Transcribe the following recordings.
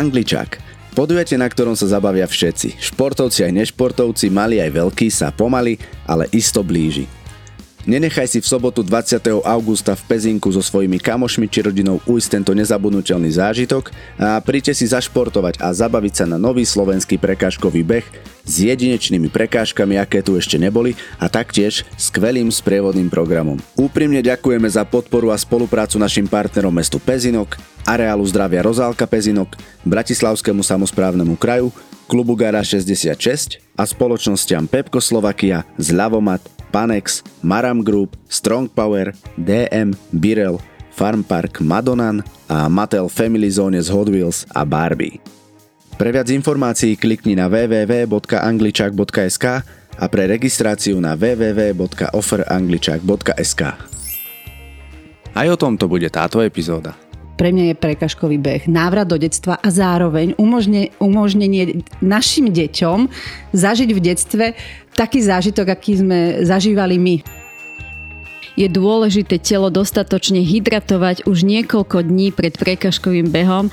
Angličák. Podujete, na ktorom sa zabavia všetci. Športovci aj nešportovci, mali aj veľkí, sa pomaly, ale isto blíži. Nenechaj si v sobotu 20. augusta v Pezinku so svojimi kamošmi či rodinou ujsť tento nezabudnutelný zážitok a príďte si zašportovať a zabaviť sa na nový slovenský prekážkový beh s jedinečnými prekážkami, aké tu ešte neboli a taktiež skvelým sprievodným programom. Úprimne ďakujeme za podporu a spoluprácu našim partnerom mestu Pezinok, Areálu zdravia Rozálka Pezinok, Bratislavskému samozprávnemu kraju, klubu Gara 66 a spoločnosťam Pepko Slovakia, Zľavomat, Panex, Maram Group, Strong Power, DM, Birel, Farm Park Madonan a Mattel Family Zone z Hot Wheels a Barbie. Pre viac informácií klikni na www.angličak.sk a pre registráciu na www.offerangličak.sk. Aj o tomto bude táto epizóda pre mňa je prekažkový beh, návrat do detstva a zároveň umožne, umožnenie našim deťom zažiť v detstve taký zážitok, aký sme zažívali my je dôležité telo dostatočne hydratovať už niekoľko dní pred prekažkovým behom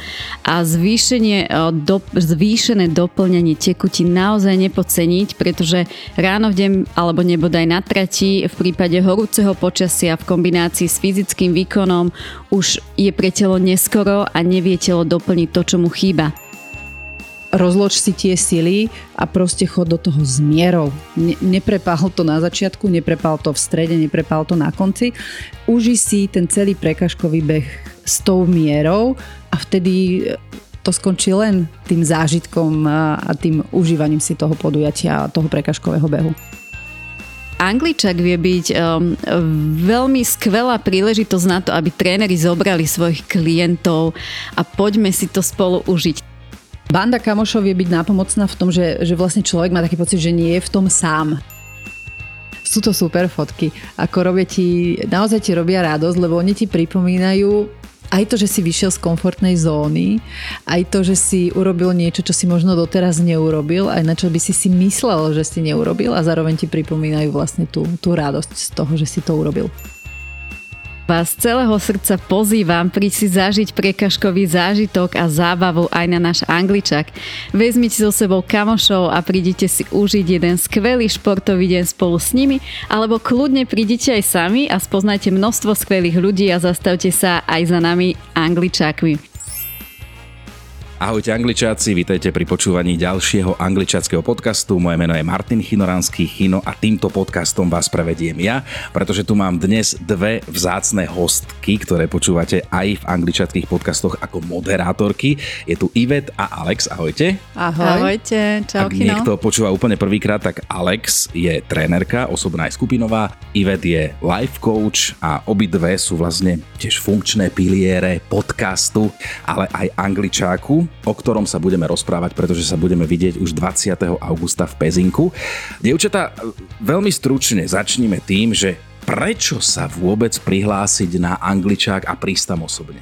a e, do, zvýšené doplňanie tekutín naozaj nepoceniť, pretože ráno v deň alebo nebodaj na trati v prípade horúceho počasia v kombinácii s fyzickým výkonom už je pre telo neskoro a nevie telo doplniť to, čo mu chýba rozloč si tie sily a proste chod do toho s mierou. Ne, neprepál to na začiatku, neprepál to v strede, neprepál to na konci. Uži si ten celý prekažkový beh s tou mierou a vtedy to skončí len tým zážitkom a tým užívaním si toho podujatia toho prekažkového behu. Angličak vie byť um, veľmi skvelá príležitosť na to, aby tréneri zobrali svojich klientov a poďme si to spolu užiť. Banda kamošov vie byť nápomocná v tom, že, že vlastne človek má taký pocit, že nie je v tom sám. Sú to super fotky. Ako robia ti, naozaj ti robia radosť, lebo oni ti pripomínajú aj to, že si vyšiel z komfortnej zóny, aj to, že si urobil niečo, čo si možno doteraz neurobil, aj na čo by si si myslel, že si neurobil a zároveň ti pripomínajú vlastne tú, tú radosť z toho, že si to urobil. Vás celého srdca pozývam príď si zažiť prekažkový zážitok a zábavu aj na náš angličak. Vezmite so sebou kamošov a prídite si užiť jeden skvelý športový deň spolu s nimi, alebo kľudne prídite aj sami a spoznajte množstvo skvelých ľudí a zastavte sa aj za nami angličákmi. Ahojte angličáci, vítajte pri počúvaní ďalšieho angličackého podcastu. Moje meno je Martin Chinoranský Chino a týmto podcastom vás prevediem ja, pretože tu mám dnes dve vzácne hostky, ktoré počúvate aj v angličackých podcastoch ako moderátorky. Je tu Ivet a Alex, ahojte. Ahoj. Ahojte, čau Ak Chino. niekto počúva úplne prvýkrát, tak Alex je trénerka, osobná aj skupinová, Ivet je life coach a obidve sú vlastne tiež funkčné piliere podcastu, ale aj angličáku o ktorom sa budeme rozprávať, pretože sa budeme vidieť už 20. augusta v Pezinku. Dievčatá, veľmi stručne začníme tým, že prečo sa vôbec prihlásiť na angličák a prísť tam osobne?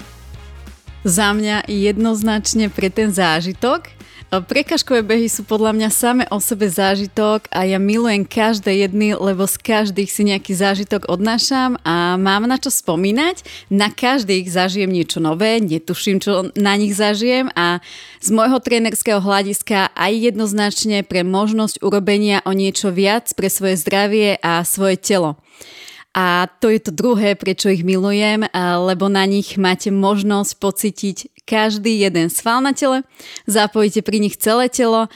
Za mňa jednoznačne pre ten zážitok, Prekažkové behy sú podľa mňa same o sebe zážitok a ja milujem každé jedny, lebo z každých si nejaký zážitok odnášam a mám na čo spomínať. Na každých zažijem niečo nové, netuším, čo na nich zažijem a z môjho trénerského hľadiska aj jednoznačne pre možnosť urobenia o niečo viac pre svoje zdravie a svoje telo. A to je to druhé, prečo ich milujem, lebo na nich máte možnosť pocítiť každý jeden sval na tele, zapojíte pri nich celé telo,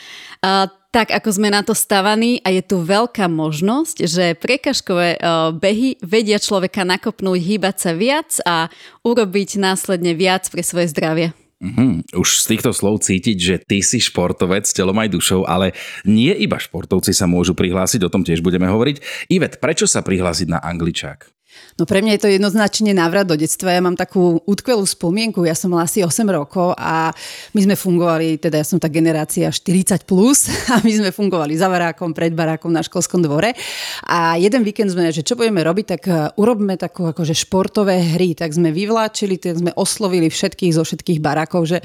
tak ako sme na to stavaní a je tu veľká možnosť, že prekažkové behy vedia človeka nakopnúť, hýbať sa viac a urobiť následne viac pre svoje zdravie. Mm-hmm. Už z týchto slov cítiť, že ty si športovec telom aj dušou, ale nie iba športovci sa môžu prihlásiť, o tom tiež budeme hovoriť. Ivet, prečo sa prihlásiť na angličák? No pre mňa je to jednoznačne návrat do detstva. Ja mám takú útkvelú spomienku. Ja som mala asi 8 rokov a my sme fungovali, teda ja som tá generácia 40 plus a my sme fungovali za barákom, pred barákom na školskom dvore. A jeden víkend sme, že čo budeme robiť, tak uh, urobme takú akože športové hry. Tak sme vyvláčili, tak sme oslovili všetkých zo všetkých barákov, že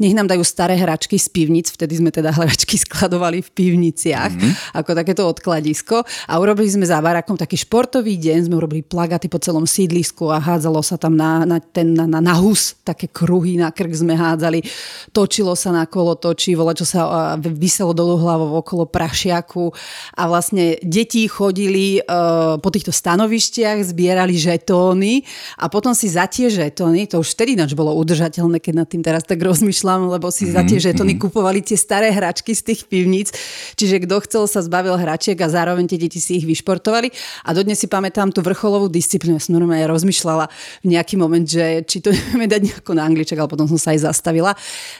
nech nám dajú staré hračky z pivnic. Vtedy sme teda hračky skladovali v pivniciach, mm-hmm. ako takéto odkladisko. A urobili sme za barákom taký športový deň, sme urobili plagaty po celom sídlisku a hádzalo sa tam na, na, ten, na, na, na hus, také kruhy na krk sme hádzali. Točilo sa na kolo točí, vole, čo sa vyselo dolu hlavou okolo prašiaku a vlastne deti chodili uh, po týchto stanovištiach, zbierali žetóny a potom si za tie žetóny, to už vtedy nač bolo udržateľné, keď nad tým teraz tak rozmýšľam, lebo si mm-hmm. za tie mhm, žetóny mm-hmm. kupovali tie staré hračky z tých pivníc, čiže kto chcel sa zbavil hračiek a zároveň tie deti si ich vyšportovali a dodnes si pamätám tú vrcholovú disciplínu, ja som normálne rozmýšľala v nejaký moment, že či to nevieme dať nejako na angličak, ale potom som sa aj zastavila.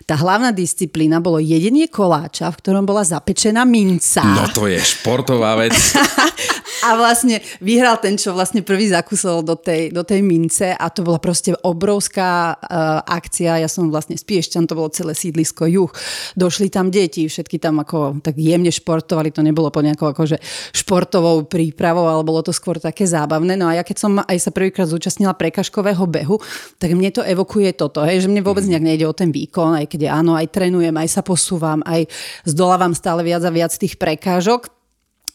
Tá hlavná disciplína bolo jedenie koláča, v ktorom bola zapečená minca. No to je športová vec. a vlastne vyhral ten, čo vlastne prvý zakusol do tej, do tej mince a to bola proste obrovská uh, akcia. Ja som vlastne z Piešťan, to bolo celé sídlisko juh. Došli tam deti, všetky tam ako tak jemne športovali, to nebolo po nejakou akože športovou prípravou, ale bolo to skôr také zábavné. No a ja keď som aj sa prvýkrát zúčastnila prekažkového behu, tak mne to evokuje toto, hej, že mne vôbec nejak nejde o ten výkon, aj keď áno, aj trénujem, aj sa posúvam, aj zdolávam stále viac a viac tých prekážok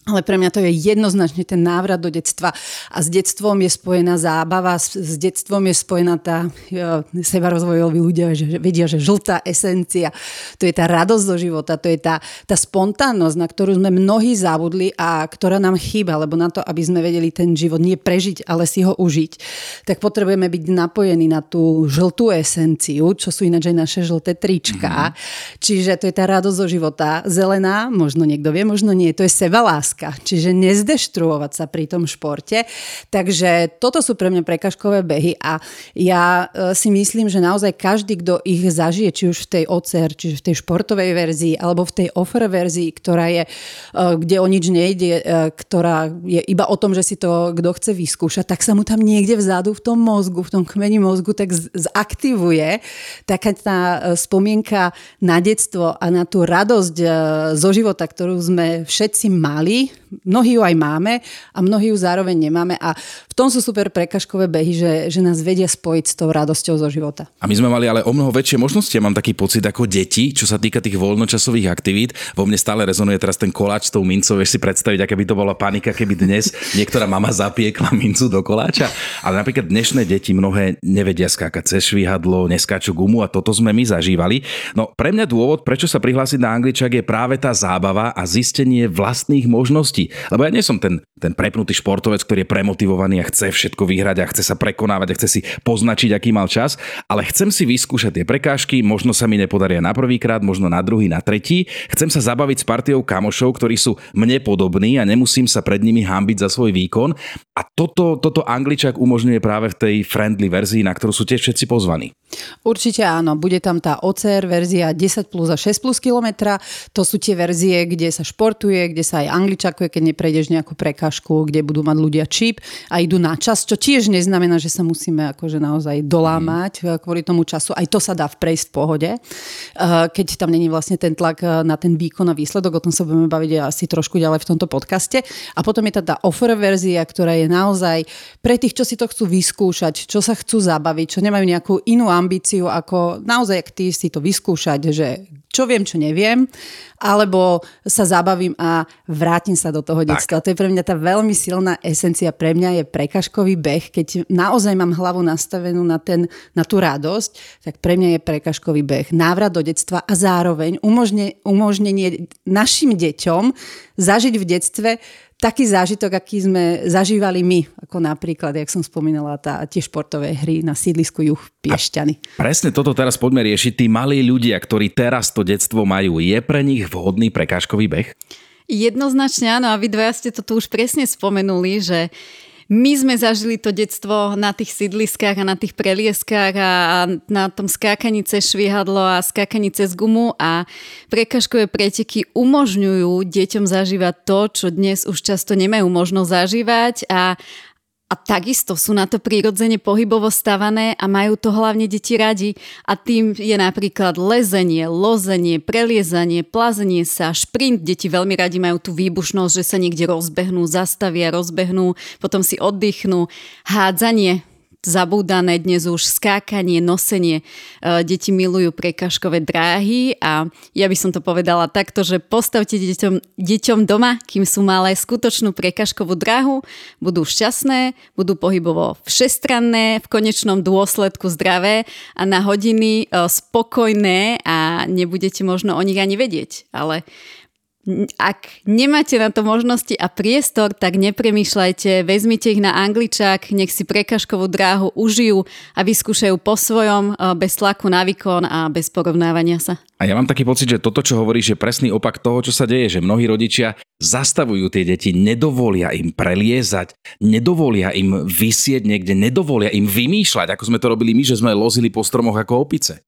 ale pre mňa to je jednoznačne ten návrat do detstva. A s detstvom je spojená zábava, s, s detstvom je spojená tá jo, seba rozvojoví ľudia, že, že vedia, že žltá esencia, to je tá radosť do života, to je tá, tá spontánnosť, na ktorú sme mnohí zabudli a ktorá nám chýba, lebo na to, aby sme vedeli ten život nie prežiť, ale si ho užiť, tak potrebujeme byť napojení na tú žltú esenciu, čo sú ináč aj naše žlté trička. Mm-hmm. Čiže to je tá radosť do života. Zelená, možno niekto vie, možno nie, to je sebaláska láska, čiže nezdeštruovať sa pri tom športe. Takže toto sú pre mňa prekažkové behy a ja e, si myslím, že naozaj každý, kto ich zažije, či už v tej OCR, čiže v tej športovej verzii, alebo v tej offer verzii, ktorá je, e, kde o nič nejde, e, ktorá je iba o tom, že si to kto chce vyskúšať, tak sa mu tam niekde vzadu v tom mozgu, v tom kmeni mozgu tak zaktivuje taká tá spomienka na detstvo a na tú radosť zo života, ktorú sme všetci mali mnohí ju aj máme a mnohí ju zároveň nemáme a v tom sú super prekažkové behy, že, že nás vedia spojiť s tou radosťou zo života. A my sme mali ale o mnoho väčšie možnosti. Ja mám taký pocit ako deti, čo sa týka tých voľnočasových aktivít. Vo mne stále rezonuje teraz ten koláč s tou mincov. Vieš si predstaviť, aká by to bola panika, keby dnes niektorá mama zapiekla mincu do koláča. Ale napríklad dnešné deti mnohé nevedia skákať cez švihadlo, neskáču gumu a toto sme my zažívali. No pre mňa dôvod, prečo sa prihlásiť na angličak je práve tá zábava a zistenie vlastných možností možností. Lebo ja nie som ten, ten prepnutý športovec, ktorý je premotivovaný a chce všetko vyhrať a chce sa prekonávať a chce si poznačiť, aký mal čas, ale chcem si vyskúšať tie prekážky, možno sa mi nepodaria na prvý krát, možno na druhý, na tretí. Chcem sa zabaviť s partiou kamošov, ktorí sú mne podobní a nemusím sa pred nimi hambiť za svoj výkon. A toto, toto Angličak umožňuje práve v tej friendly verzii, na ktorú sú tiež všetci pozvaní. Určite áno, bude tam tá OCR verzia 10 plus a 6 plus kilometra. To sú tie verzie, kde sa športuje, kde sa aj angličakuje, keď neprejdeš nejakú prekažku, kde budú mať ľudia čip a idú na čas, čo tiež neznamená, že sa musíme akože naozaj dolámať mm. kvôli tomu času. Aj to sa dá prejsť v pohode, eh, keď tam není vlastne ten tlak eh, na ten výkon a výsledok. O tom sa budeme baviť asi trošku ďalej v tomto podcaste. A potom je tá, tá offer verzia, ktorá je naozaj pre tých, čo si to chcú vyskúšať, čo sa chcú zabaviť, čo nemajú nejakú inú ambíciu, ako naozaj ty si to vyskúšať, že čo viem, čo neviem, alebo sa zabavím a vrátim sa do toho detstva. To je pre mňa tá veľmi silná esencia. Pre mňa je prekažkový beh, keď naozaj mám hlavu nastavenú na, ten, na tú radosť, tak pre mňa je prekažkový beh. Návrat do detstva a zároveň umožne, umožnenie našim deťom zažiť v detstve taký zážitok, aký sme zažívali my, ako napríklad, jak som spomínala, tá, tie športové hry na sídlisku Juh Piešťany. A presne toto teraz poďme riešiť. Tí malí ľudia, ktorí teraz to detstvo majú, je pre nich vhodný prekážkový beh? Jednoznačne áno a vy dvaja ste to tu už presne spomenuli, že my sme zažili to detstvo na tých sídliskách a na tých prelieskách a na tom skákaní cez švihadlo a skákaní cez gumu a prekažkové preteky umožňujú deťom zažívať to, čo dnes už často nemajú možnosť zažívať a a takisto sú na to prirodzene pohybovo stavané a majú to hlavne deti radi. A tým je napríklad lezenie, lozenie, preliezanie, plazenie sa, šprint. Deti veľmi radi majú tú výbušnosť, že sa niekde rozbehnú, zastavia, rozbehnú, potom si oddychnú. Hádzanie, zabúdané dnes už skákanie, nosenie. Deti milujú prekažkové dráhy a ja by som to povedala takto, že postavte deťom, deťom doma, kým sú malé, skutočnú prekažkovú dráhu, budú šťastné, budú pohybovo všestranné, v konečnom dôsledku zdravé a na hodiny spokojné a nebudete možno o nich ani vedieť. Ale ak nemáte na to možnosti a priestor, tak nepremýšľajte, vezmite ich na angličák, nech si prekažkovú dráhu užijú a vyskúšajú po svojom, eh, bez tlaku na výkon a bez porovnávania sa. A ja mám taký pocit, že toto, čo hovoríš, je presný opak toho, čo sa deje, že mnohí rodičia zastavujú tie deti, nedovolia im preliezať, nedovolia im vysieť niekde, nedovolia im vymýšľať, ako sme to robili my, že sme lozili po stromoch ako opice.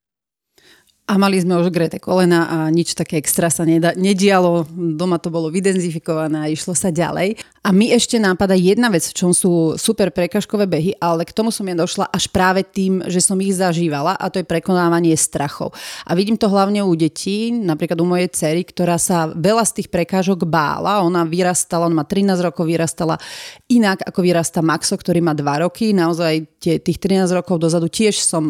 A mali sme už grete kolena a nič také extra sa neda, nedialo. Doma to bolo vydenzifikované a išlo sa ďalej. A mi ešte nápada jedna vec, v čom sú super prekažkové behy, ale k tomu som ja došla až práve tým, že som ich zažívala a to je prekonávanie strachov. A vidím to hlavne u detí, napríklad u mojej cery, ktorá sa veľa z tých prekážok bála. Ona vyrastala, ona má 13 rokov, vyrastala inak ako vyrasta Maxo, ktorý má 2 roky. Naozaj tých 13 rokov dozadu tiež som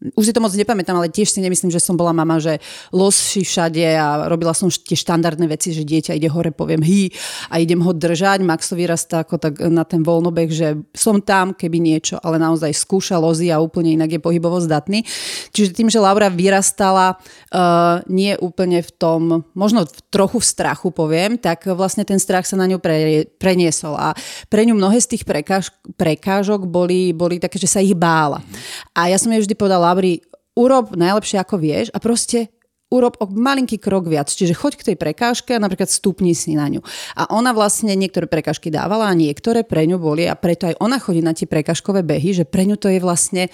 už si to moc nepamätám, ale tiež si nemyslím, že som bola mama, že losši všade a robila som tie štandardné veci, že dieťa ide hore, poviem hý a idem ho držať. Maxo vyrastá ako tak na ten voľnobeh, že som tam, keby niečo, ale naozaj skúša lozy a úplne inak je pohybovo zdatný. Čiže tým, že Laura vyrastala uh, nie úplne v tom, možno trochu v strachu poviem, tak vlastne ten strach sa na ňu pre, preniesol a pre ňu mnohé z tých prekáž, prekážok boli, boli také, že sa ich bála. A ja som jej vždy povedala, Labri, urob najlepšie ako vieš a proste urob o malinký krok viac. Čiže choď k tej prekážke a napríklad stupni si na ňu. A ona vlastne niektoré prekážky dávala a niektoré pre ňu boli a preto aj ona chodí na tie prekážkové behy, že pre ňu to je vlastne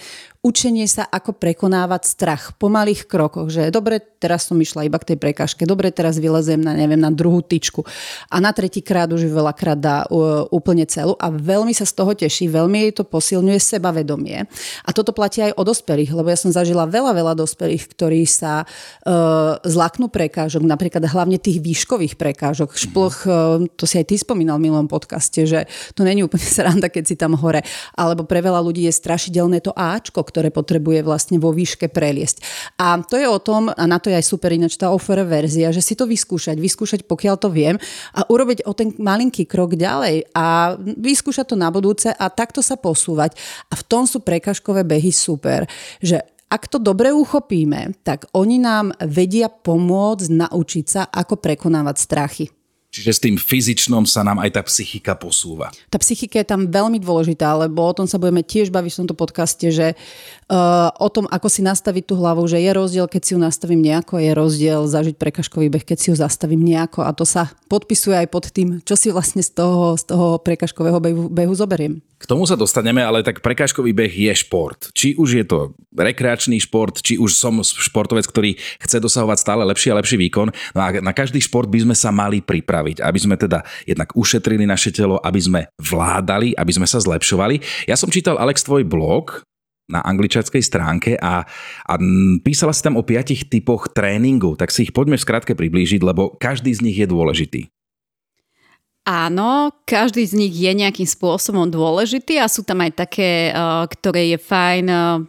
učenie sa, ako prekonávať strach po malých krokoch, že dobre, teraz som išla iba k tej prekažke, dobre, teraz vylezem na, neviem, na druhú tyčku a na tretí krát už veľakrát dá úplne celú a veľmi sa z toho teší, veľmi jej to posilňuje sebavedomie. A toto platí aj o dospelých, lebo ja som zažila veľa, veľa dospelých, ktorí sa uh, zlaknú prekážok, napríklad hlavne tých výškových prekážok. Šploch, uh, to si aj ty spomínal v milom podcaste, že to není úplne sranda, keď si tam hore. Alebo pre veľa ľudí je strašidelné to Ačko, ktoré potrebuje vlastne vo výške preliesť. A to je o tom, a na to je aj super ináč tá offer verzia, že si to vyskúšať, vyskúšať pokiaľ to viem a urobiť o ten malinký krok ďalej a vyskúšať to na budúce a takto sa posúvať. A v tom sú prekažkové behy super, že ak to dobre uchopíme, tak oni nám vedia pomôcť naučiť sa, ako prekonávať strachy. Čiže s tým fyzičnom sa nám aj tá psychika posúva. Tá psychika je tam veľmi dôležitá, lebo o tom sa budeme tiež baviť v tomto podcaste, že uh, o tom, ako si nastaviť tú hlavu, že je rozdiel, keď si ju nastavím nejako, je rozdiel zažiť prekažkový beh, keď si ju zastavím nejako a to sa podpisuje aj pod tým, čo si vlastne z toho, z toho prekažkového behu, behu zoberiem. K tomu sa dostaneme, ale tak prekážkový beh je šport. Či už je to rekreačný šport, či už som športovec, ktorý chce dosahovať stále lepší a lepší výkon. No a na každý šport by sme sa mali pripraviť, aby sme teda jednak ušetrili naše telo, aby sme vládali, aby sme sa zlepšovali. Ja som čítal, Alex, tvoj blog, na angličanskej stránke a, a písala si tam o piatich typoch tréningu, tak si ich poďme v skratke priblížiť, lebo každý z nich je dôležitý. Áno, každý z nich je nejakým spôsobom dôležitý a sú tam aj také, eh, ktoré je fajn eh,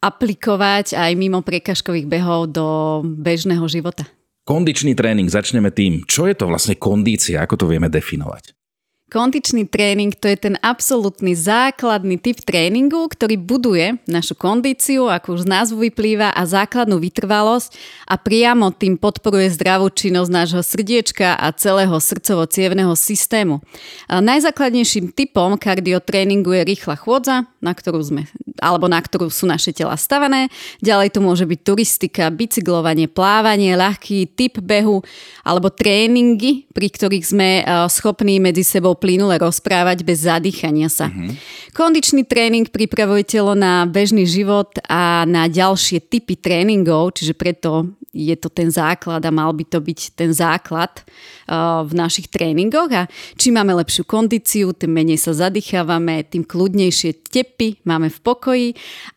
aplikovať aj mimo prekažkových behov do bežného života. Kondičný tréning, začneme tým. Čo je to vlastne kondícia, ako to vieme definovať? Kondičný tréning to je ten absolútny základný typ tréningu, ktorý buduje našu kondíciu, ako už z názvu vyplýva, a základnú vytrvalosť a priamo tým podporuje zdravú činnosť nášho srdiečka a celého srdcovo-cievného systému. A najzákladnejším typom kardiotréningu je rýchla chôdza, na ktorú sme, alebo na ktorú sú naše tela stavané. Ďalej to môže byť turistika, bicyklovanie, plávanie, ľahký typ behu alebo tréningy, pri ktorých sme schopní medzi sebou plynule rozprávať bez zadýchania sa. Uh-huh. Kondičný tréning pripravuje telo na bežný život a na ďalšie typy tréningov, čiže preto je to ten základ a mal by to byť ten základ uh, v našich tréningoch a čím máme lepšiu kondíciu, tým menej sa zadýchávame, tým kľudnejšie tepy máme v pokoji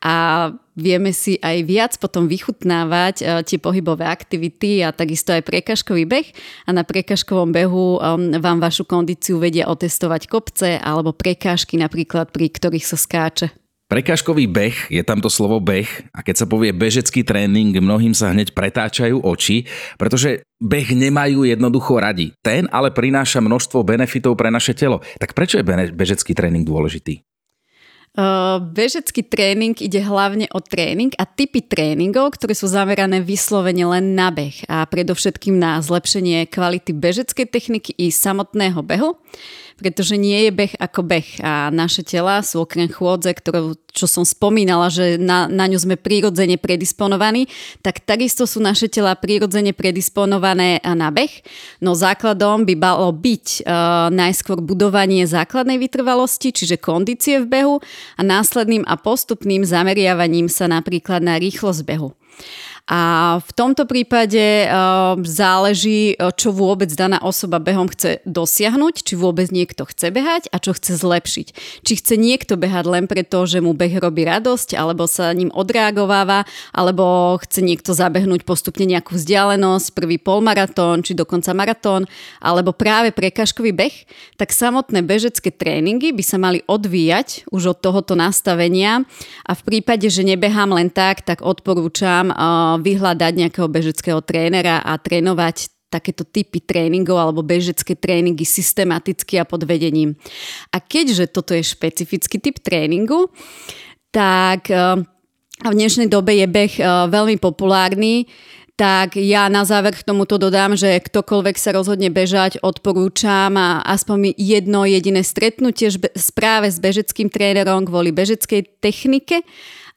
a vieme si aj viac potom vychutnávať uh, tie pohybové aktivity a takisto aj prekažkový beh a na prekažkovom behu um, vám vašu kondíciu vedia otestovať kopce alebo prekážky napríklad, pri ktorých sa skáče. Prekážkový beh, je tam to slovo beh a keď sa povie bežecký tréning, mnohým sa hneď pretáčajú oči, pretože beh nemajú jednoducho radi. Ten ale prináša množstvo benefitov pre naše telo. Tak prečo je bežecký tréning dôležitý? Uh, bežecký tréning ide hlavne o tréning a typy tréningov, ktoré sú zamerané vyslovene len na beh a predovšetkým na zlepšenie kvality bežeckej techniky i samotného behu pretože nie je beh ako beh a naše tela sú okrem chôdze, ktorú, čo som spomínala, že na, na ňu sme prirodzene predisponovaní, tak takisto sú naše tela prirodzene predisponované na beh, no základom by malo byť uh, najskôr budovanie základnej vytrvalosti, čiže kondície v behu a následným a postupným zameriavaním sa napríklad na rýchlosť behu. A v tomto prípade uh, záleží, eh, čo vôbec daná osoba behom chce dosiahnuť, či vôbec niekto chce behať a čo chce zlepšiť. Či chce niekto behať len preto, že mu beh robí radosť, alebo sa ním odreagováva, alebo chce niekto zabehnúť postupne nejakú vzdialenosť, prvý polmaratón, či dokonca maratón, alebo práve prekažkový beh, tak samotné bežecké tréningy by sa mali odvíjať už od tohoto nastavenia a v prípade, že nebehám len tak, tak odporúčam uh, vyhľadať nejakého bežeckého trénera a trénovať takéto typy tréningov alebo bežecké tréningy systematicky a pod vedením. A keďže toto je špecifický typ tréningu, tak eh, v dnešnej dobe je beh eh, veľmi populárny, tak ja na záver k tomuto dodám, že ktokoľvek sa rozhodne bežať, odporúčam a aspoň jedno jediné stretnutie správe s bežeckým trénerom kvôli bežeckej technike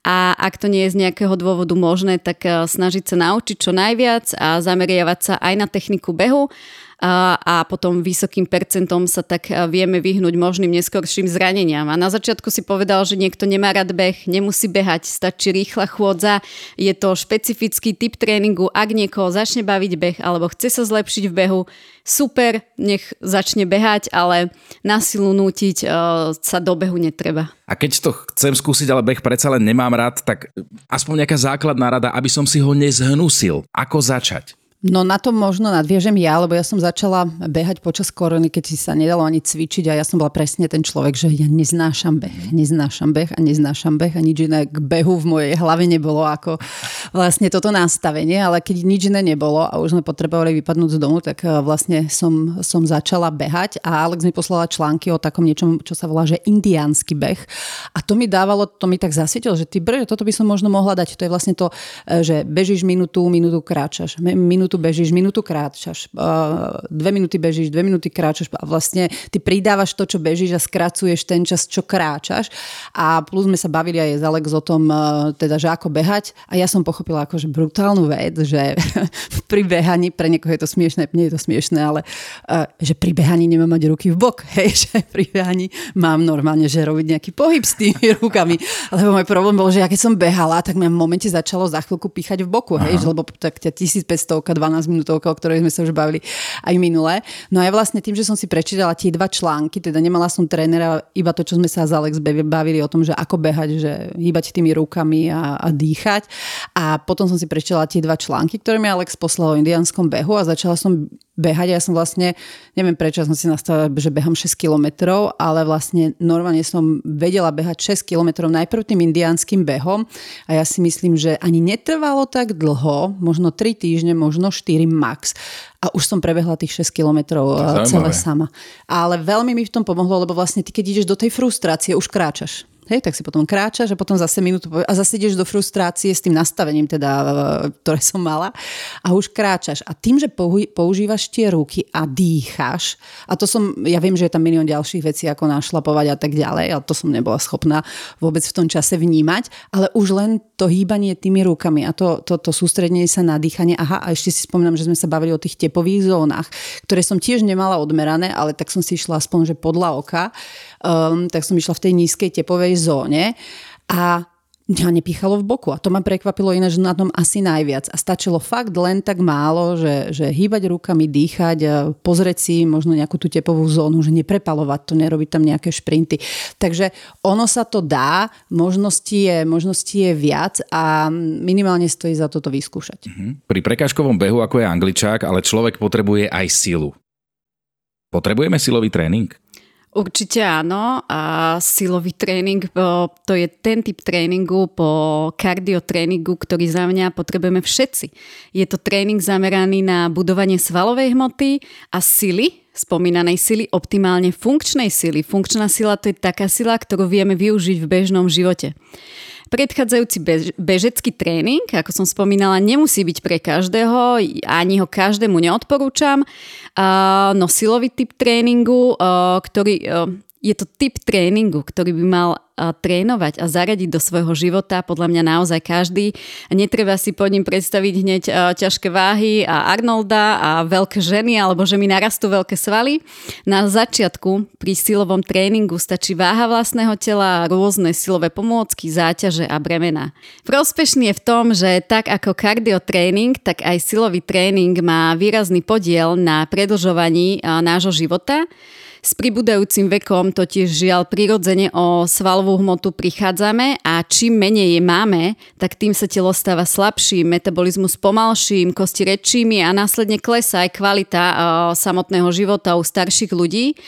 a ak to nie je z nejakého dôvodu možné, tak eh, snažiť sa naučiť čo najviac a zameriavať sa aj na techniku behu a potom vysokým percentom sa tak eh, vieme vyhnúť možným neskorším zraneniam. A na začiatku si povedal, že niekto nemá rád beh, nemusí behať, stačí rýchla chôdza. Je to špecifický typ tréningu, ak niekoho začne baviť beh alebo chce sa zlepšiť v behu, super, nech začne behať, ale na silu nútiť uh, sa do behu netreba. A keď to chcem skúsiť, ale beh predsa len nemám rád, tak aspoň nejaká základná rada, aby som si ho nezhnusil. Ako začať? No na to možno nadviežem ja, lebo ja som začala behať počas korony, keď si sa nedalo ani cvičiť a ja som bola presne ten človek, že ja neznášam beh, neznášam beh a neznášam beh a nič iné k behu v mojej hlave nebolo ako vlastne toto nastavenie, ale keď nič iné nebolo a už sme potrebovali vypadnúť z domu, tak eh, vlastne som, som začala behať a Alex mi poslala články o takom niečom, čo sa volá, že indiánsky beh. A to mi dávalo, to mi tak zasvietil, že ty brže, toto by som možno mohla dať, to je vlastne to, eh, že bežíš minútu, minútu kráčaš, minútu minútu bežíš, minútu kráčaš, dve minúty bežíš, dve minúty kráčaš a vlastne ty pridávaš to, čo bežíš a skracuješ ten čas, čo kráčaš. A plus sme sa bavili aj s Alex o tom, teda, že ako behať a ja som pochopila akože brutálnu vec, že pri behaní, pre niekoho je to smiešné, nie je to smiešné, ale že pri behaní nemám mať ruky v bok, hej, že pri behaní mám normálne, že robiť nejaký pohyb s tými rukami. Lebo môj problém bol, že ja keď som behala, tak mi v momente začalo za chvíľku píchať v boku, hej, lebo tak 1500 12 minútovka, o ktorej sme sa už bavili aj minulé. No a ja vlastne tým, že som si prečítala tie dva články, teda nemala som trénera, iba to, čo sme sa s Alex bavili o tom, že ako behať, že hýbať tými rukami a, a dýchať. A potom som si prečítala tie dva články, ktoré mi Alex poslal o indianskom behu a začala som behať. Ja som vlastne, neviem prečo som si nastavila, že behám 6 kilometrov, ale vlastne normálne som vedela behať 6 kilometrov najprv tým indiánskym behom a ja si myslím, že ani netrvalo tak dlho, možno 3 týždne, možno 4 max a už som prebehla tých 6 kilometrov eh, celé sama. Ale veľmi mi v tom pomohlo, lebo vlastne ty keď ideš do tej frustrácie, už kráčaš. Hej, tak si potom kráčaš a potom zase minútu a zase ideš do frustrácie s tým nastavením, teda, e, ktoré som mala a už kráčaš. A tým, že používaš tie ruky a dýchaš, a to som, ja viem, že je tam milión ďalších vecí, ako našlapovať a tak ďalej, ale to som nebola schopná vôbec v tom čase vnímať, ale už len to hýbanie tými rukami a to, to, to sústredenie sa na dýchanie. Aha, a ešte si spomínam, že sme sa bavili o tých tepových zónach, ktoré som tiež nemala odmerané, ale tak som si išla aspoň, že podľa oka um, tak som išla v tej nízkej tepovej zóne a mňa nepíchalo v boku. A to ma prekvapilo iné, že na tom asi najviac. A stačilo fakt len tak málo, že, že hýbať rukami, dýchať, pozrieť si možno nejakú tú tepovú zónu, že neprepalovať to, nerobiť tam nejaké šprinty. Takže ono sa to dá, možností je, možností je viac a minimálne stojí za toto vyskúšať. Mhm. Pri prekážkovom behu, ako je angličák, ale človek potrebuje aj silu. Potrebujeme silový tréning? Určite áno a silový tréning to je ten typ tréningu po kardiotréningu, ktorý za mňa potrebujeme všetci. Je to tréning zameraný na budovanie svalovej hmoty a sily, spomínanej sily, optimálne funkčnej sily. Funkčná sila to je taká sila, ktorú vieme využiť v bežnom živote. Predchádzajúci bež, bežecký tréning, ako som spomínala, nemusí byť pre každého, ani ho každému neodporúčam. No silový typ tréningu, ktorý je to typ tréningu, ktorý by mal trénovať a zaradiť do svojho života podľa mňa naozaj každý. Netreba si pod ním predstaviť hneď ťažké váhy a Arnolda a veľké ženy alebo že mi narastú veľké svaly. Na začiatku pri silovom tréningu stačí váha vlastného tela rôzne silové pomôcky, záťaže a bremena. Prospešný je v tom, že tak ako kardiotréning, tak aj silový tréning má výrazný podiel na predlžovaní nášho života. S pribúdajúcim vekom totiž žiaľ prirodzene o svalovú hmotu prichádzame a čím menej je máme, tak tým sa telo stáva slabším, metabolizmus pomalším, kosti rečími a následne klesá aj kvalita samotného života u starších ľudí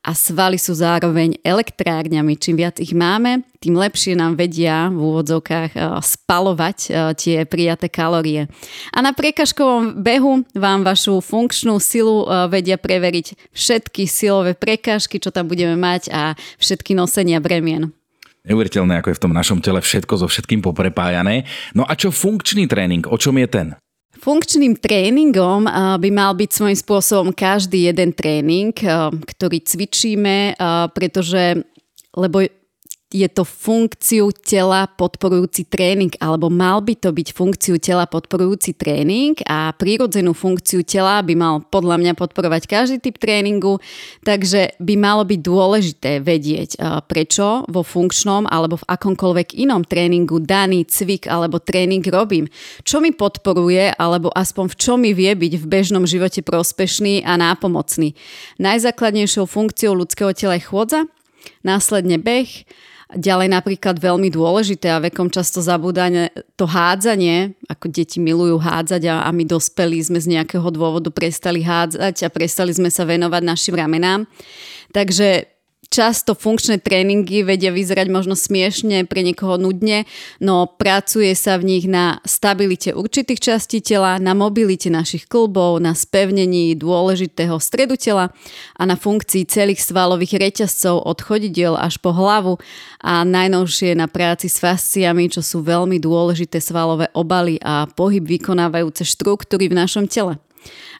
a svaly sú zároveň elektrárňami. Čím viac ich máme, tým lepšie nám vedia v úvodzovkách eh, spalovať eh, tie prijaté kalórie. A na priekažkovom behu vám vašu funkčnú silu eh, vedia preveriť všetky silové prekážky, čo tam budeme mať a všetky nosenia bremien. Neuveriteľné, ako je v tom našom tele všetko so všetkým poprepájané. No a čo funkčný tréning, o čom je ten? Funkčným tréningom by mal byť svojím spôsobom každý jeden tréning, ktorý cvičíme, pretože lebo je to funkciu tela podporujúci tréning, alebo mal by to byť funkciu tela podporujúci tréning a prírodzenú funkciu tela by mal podľa mňa podporovať každý typ tréningu, takže by malo byť dôležité vedieť, prečo vo funkčnom alebo v akomkoľvek inom tréningu daný cvik alebo tréning robím, čo mi podporuje alebo aspoň v čom mi vie byť v bežnom živote prospešný a nápomocný. Najzákladnejšou funkciou ľudského tela je chôdza, následne beh, Ďalej napríklad veľmi dôležité a vekom často zabúdanie to hádzanie, ako deti milujú hádzať a, a my dospelí sme z nejakého dôvodu prestali hádzať a prestali sme sa venovať našim ramenám. Takže Často funkčné tréningy vedia vyzerať možno smiešne, pre niekoho nudne, no pracuje sa v nich na stabilite určitých častí tela, na mobilite našich klbov, na spevnení dôležitého stredu tela a na funkcii celých svalových reťazcov od chodidiel až po hlavu a najnovšie na práci s fasciami, čo sú veľmi dôležité svalové obaly a pohyb vykonávajúce štruktúry v našom tele.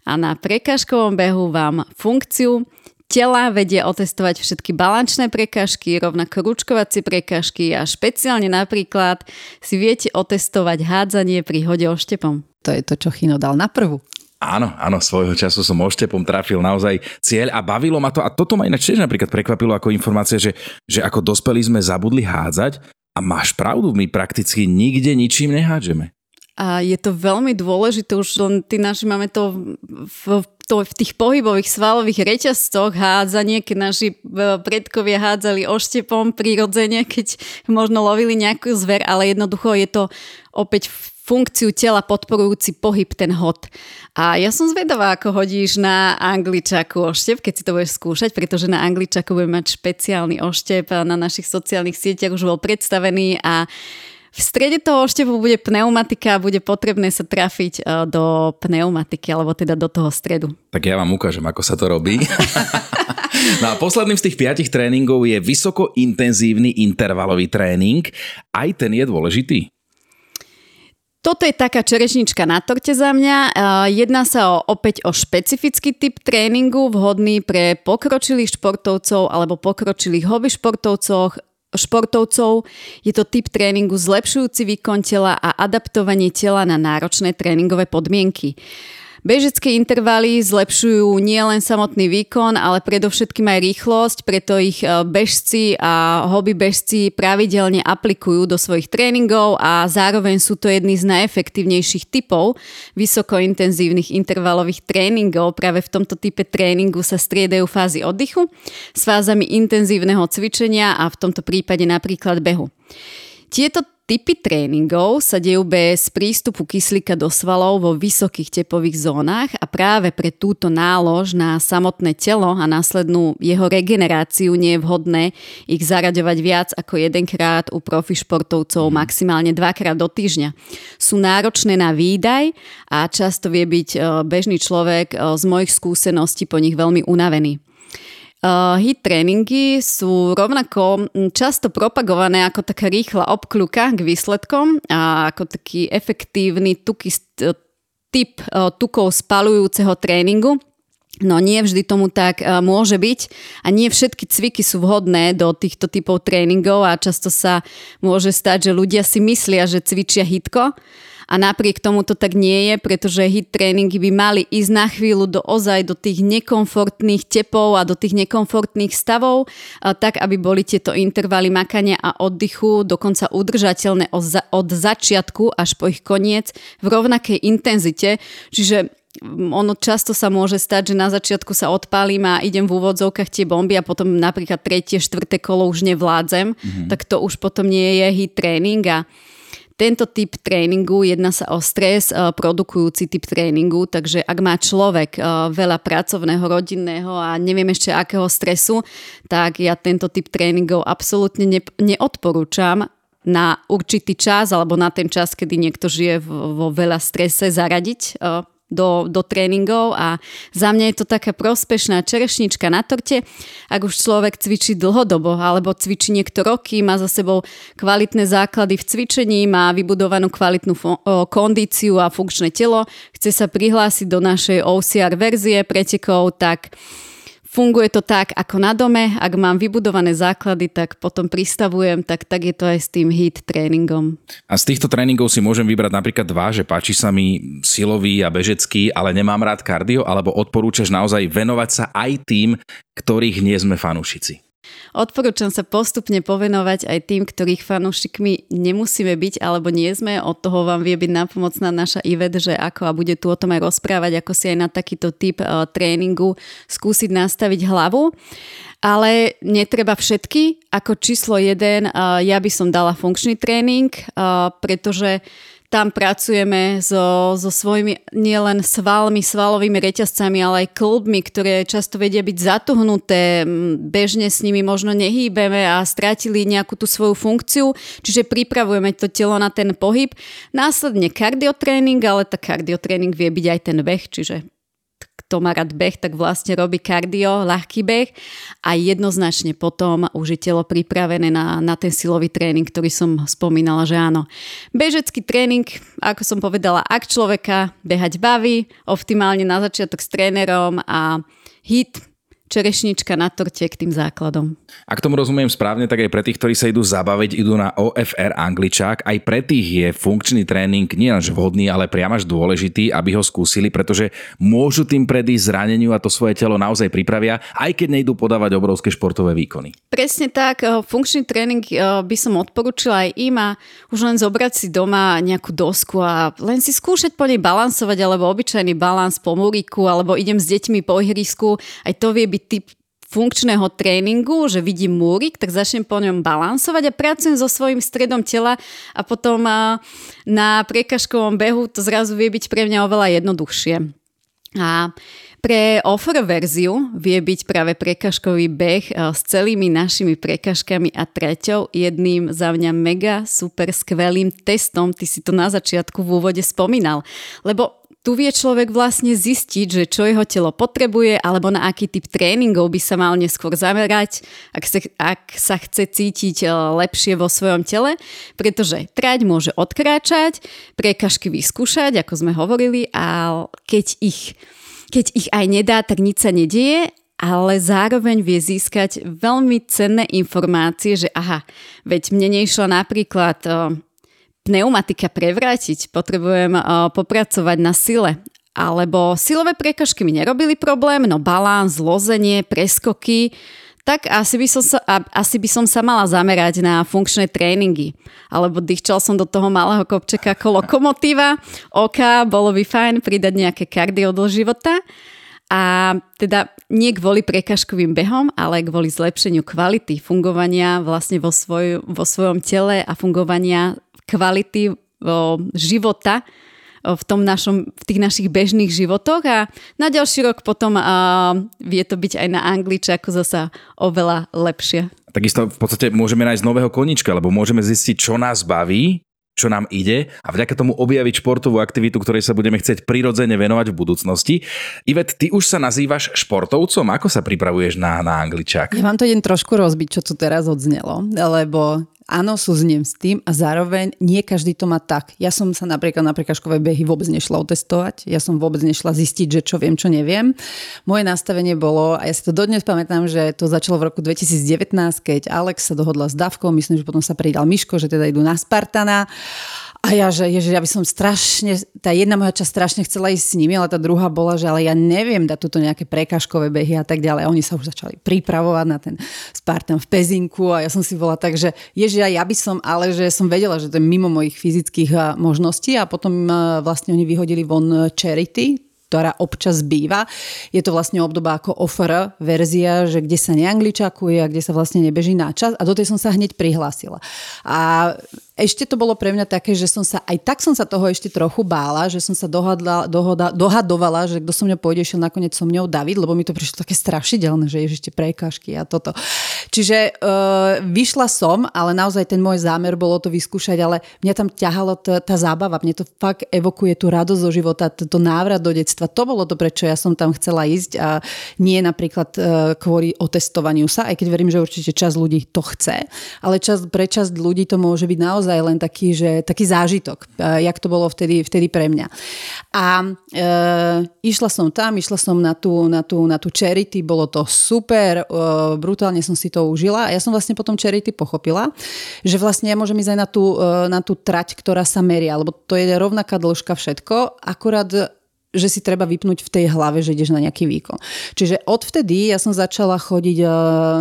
A na prekážkovom behu vám funkciu tela vedie otestovať všetky balančné prekážky, rovnako ručkovacie prekážky a špeciálne napríklad si viete otestovať hádzanie pri hode oštepom. To je to, čo Chino dal na prvú. Áno, áno, svojho času som oštepom trafil naozaj cieľ a bavilo ma to. A toto ma ináč tiež napríklad prekvapilo ako informácia, že, že ako dospelí sme zabudli hádzať a máš pravdu, my prakticky nikde ničím nehádžeme. A je to veľmi dôležité, už len ty naši máme to v to v tých pohybových svalových reťazcoch hádzanie, keď naši e, predkovia hádzali oštepom prirodzene, keď možno lovili nejakú zver, ale jednoducho je to opäť funkciu tela podporujúci pohyb, ten hod. A ja som zvedavá, ako hodíš na angličaku oštep, keď si to budeš skúšať, pretože na angličaku budeme mať špeciálny oštep, na našich sociálnych sieťach už bol predstavený a v strede toho oštepu bude pneumatika a bude potrebné sa trafiť e, do pneumatiky, alebo teda do toho stredu. Tak ja vám ukážem, ako sa to robí. no a posledným z tých piatich tréningov je vysoko intenzívny intervalový tréning. Aj ten je dôležitý? Toto je taká čerešnička na torte za mňa. E, jedná sa o, opäť o špecifický typ tréningu, vhodný pre pokročilých športovcov alebo pokročilých hobby športovcov, športovcov. Je to typ tréningu zlepšujúci výkon tela a adaptovanie tela na náročné tréningové podmienky. Bežecké intervaly zlepšujú nielen samotný výkon, ale predovšetkým aj rýchlosť, preto ich e, bežci a hobby bežci pravidelne aplikujú do svojich tréningov a zároveň sú to jedny z najefektívnejších typov vysokointenzívnych intervalových tréningov. Práve v tomto type tréningu sa striedajú fázy oddychu s fázami intenzívneho cvičenia a v tomto prípade napríklad behu. Tieto typy tréningov sa dejú bez prístupu kyslíka do svalov vo vysokých tepových zónach a práve pre túto nálož na samotné telo a následnú jeho regeneráciu nie je vhodné ich zaraďovať viac ako jedenkrát u profi športovcov, maximálne dvakrát do týždňa. Sú náročné na výdaj a často vie byť e, bežný človek e, z mojich skúseností po nich veľmi unavený. Uh, hit tréningy sú rovnako často propagované ako taká rýchla obkľuka k výsledkom a ako taký efektívny tuky, typ uh, tukov spalujúceho tréningu. No nie vždy tomu tak uh, môže byť a nie všetky cviky sú vhodné do týchto typov tréningov a často sa môže stať, že ľudia si myslia, že cvičia hitko, a napriek tomu to tak nie je, pretože hit tréningy by mali ísť na chvíľu do ozaj do tých nekomfortných tepov a do tých nekomfortných stavov, tak aby boli tieto intervaly makania a oddychu dokonca udržateľné od začiatku až po ich koniec v rovnakej intenzite. Čiže mm, ono často sa môže stať, že na začiatku sa odpálim a idem v úvodzovkách tie bomby a potom napríklad tretie, štvrté kolo už nevládzem, mm-hmm. tak to už potom nie je hit tréning a tento typ tréningu, jedná sa o stres eh, produkujúci typ tréningu, takže ak má človek eh, veľa pracovného, rodinného a neviem ešte akého stresu, tak ja tento typ tréningov absolútne neodporúčam na určitý čas alebo na ten čas, kedy niekto žije vo veľa strese zaradiť eh, do, do tréningov a za mňa je to taká prospešná čerešnička na torte, ak už človek cvičí dlhodobo alebo cvičí niekto roky, má za sebou kvalitné základy v cvičení, má vybudovanú kvalitnú fo- kondíciu a funkčné telo, chce sa prihlásiť do našej OCR verzie pretekov, tak Funguje to tak ako na dome, ak mám vybudované základy, tak potom pristavujem, tak, tak je to aj s tým HIT tréningom. A z týchto tréningov si môžem vybrať napríklad dva, že páči sa mi silový a bežecký, ale nemám rád kardio, alebo odporúčaš naozaj venovať sa aj tým, ktorých nie sme fanúšici? Odporúčam sa postupne povenovať aj tým, ktorých fanúšikmi nemusíme byť alebo nie sme. Od toho vám vie byť napomocná naša Ivet, že ako a bude tu o tom aj rozprávať, ako si aj na takýto typ uh, tréningu skúsiť nastaviť hlavu. Ale netreba všetky. Ako číslo jeden, uh, ja by som dala funkčný tréning, uh, pretože tam pracujeme so, so svojimi nielen svalmi, svalovými reťazcami, ale aj klubmi, ktoré často vedia byť zatuhnuté, bežne s nimi možno nehýbeme a strátili nejakú tú svoju funkciu, čiže pripravujeme to telo na ten pohyb. Následne kardiotréning, ale tá kardiotréning vie byť aj ten beh, čiže kto má rád beh, tak vlastne robí kardio, ľahký beh a jednoznačne potom už je telo pripravené na, na ten silový tréning, ktorý som spomínala, že áno. Bežecký tréning, ako som povedala, ak človeka behať baví, optimálne na začiatok s trénerom a hit čerešnička na torte k tým základom. Ak tomu rozumiem správne, tak aj pre tých, ktorí sa idú zabaviť, idú na OFR angličák, aj pre tých je funkčný tréning nielenže vhodný, ale priam až dôležitý, aby ho skúsili, pretože môžu tým predísť zraneniu a to svoje telo naozaj pripravia, aj keď nejdú podávať obrovské športové výkony. Presne tak, eh, funkčný tréning eh, by som odporúčila aj im a už len zobrať si doma nejakú dosku a len si skúšať po nej balansovať, alebo obyčajný balans po múriku, alebo idem s deťmi po ihrisku, aj to vie byť typ funkčného tréningu, že vidím múrik, tak začnem po ňom balansovať a pracujem so svojím stredom tela a potom na prekažkovom behu to zrazu vie byť pre mňa oveľa jednoduchšie. A pre offer verziu vie byť práve prekažkový beh s celými našimi prekažkami a treťou jedným za mňa mega super skvelým testom. Ty si to na začiatku v úvode spomínal. Lebo tu vie človek vlastne zistiť, že čo jeho telo potrebuje alebo na aký typ tréningov by sa mal neskôr zamerať, ak sa, ak sa chce cítiť e, lepšie vo svojom tele, pretože trať môže odkráčať, prekažky vyskúšať, ako sme hovorili, a keď ich, keď ich aj nedá, tak nič sa nedieje ale zároveň vie získať veľmi cenné informácie, že aha, veď mne nešla napríklad e, pneumatika prevrátiť, potrebujem uh, popracovať na sile. Alebo silové prekažky mi nerobili problém, no balán, zlozenie, preskoky, tak asi by, som sa, asi by som sa mala zamerať na funkčné tréningy. Alebo dýchčal som do toho malého kopčeka ako lokomotíva. OK, bolo by fajn pridať nejaké kardio do života. A teda nie kvôli prekažkovým behom, ale kvôli zlepšeniu kvality fungovania vlastne vo, svoj, vo svojom tele a fungovania kvality života v, tom našom, v tých našich bežných životoch a na ďalší rok potom a, vie to byť aj na angličaku zasa oveľa lepšie. Takisto v podstate môžeme nájsť nového konička, lebo môžeme zistiť, čo nás baví, čo nám ide a vďaka tomu objaviť športovú aktivitu, ktorej sa budeme chcieť prirodzene venovať v budúcnosti. Ivet, ty už sa nazývaš športovcom? Ako sa pripravuješ na, na angličák? Ja vám to idem trošku rozbiť, čo tu teraz odznelo, lebo áno, súzniem s tým a zároveň nie každý to má tak. Ja som sa napríklad na prekažkové behy vôbec nešla otestovať, ja som vôbec nešla zistiť, že čo viem, čo neviem. Moje nastavenie bolo, a ja si to dodnes pamätám, že to začalo v roku 2019, keď Alex sa dohodla s Davkou, myslím, že potom sa pridal Miško, že teda idú na Spartana a ja, že ježiš, ja by som strašne, tá jedna moja časť strašne chcela ísť s nimi, ale tá druhá bola, že ale ja neviem dať túto nejaké prekažkové behy a tak ďalej. A oni sa už začali pripravovať na ten Spartan v Pezinku a ja som si bola tak, že ježiš, ja by som, ale že som vedela, že to je mimo mojich fyzických možností a potom vlastne oni vyhodili von charity, ktorá občas býva. Je to vlastne obdoba ako offer verzia, že kde sa neangličakuje a kde sa vlastne nebeží na čas a do tej som sa hneď prihlásila. A ešte to bolo pre mňa také, že som sa, aj tak som sa toho ešte trochu bála, že som sa dohadla, dohoda, dohadovala, že kto so mňou pôjde, šiel nakoniec so mňou David, lebo mi to prišlo také strašidelné, že ešte prekážky a toto. Čiže uh, vyšla som, ale naozaj ten môj zámer bolo to vyskúšať, ale mňa tam ťahalo t- tá zábava, mne to fakt evokuje tú radosť zo života, to návrat do detstva. To bolo to, prečo ja som tam chcela ísť a nie napríklad uh, kvôli otestovaniu sa, aj keď verím, že určite čas ľudí to chce, ale čas, pre časť ľudí to môže byť naozaj naozaj len taký, že, taký zážitok, e, jak to bolo vtedy, vtedy pre mňa. A e, išla som tam, išla som na tú, na tú, na tú charity, bolo to super, e, brutálne som si to užila a ja som vlastne potom charity pochopila, že vlastne ja môžem ísť aj na tú, e, na tú trať, ktorá sa meria, lebo to je rovnaká dĺžka všetko, akurát že si treba vypnúť v tej hlave, že ideš na nejaký výkon. Čiže odvtedy ja som začala chodiť e,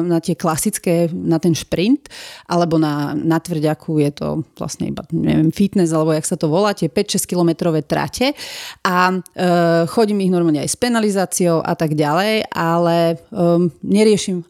na tie klasické, na ten šprint, alebo na, na tvrďaku je to vlastne iba, neviem, fitness, alebo jak sa to volá, tie 5-6 kilometrové trate a e, chodím ich normálne aj s penalizáciou a tak ďalej, ale e, neriešim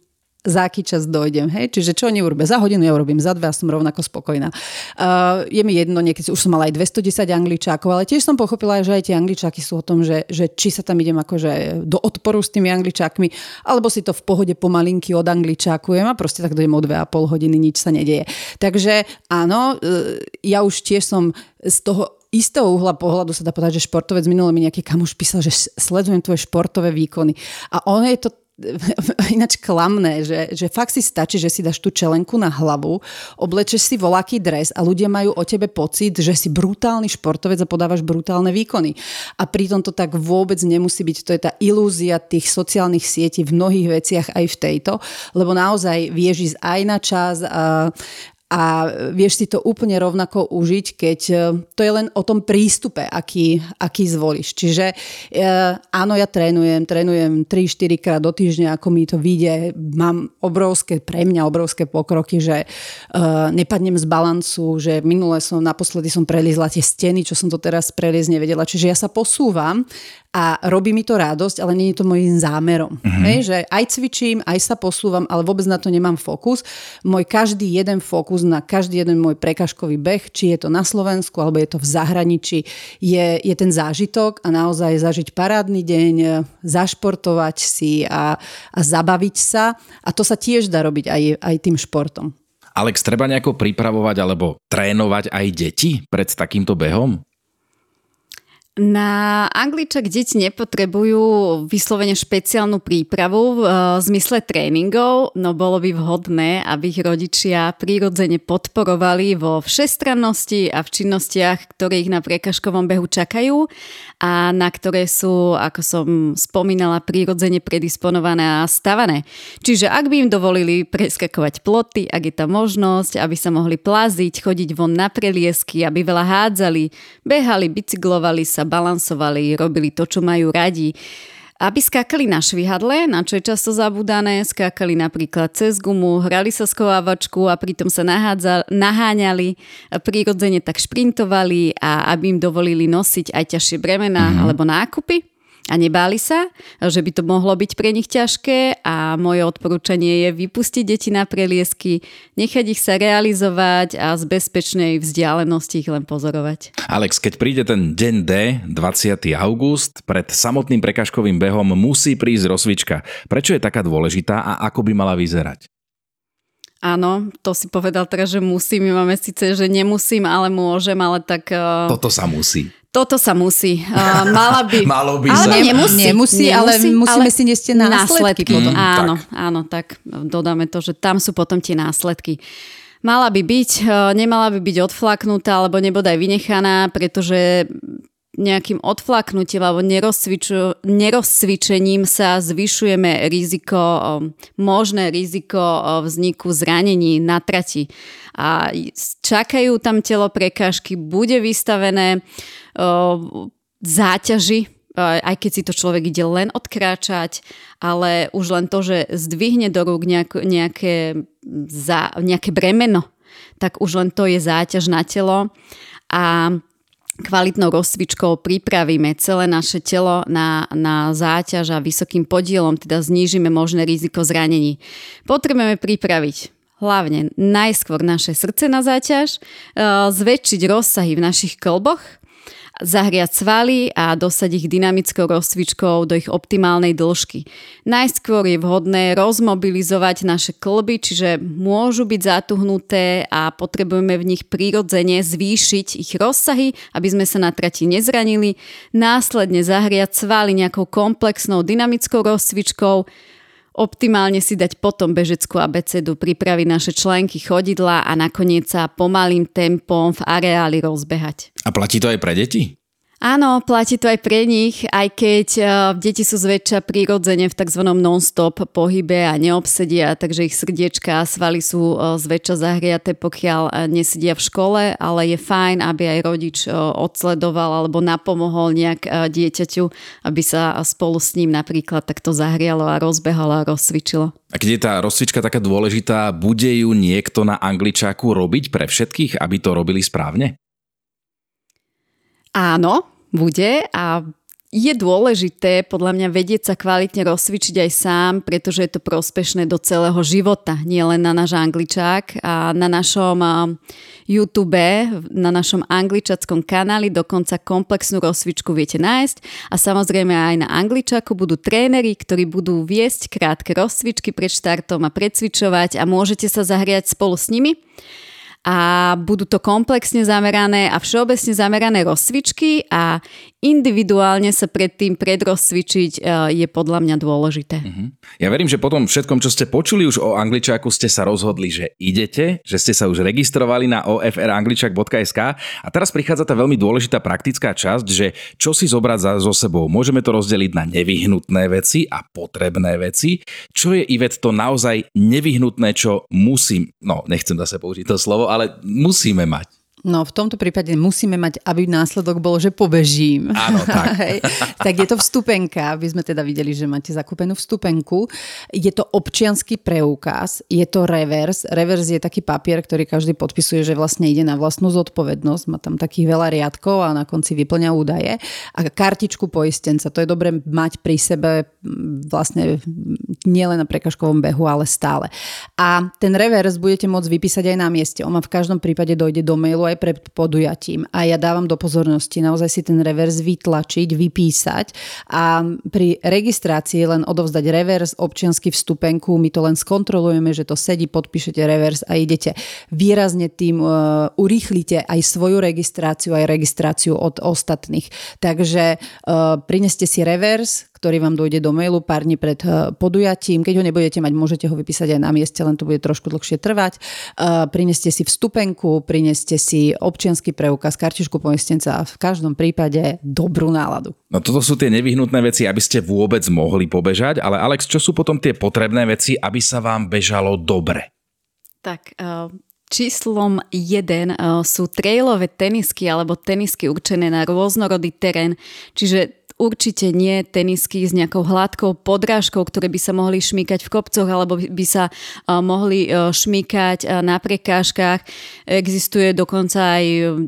za aký čas dojdem. Hej? Čiže čo oni urobia za hodinu, ja urobím za dve a som rovnako spokojná. Uh, je mi jedno, niekedy už som mala aj 210 angličákov, ale tiež som pochopila, že aj tie angličáky sú o tom, že, že či sa tam idem akože do odporu s tými angličákmi, alebo si to v pohode pomalinky od angličákujem a proste tak dojdem o dve a pol hodiny, nič sa nedieje. Takže áno, e, ja už tiež som z toho istého uhla pohľadu sa dá povedať, že športovec minule mi nejaký kamuš písal, že sledujem tvoje športové výkony. A ono je to ináč klamné, že, že fakt si stačí, že si dáš tú čelenku na hlavu, oblečeš si voľaký dres a ľudia majú o tebe pocit, že si brutálny športovec a podávaš brutálne výkony. A pritom to tak vôbec nemusí byť. To je tá ilúzia tých sociálnych sietí v mnohých veciach aj v tejto, lebo naozaj vieš ísť aj na čas a, a vieš si to úplne rovnako užiť, keď e, to je len o tom prístupe, aký, aký zvolíš. Čiže e, áno, ja trénujem, trénujem 3-4 krát do týždňa, ako mi to vyjde. Mám obrovské, pre mňa obrovské pokroky, že e, nepadnem z balancu, že minule som, naposledy som prelizla tie steny, čo som to teraz preliezť nevedela. Čiže ja sa posúvam a robí mi to radosť, ale nie je to môjim zámerom. Mm-hmm. Hej, že aj cvičím, aj sa posúvam, ale vôbec na to nemám fokus. Môj každý jeden fokus na každý jeden môj prekažkový beh, či je to na Slovensku, alebo je to v zahraničí, je, je ten zážitok a naozaj zažiť parádny deň, zašportovať si a, a zabaviť sa. A to sa tiež dá robiť aj, aj tým športom. Alex, treba nejako pripravovať alebo trénovať aj deti pred takýmto behom? Na angličak deti nepotrebujú vyslovene špeciálnu prípravu v e, zmysle tréningov, no bolo by vhodné, aby ich rodičia prirodzene podporovali vo všestrannosti a v činnostiach, ktoré ich na prekažkovom behu čakajú a na ktoré sú, ako som spomínala, prirodzene predisponované a stavané. Čiže ak by im dovolili preskakovať ploty, ak je tam možnosť, aby sa mohli plaziť, chodiť von na preliesky, aby veľa hádzali, behali, bicyklovali sa, balansovali, robili to, čo majú radi. Aby skákali na švihadle, na čo je často zabúdané, skákali napríklad cez gumu, hrali sa skovávačku a pritom sa nahádza, naháňali, prirodzene tak šprintovali a aby im dovolili nosiť aj ťažšie bremená mm-hmm. alebo nákupy a nebáli sa, že by to mohlo byť pre nich ťažké a moje odporúčanie je vypustiť deti na preliesky, nechať ich sa realizovať a z bezpečnej vzdialenosti ich len pozorovať. Alex, keď príde ten deň D, 20. august, pred samotným prekažkovým behom musí prísť rozvička. Prečo je taká dôležitá a ako by mala vyzerať? Áno, to si povedal teraz, že musím. My máme síce, že nemusím, ale môžem, ale tak... Uh... Toto sa musí. Toto sa musí. Uh, mala by... Malo by ale sa. Nemusí, nemusí, nemusí, ale musíme ale si neste následky, následky potom. Mm, áno, tak. áno, tak dodáme to, že tam sú potom tie následky. Mala by byť, nemala by byť odflaknutá alebo nebodaj vynechaná, pretože nejakým odflaknutím alebo nerozcvičením sa zvyšujeme riziko, možné riziko vzniku zranení na trati. A čakajú tam telo prekážky, bude vystavené záťaži, aj keď si to človek ide len odkráčať, ale už len to, že zdvihne do rúk nejak, nejaké, nejaké bremeno, tak už len to je záťaž na telo. A kvalitnou rozcvičkou pripravíme celé naše telo na, na záťaž a vysokým podielom, teda znížime možné riziko zranení. Potrebujeme pripraviť hlavne najskôr naše srdce na záťaž, e, zväčšiť rozsahy v našich kolboch, zahriať svaly a dosať ich dynamickou rozcvičkou do ich optimálnej dĺžky. Najskôr je vhodné rozmobilizovať naše klby, čiže môžu byť zatuhnuté a potrebujeme v nich prirodzene zvýšiť ich rozsahy, aby sme sa na trati nezranili. Následne zahriať svaly nejakou komplexnou dynamickou rozcvičkou, optimálne si dať potom bežeckú abecedu, pripraviť naše členky chodidla a nakoniec sa pomalým tempom v areáli rozbehať. A platí to aj pre deti? Áno, platí to aj pre nich, aj keď uh, deti sú zväčša prirodzene v tzv. non-stop pohybe a neobsedia, takže ich srdiečka a svaly sú uh, zväčša zahriaté, pokiaľ uh, nesedia v škole, ale je fajn, aby aj rodič odsledoval alebo napomohol nejak dieťaťu, aby sa spolu s ním napríklad takto zahrialo a rozbehalo a rozcvičilo. A keď je tá rozcvička taká dôležitá, bude ju niekto na angličáku robiť pre všetkých, aby to robili správne? Áno, bude a je dôležité podľa mňa vedieť sa kvalitne rozcvičiť aj sám, pretože je to prospešné do celého života, nie len na náš angličák. A na našom YouTube, na našom angličackom kanáli dokonca komplexnú rozcvičku viete nájsť. A samozrejme aj na angličaku budú tréneri, ktorí budú viesť krátke rozcvičky pred štartom a predcvičovať a môžete sa zahriať spolu s nimi a budú to komplexne zamerané a všeobecne zamerané rozcvičky a individuálne sa predtým predrozcvičiť e, je podľa mňa dôležité. Uh-huh. Ja verím, že potom všetkom, čo ste počuli už o angličáku, ste sa rozhodli, že idete, že ste sa už registrovali na ofrangličak.sk a teraz prichádza tá veľmi dôležitá praktická časť, že čo si zobrať za, so sebou. Môžeme to rozdeliť na nevyhnutné veci a potrebné veci. Čo je, Ivet, to naozaj nevyhnutné, čo musím, no nechcem zase použiť to slovo, ale musíme mať. No v tomto prípade musíme mať, aby následok bol, že pobežím. Áno, tak. tak je to vstupenka, aby sme teda videli, že máte zakúpenú vstupenku. Je to občianský preukaz, je to revers. Revers je taký papier, ktorý každý podpisuje, že vlastne ide na vlastnú zodpovednosť. Má tam takých veľa riadkov a na konci vyplňa údaje. A kartičku poistenca, to je dobre mať pri sebe vlastne nielen na prekažkovom behu, ale stále. A ten revers budete môcť vypísať aj na mieste. On vám v každom prípade dojde do mailu aj pred podujatím. A ja dávam do pozornosti naozaj si ten revers vytlačiť, vypísať a pri registrácii len odovzdať revers, občiansky vstupenku, my to len skontrolujeme, že to sedí, podpíšete revers a idete. Výrazne tým uh, urýchlite aj svoju registráciu, aj registráciu od ostatných. Takže uh, prineste si revers, ktorý vám dojde do mailu pár dní pred eh, podujatím. Keď ho nebudete mať, môžete ho vypísať aj na mieste, len to bude trošku dlhšie trvať. Eh, prineste si vstupenku, prineste si občianský preukaz, kartičku poistenca a v každom prípade dobrú náladu. No toto sú tie nevyhnutné veci, aby ste vôbec mohli pobežať, ale Alex, čo sú potom tie potrebné veci, aby sa vám bežalo dobre? Tak, uh... Číslom 1 sú trailové tenisky alebo tenisky určené na rôznorodý terén, čiže určite nie tenisky s nejakou hladkou podrážkou, ktoré by sa mohli šmýkať v kopcoch alebo by sa mohli šmýkať na prekážkach. Existuje dokonca aj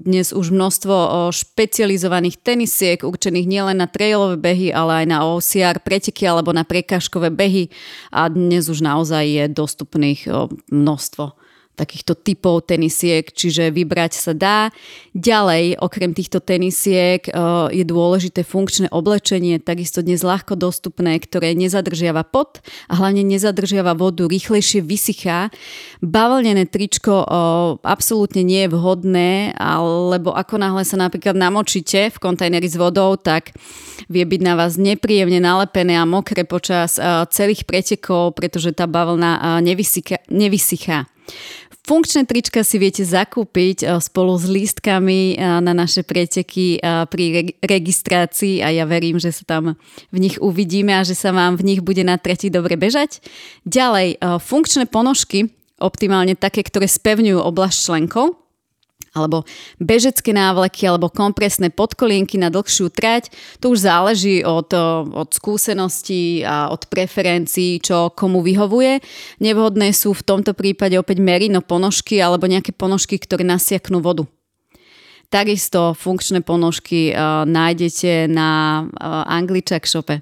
dnes už množstvo špecializovaných tenisiek určených nielen na trailové behy, ale aj na OCR preteky alebo na prekážkové behy a dnes už naozaj je dostupných množstvo takýchto typov tenisiek, čiže vybrať sa dá. Ďalej, okrem týchto tenisiek eh, je dôležité funkčné oblečenie, takisto dnes ľahko dostupné, ktoré nezadržiava pot a hlavne nezadržiava vodu, rýchlejšie vysychá. Bavlnené tričko eh, absolútne nie je vhodné, lebo ako náhle sa napríklad namočíte v kontajneri s vodou, tak vie byť na vás nepríjemne nalepené a mokré počas eh, celých pretekov, pretože tá bavlna nevysychá. Funkčné trička si viete zakúpiť eh, spolu s lístkami eh, na naše preteky eh, pri registrácii a ja verím, že sa tam v nich uvidíme a že sa vám v nich bude na tretí dobre bežať. Ďalej, funkčné ponožky, optimálne také, ktoré spevňujú oblasť členkov, alebo bežecké návleky, alebo kompresné podkolienky na dlhšiu trať. To už záleží od, od skúseností a od preferencií, čo komu vyhovuje. Nevhodné sú v tomto prípade opäť merino ponožky alebo nejaké ponožky, ktoré nasiaknú vodu. Takisto funkčné ponožky uh, nájdete na uh, Angličak shope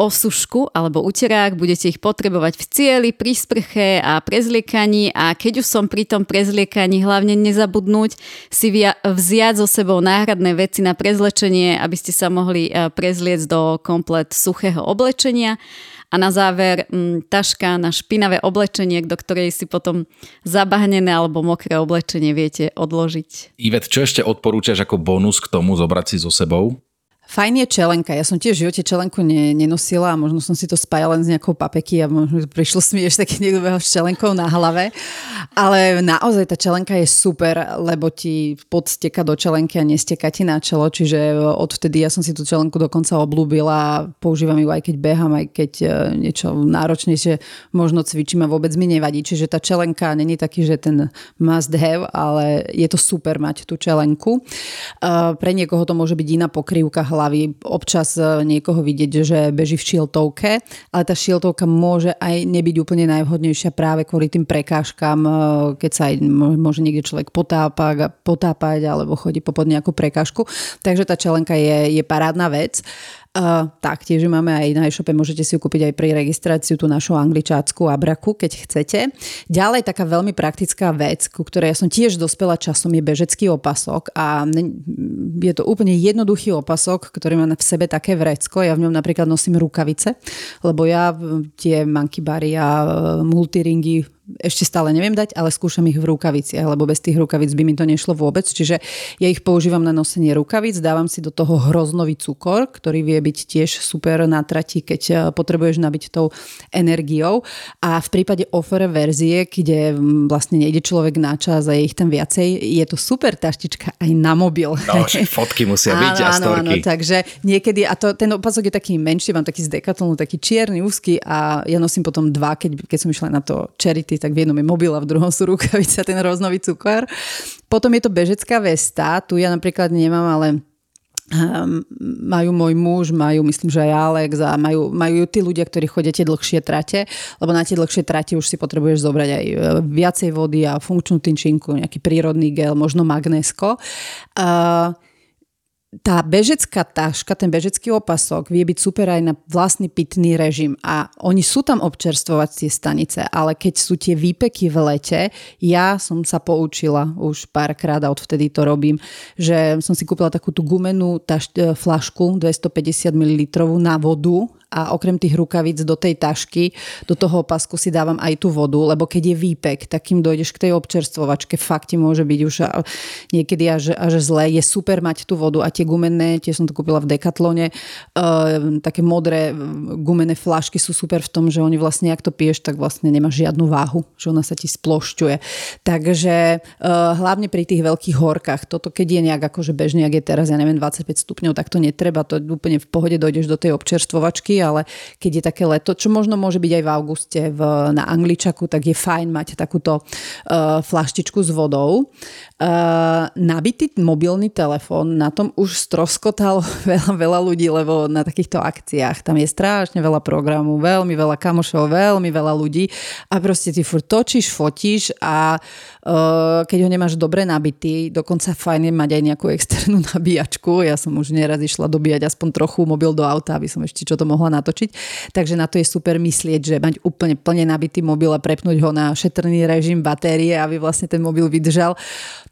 osušku alebo uterák, budete ich potrebovať v cieli, pri sprche a prezliekaní a keď už som pri tom prezliekaní, hlavne nezabudnúť si vziať so sebou náhradné veci na prezlečenie, aby ste sa mohli e, prezliecť do komplet suchého oblečenia. A na záver m, taška na špinavé oblečenie, do ktorej si potom zabahnené alebo mokré oblečenie viete odložiť. Ivet, čo ešte odporúčaš ako bonus k tomu zobrať si so sebou? Fajn je čelenka. Ja som tiež v živote čelenku ne, nenosila a možno som si to spájala len s nejakou papeky a možno prišlo mi ešte taký niekto s čelenkou na hlave. Ale naozaj tá čelenka je super, lebo ti podsteka do čelenky a nesteka ti na čelo. Čiže odvtedy ja som si tú čelenku dokonca oblúbila používam ju aj keď behám, aj keď e, niečo náročnejšie možno cvičím a vôbec mi nevadí. Čiže tá čelenka není taký, že ten must have, ale je to super mať tú čelenku. Uh, pre niekoho to môže byť iná pokrývka hlavy. Občas e, niekoho vidieť, že beží v šiltovke, ale tá šiltovka môže aj nebyť úplne najvhodnejšia práve kvôli tým prekážkam, e, keď sa aj môže niekde človek potápať, potápať alebo chodí po pod nejakú prekážku. Takže tá čelenka je, je parádna vec. Uh, taktiež máme aj na e-shope, môžete si ju kúpiť aj pri registráciu tú našu angličácku abraku, keď chcete. Ďalej taká veľmi praktická vec, ku ktorej ja som tiež dospela časom, je bežecký opasok a je to úplne jednoduchý opasok, ktorý má v sebe také vrecko. Ja v ňom napríklad nosím rukavice, lebo ja tie mankybary a multiringy ešte stále neviem dať, ale skúšam ich v rukaviciach, lebo bez tých rukavic by mi to nešlo vôbec. Čiže ja ich používam na nosenie rukavic, dávam si do toho hroznový cukor, ktorý vie byť tiež super na trati, keď eh, potrebuješ nabiť tou energiou. A v prípade offer verzie, kde vlastne nejde človek na čas a je ich tam viacej, je to super taštička aj na mobil. No, fotky musia byť áno, a storky. Áno, áno, takže niekedy, a to, ten opasok je taký menší, mám taký z Decathlonu, taký čierny, úzky a ja nosím potom dva, keď, keď som išla na to charity tak v jednom je mobil a v druhom sú rukavice a ten roznový cukor. Potom je to bežecká vesta, tu ja napríklad nemám, ale um, majú môj muž, majú myslím, že aj Alex a majú, majú tí ľudia, ktorí chodia tie dlhšie trate, lebo na tie dlhšie trate už si potrebuješ zobrať aj e, viacej vody a funkčnú tynčinku, nejaký prírodný gel, možno magnesko. Uh, tá bežecká taška, ten bežecký opasok vie byť super aj na vlastný pitný režim a oni sú tam občerstvovacie stanice, ale keď sú tie výpeky v lete, ja som sa poučila už párkrát a odvtedy to robím, že som si kúpila takú tú gumenú taš- e, flašku 250 ml na vodu a okrem tých rukavíc do tej tašky, do toho opasku si dávam aj tú vodu, lebo keď je výpek, tak kým dojdeš k tej občerstvovačke, fakt ti môže byť už niekedy až, až zle. Je super mať tú vodu a tie gumené, tie som to kúpila v Decathlone, uh, také modré gumené flašky sú super v tom, že oni vlastne, ak to piješ, tak vlastne nemá žiadnu váhu, že ona sa ti splošťuje. Takže uh, hlavne pri tých veľkých horkách, toto keď je nejak akože bežne, ak je teraz, ja neviem, 25 stupňov, tak to netreba, to úplne v pohode dojdeš do tej občerstvovačky ale keď je také leto, čo možno môže byť aj v auguste v, na Angličaku, tak je fajn mať takúto uh, flaštičku s vodou. Uh, nabitý mobilný telefón, na tom už stroskotal veľa, veľa ľudí, lebo na takýchto akciách tam je strašne veľa programu, veľmi veľa kamošov, veľmi veľa ľudí a proste ty furt točíš, fotíš a uh, keď ho nemáš dobre nabitý, dokonca fajn je mať aj nejakú externú nabíjačku. Ja som už neraz išla dobíjať aspoň trochu mobil do auta, aby som ešte čo to mohla natočiť. Takže na to je super myslieť, že mať úplne plne nabitý mobil a prepnúť ho na šetrný režim batérie, aby vlastne ten mobil vydržal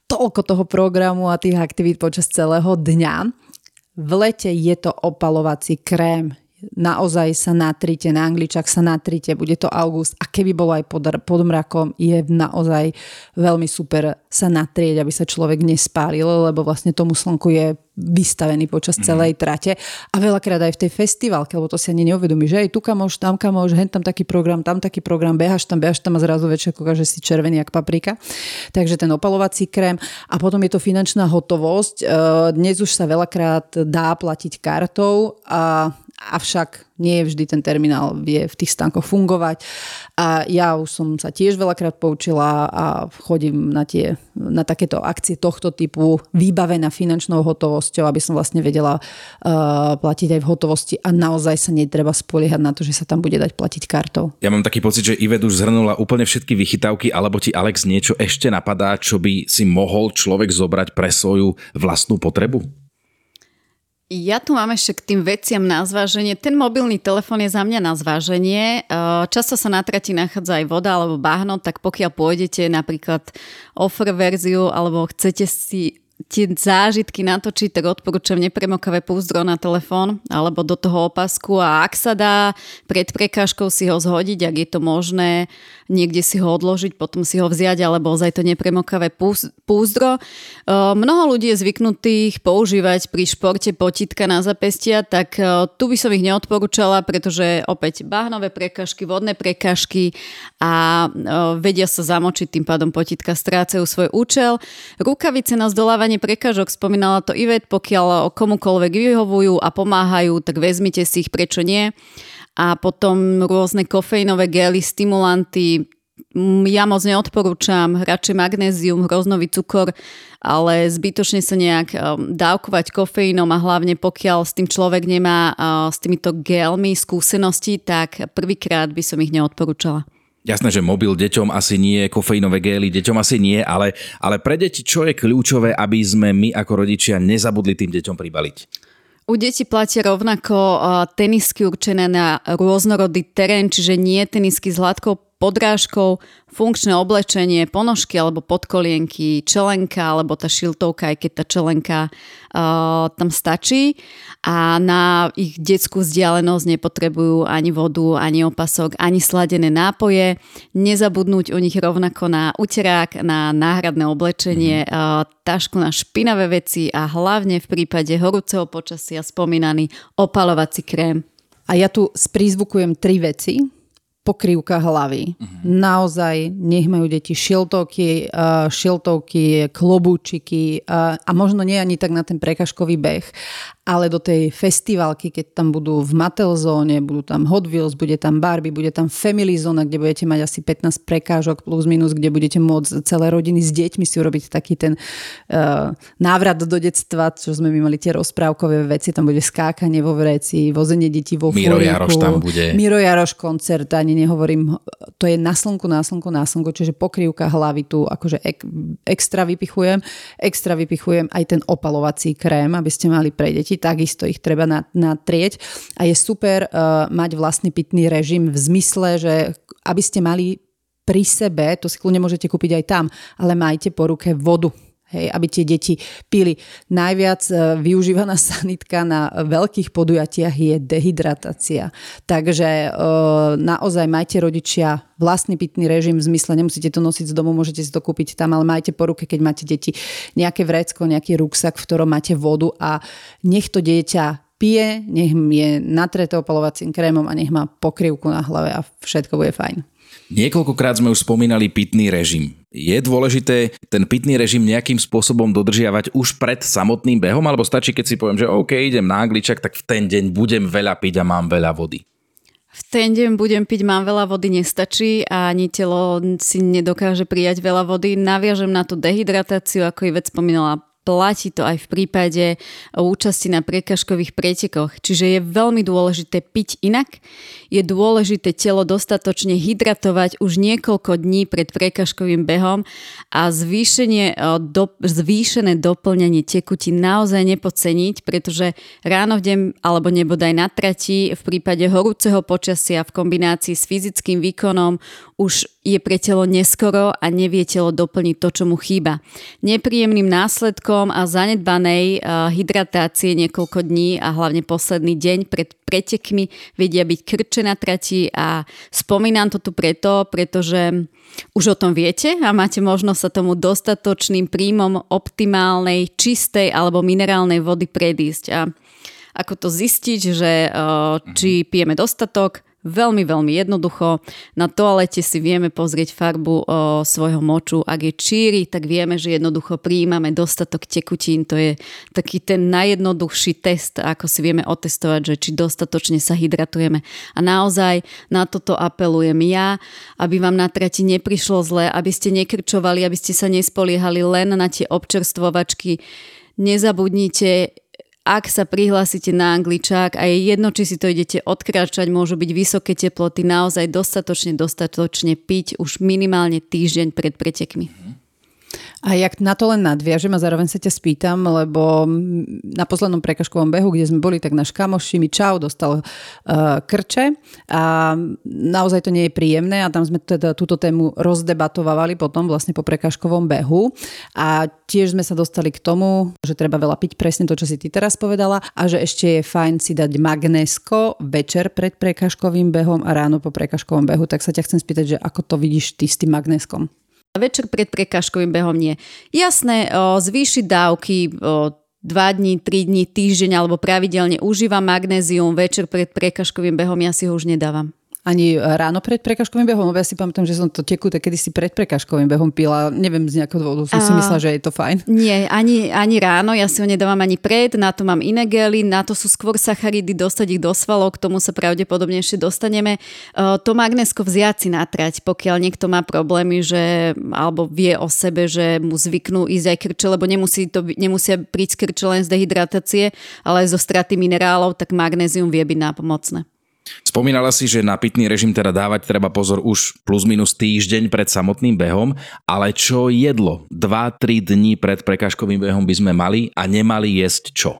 toľko toho programu a tých aktivít počas celého dňa. V lete je to opalovací krém, naozaj sa natrite, na angličak sa natrite, bude to august a keby bolo aj pod, pod mrakom, je naozaj veľmi super sa natrieť, aby sa človek nespálil, lebo vlastne tomu slnku je vystavený počas mm. celej trate a veľakrát aj v tej festivalke, lebo to si ani neuvedomí, že aj tu kamoš, tam kamoš, hen tam taký program, tam taký program, behaš tam, behaš tam a zrazu večer že si červený jak paprika. Takže ten opalovací krém a potom je to finančná hotovosť. E, dnes už sa veľakrát dá platiť kartou a avšak nie vždy ten terminál vie v tých stánkoch fungovať. A ja už som sa tiež veľakrát poučila a chodím na, tie, na takéto akcie tohto typu výbavená finančnou hotovosťou, aby som vlastne vedela uh, platiť aj v hotovosti a naozaj sa netreba spoliehať na to, že sa tam bude dať platiť kartou. Ja mám taký pocit, že Ivet už zhrnula úplne všetky vychytávky, alebo ti Alex niečo ešte napadá, čo by si mohol človek zobrať pre svoju vlastnú potrebu? Ja tu mám ešte k tým veciam na zváženie. Ten mobilný telefón je za mňa na zváženie. Často sa na trati nachádza aj voda alebo bahno, tak pokiaľ pôjdete napríklad offer verziu alebo chcete si tie zážitky natočiť, tak odporúčam nepremokavé púzdro na telefón alebo do toho opasku a ak sa dá pred prekážkou si ho zhodiť, ak je to možné, niekde si ho odložiť, potom si ho vziať alebo ozaj to nepremokavé púzdro. Mnoho ľudí je zvyknutých používať pri športe potitka na zapestia, tak tu by som ich neodporúčala, pretože opäť bahnové prekažky, vodné prekažky a vedia sa zamočiť, tým pádom potitka strácajú svoj účel. Rukavice na zdolávanie odstraňovanie prekážok, spomínala to Ivet, pokiaľ komukoľvek vyhovujú a pomáhajú, tak vezmite si ich, prečo nie. A potom rôzne kofeínové gely, stimulanty, ja moc neodporúčam, radšej magnézium, hroznový cukor, ale zbytočne sa nejak um, dávkovať kofeínom a hlavne pokiaľ s tým človek nemá uh, s týmito gelmi skúsenosti, tak prvýkrát by som ich neodporúčala. Jasné, že mobil deťom asi nie, kofeínové gély deťom asi nie, ale, ale pre deti čo je kľúčové, aby sme my ako rodičia nezabudli tým deťom pribaliť? U detí platia rovnako tenisky určené na rôznorodý terén, čiže nie tenisky s hladkou podrážkou, funkčné oblečenie, ponožky alebo podkolienky, čelenka alebo tá šiltovka, aj keď tá čelenka uh, tam stačí. A na ich detskú vzdialenosť nepotrebujú ani vodu, ani opasok, ani sladené nápoje. Nezabudnúť u nich rovnako na uterák, na náhradné oblečenie, mm-hmm. uh, tašku na špinavé veci a hlavne v prípade horúceho počasia spomínaný opalovací krém. A ja tu sprízvukujem tri veci, pokrývka hlavy. Uh-huh. Naozaj nech majú deti šiltovky, šiltovky, klobúčiky a možno nie ani tak na ten prekažkový beh, ale do tej festivalky, keď tam budú v Matelzóne, budú tam Hot Wheels, bude tam Barbie, bude tam Family Zone, kde budete mať asi 15 prekážok plus minus, kde budete môcť celé rodiny s deťmi si urobiť taký ten uh, návrat do detstva, čo sme my mali tie rozprávkové veci, tam bude skákanie vo vreci, vozenie detí vo Miro Jaroš tam bude. Miro Jaroš koncert, ani nehovorím, to je na slnku, na slnku, na slnku, čiže pokrývka hlavy tu akože ek, extra vypichujem, extra vypichujem aj ten opalovací krém, aby ste mali pre deti takisto ich treba natrieť. A je super uh, mať vlastný pitný režim v zmysle, že aby ste mali pri sebe, to si kľudne môžete kúpiť aj tam, ale majte po ruke vodu Hej, aby tie deti pili. Najviac e, využívaná sanitka na veľkých podujatiach je dehydratácia. Takže e, naozaj majte rodičia vlastný pitný režim v zmysle, nemusíte to nosiť z domu, môžete si to kúpiť tam, ale majte po ruke, keď máte deti nejaké vrecko, nejaký ruksak, v ktorom máte vodu a nech to dieťa pije, nech je natreté opalovacím krémom a nech má pokrývku na hlave a všetko bude fajn. Niekoľkokrát sme už spomínali pitný režim. Je dôležité ten pitný režim nejakým spôsobom dodržiavať už pred samotným behom, alebo stačí, keď si poviem, že OK, idem na angličak, tak v ten deň budem veľa piť a mám veľa vody? V ten deň budem piť, mám veľa vody, nestačí a ani telo si nedokáže prijať veľa vody. Naviažem na tú dehydratáciu, ako i vec spomínala platí to aj v prípade účasti na priekažkových pretekoch. Čiže je veľmi dôležité piť inak. Je dôležité telo dostatočne hydratovať už niekoľko dní pred priekažkovým behom a zvýšenie, e, do, zvýšené doplňanie tekutín naozaj nepoceniť, pretože ráno v deň alebo nebodaj na trati v prípade horúceho počasia v kombinácii s fyzickým výkonom už je pre telo neskoro a nevie telo doplniť to, čo mu chýba. Nepríjemným následkom a zanedbanej uh, hydratácie niekoľko dní a hlavne posledný deň pred pretekmi vedia byť krče na trati. A spomínam to tu preto, pretože už o tom viete a máte možnosť sa tomu dostatočným príjmom optimálnej, čistej alebo minerálnej vody predísť. A ako to zistiť, že uh, či pijeme dostatok, Veľmi, veľmi jednoducho. Na toalete si vieme pozrieť farbu o, svojho moču. Ak je číri, tak vieme, že jednoducho prijímame dostatok tekutín. To je taký ten najjednoduchší test, ako si vieme otestovať, že či dostatočne sa hydratujeme. A naozaj na toto apelujem ja, aby vám na trati neprišlo zle, aby ste nekrčovali, aby ste sa nespoliehali len na tie občerstvovačky. Nezabudnite ak sa prihlásite na angličák a je jedno, či si to idete odkračať, môžu byť vysoké teploty, naozaj dostatočne, dostatočne piť už minimálne týždeň pred pretekmi. Mm-hmm. A jak na to len nadviažem a zároveň sa ťa spýtam, lebo na poslednom prekažkovom behu, kde sme boli, tak náš kamoš mi Čau dostal uh, krče a naozaj to nie je príjemné a tam sme teda túto tému rozdebatovali potom vlastne po prekažkovom behu a tiež sme sa dostali k tomu, že treba veľa piť, presne to, čo si ty teraz povedala a že ešte je fajn si dať magnésko večer pred prekažkovým behom a ráno po prekažkovom behu, tak sa ťa chcem spýtať, že ako to vidíš ty s tým magnéskom? Večer pred prekážkovým behom nie. Jasné, o, zvýšiť dávky o, 2 dní, 3 dní, týždeň alebo pravidelne užívam magnézium, večer pred prekažkovým behom ja si ho už nedávam ani ráno pred prekažkovým behom, lebo ja si pamätám, že som to tekuté kedysi pred prekažkovým behom pila, neviem z nejakého dôvodu, som si myslela, že je to fajn. Nie, ani, ani ráno, ja si ho nedávam ani pred, na to mám iné gely, na to sú skôr sacharidy, dostať ich do svalov, k tomu sa pravdepodobne ešte dostaneme. To magnesko vziať si natrať, pokiaľ niekto má problémy, že, alebo vie o sebe, že mu zvyknú ísť aj krče, lebo nemusí to, nemusia prísť krče len z dehydratácie, ale aj zo straty minerálov, tak magnézium vie byť nápomocné. Spomínala si, že na pitný režim teda dávať treba pozor už plus minus týždeň pred samotným behom, ale čo jedlo? 2-3 dní pred prekážkovým behom by sme mali a nemali jesť čo?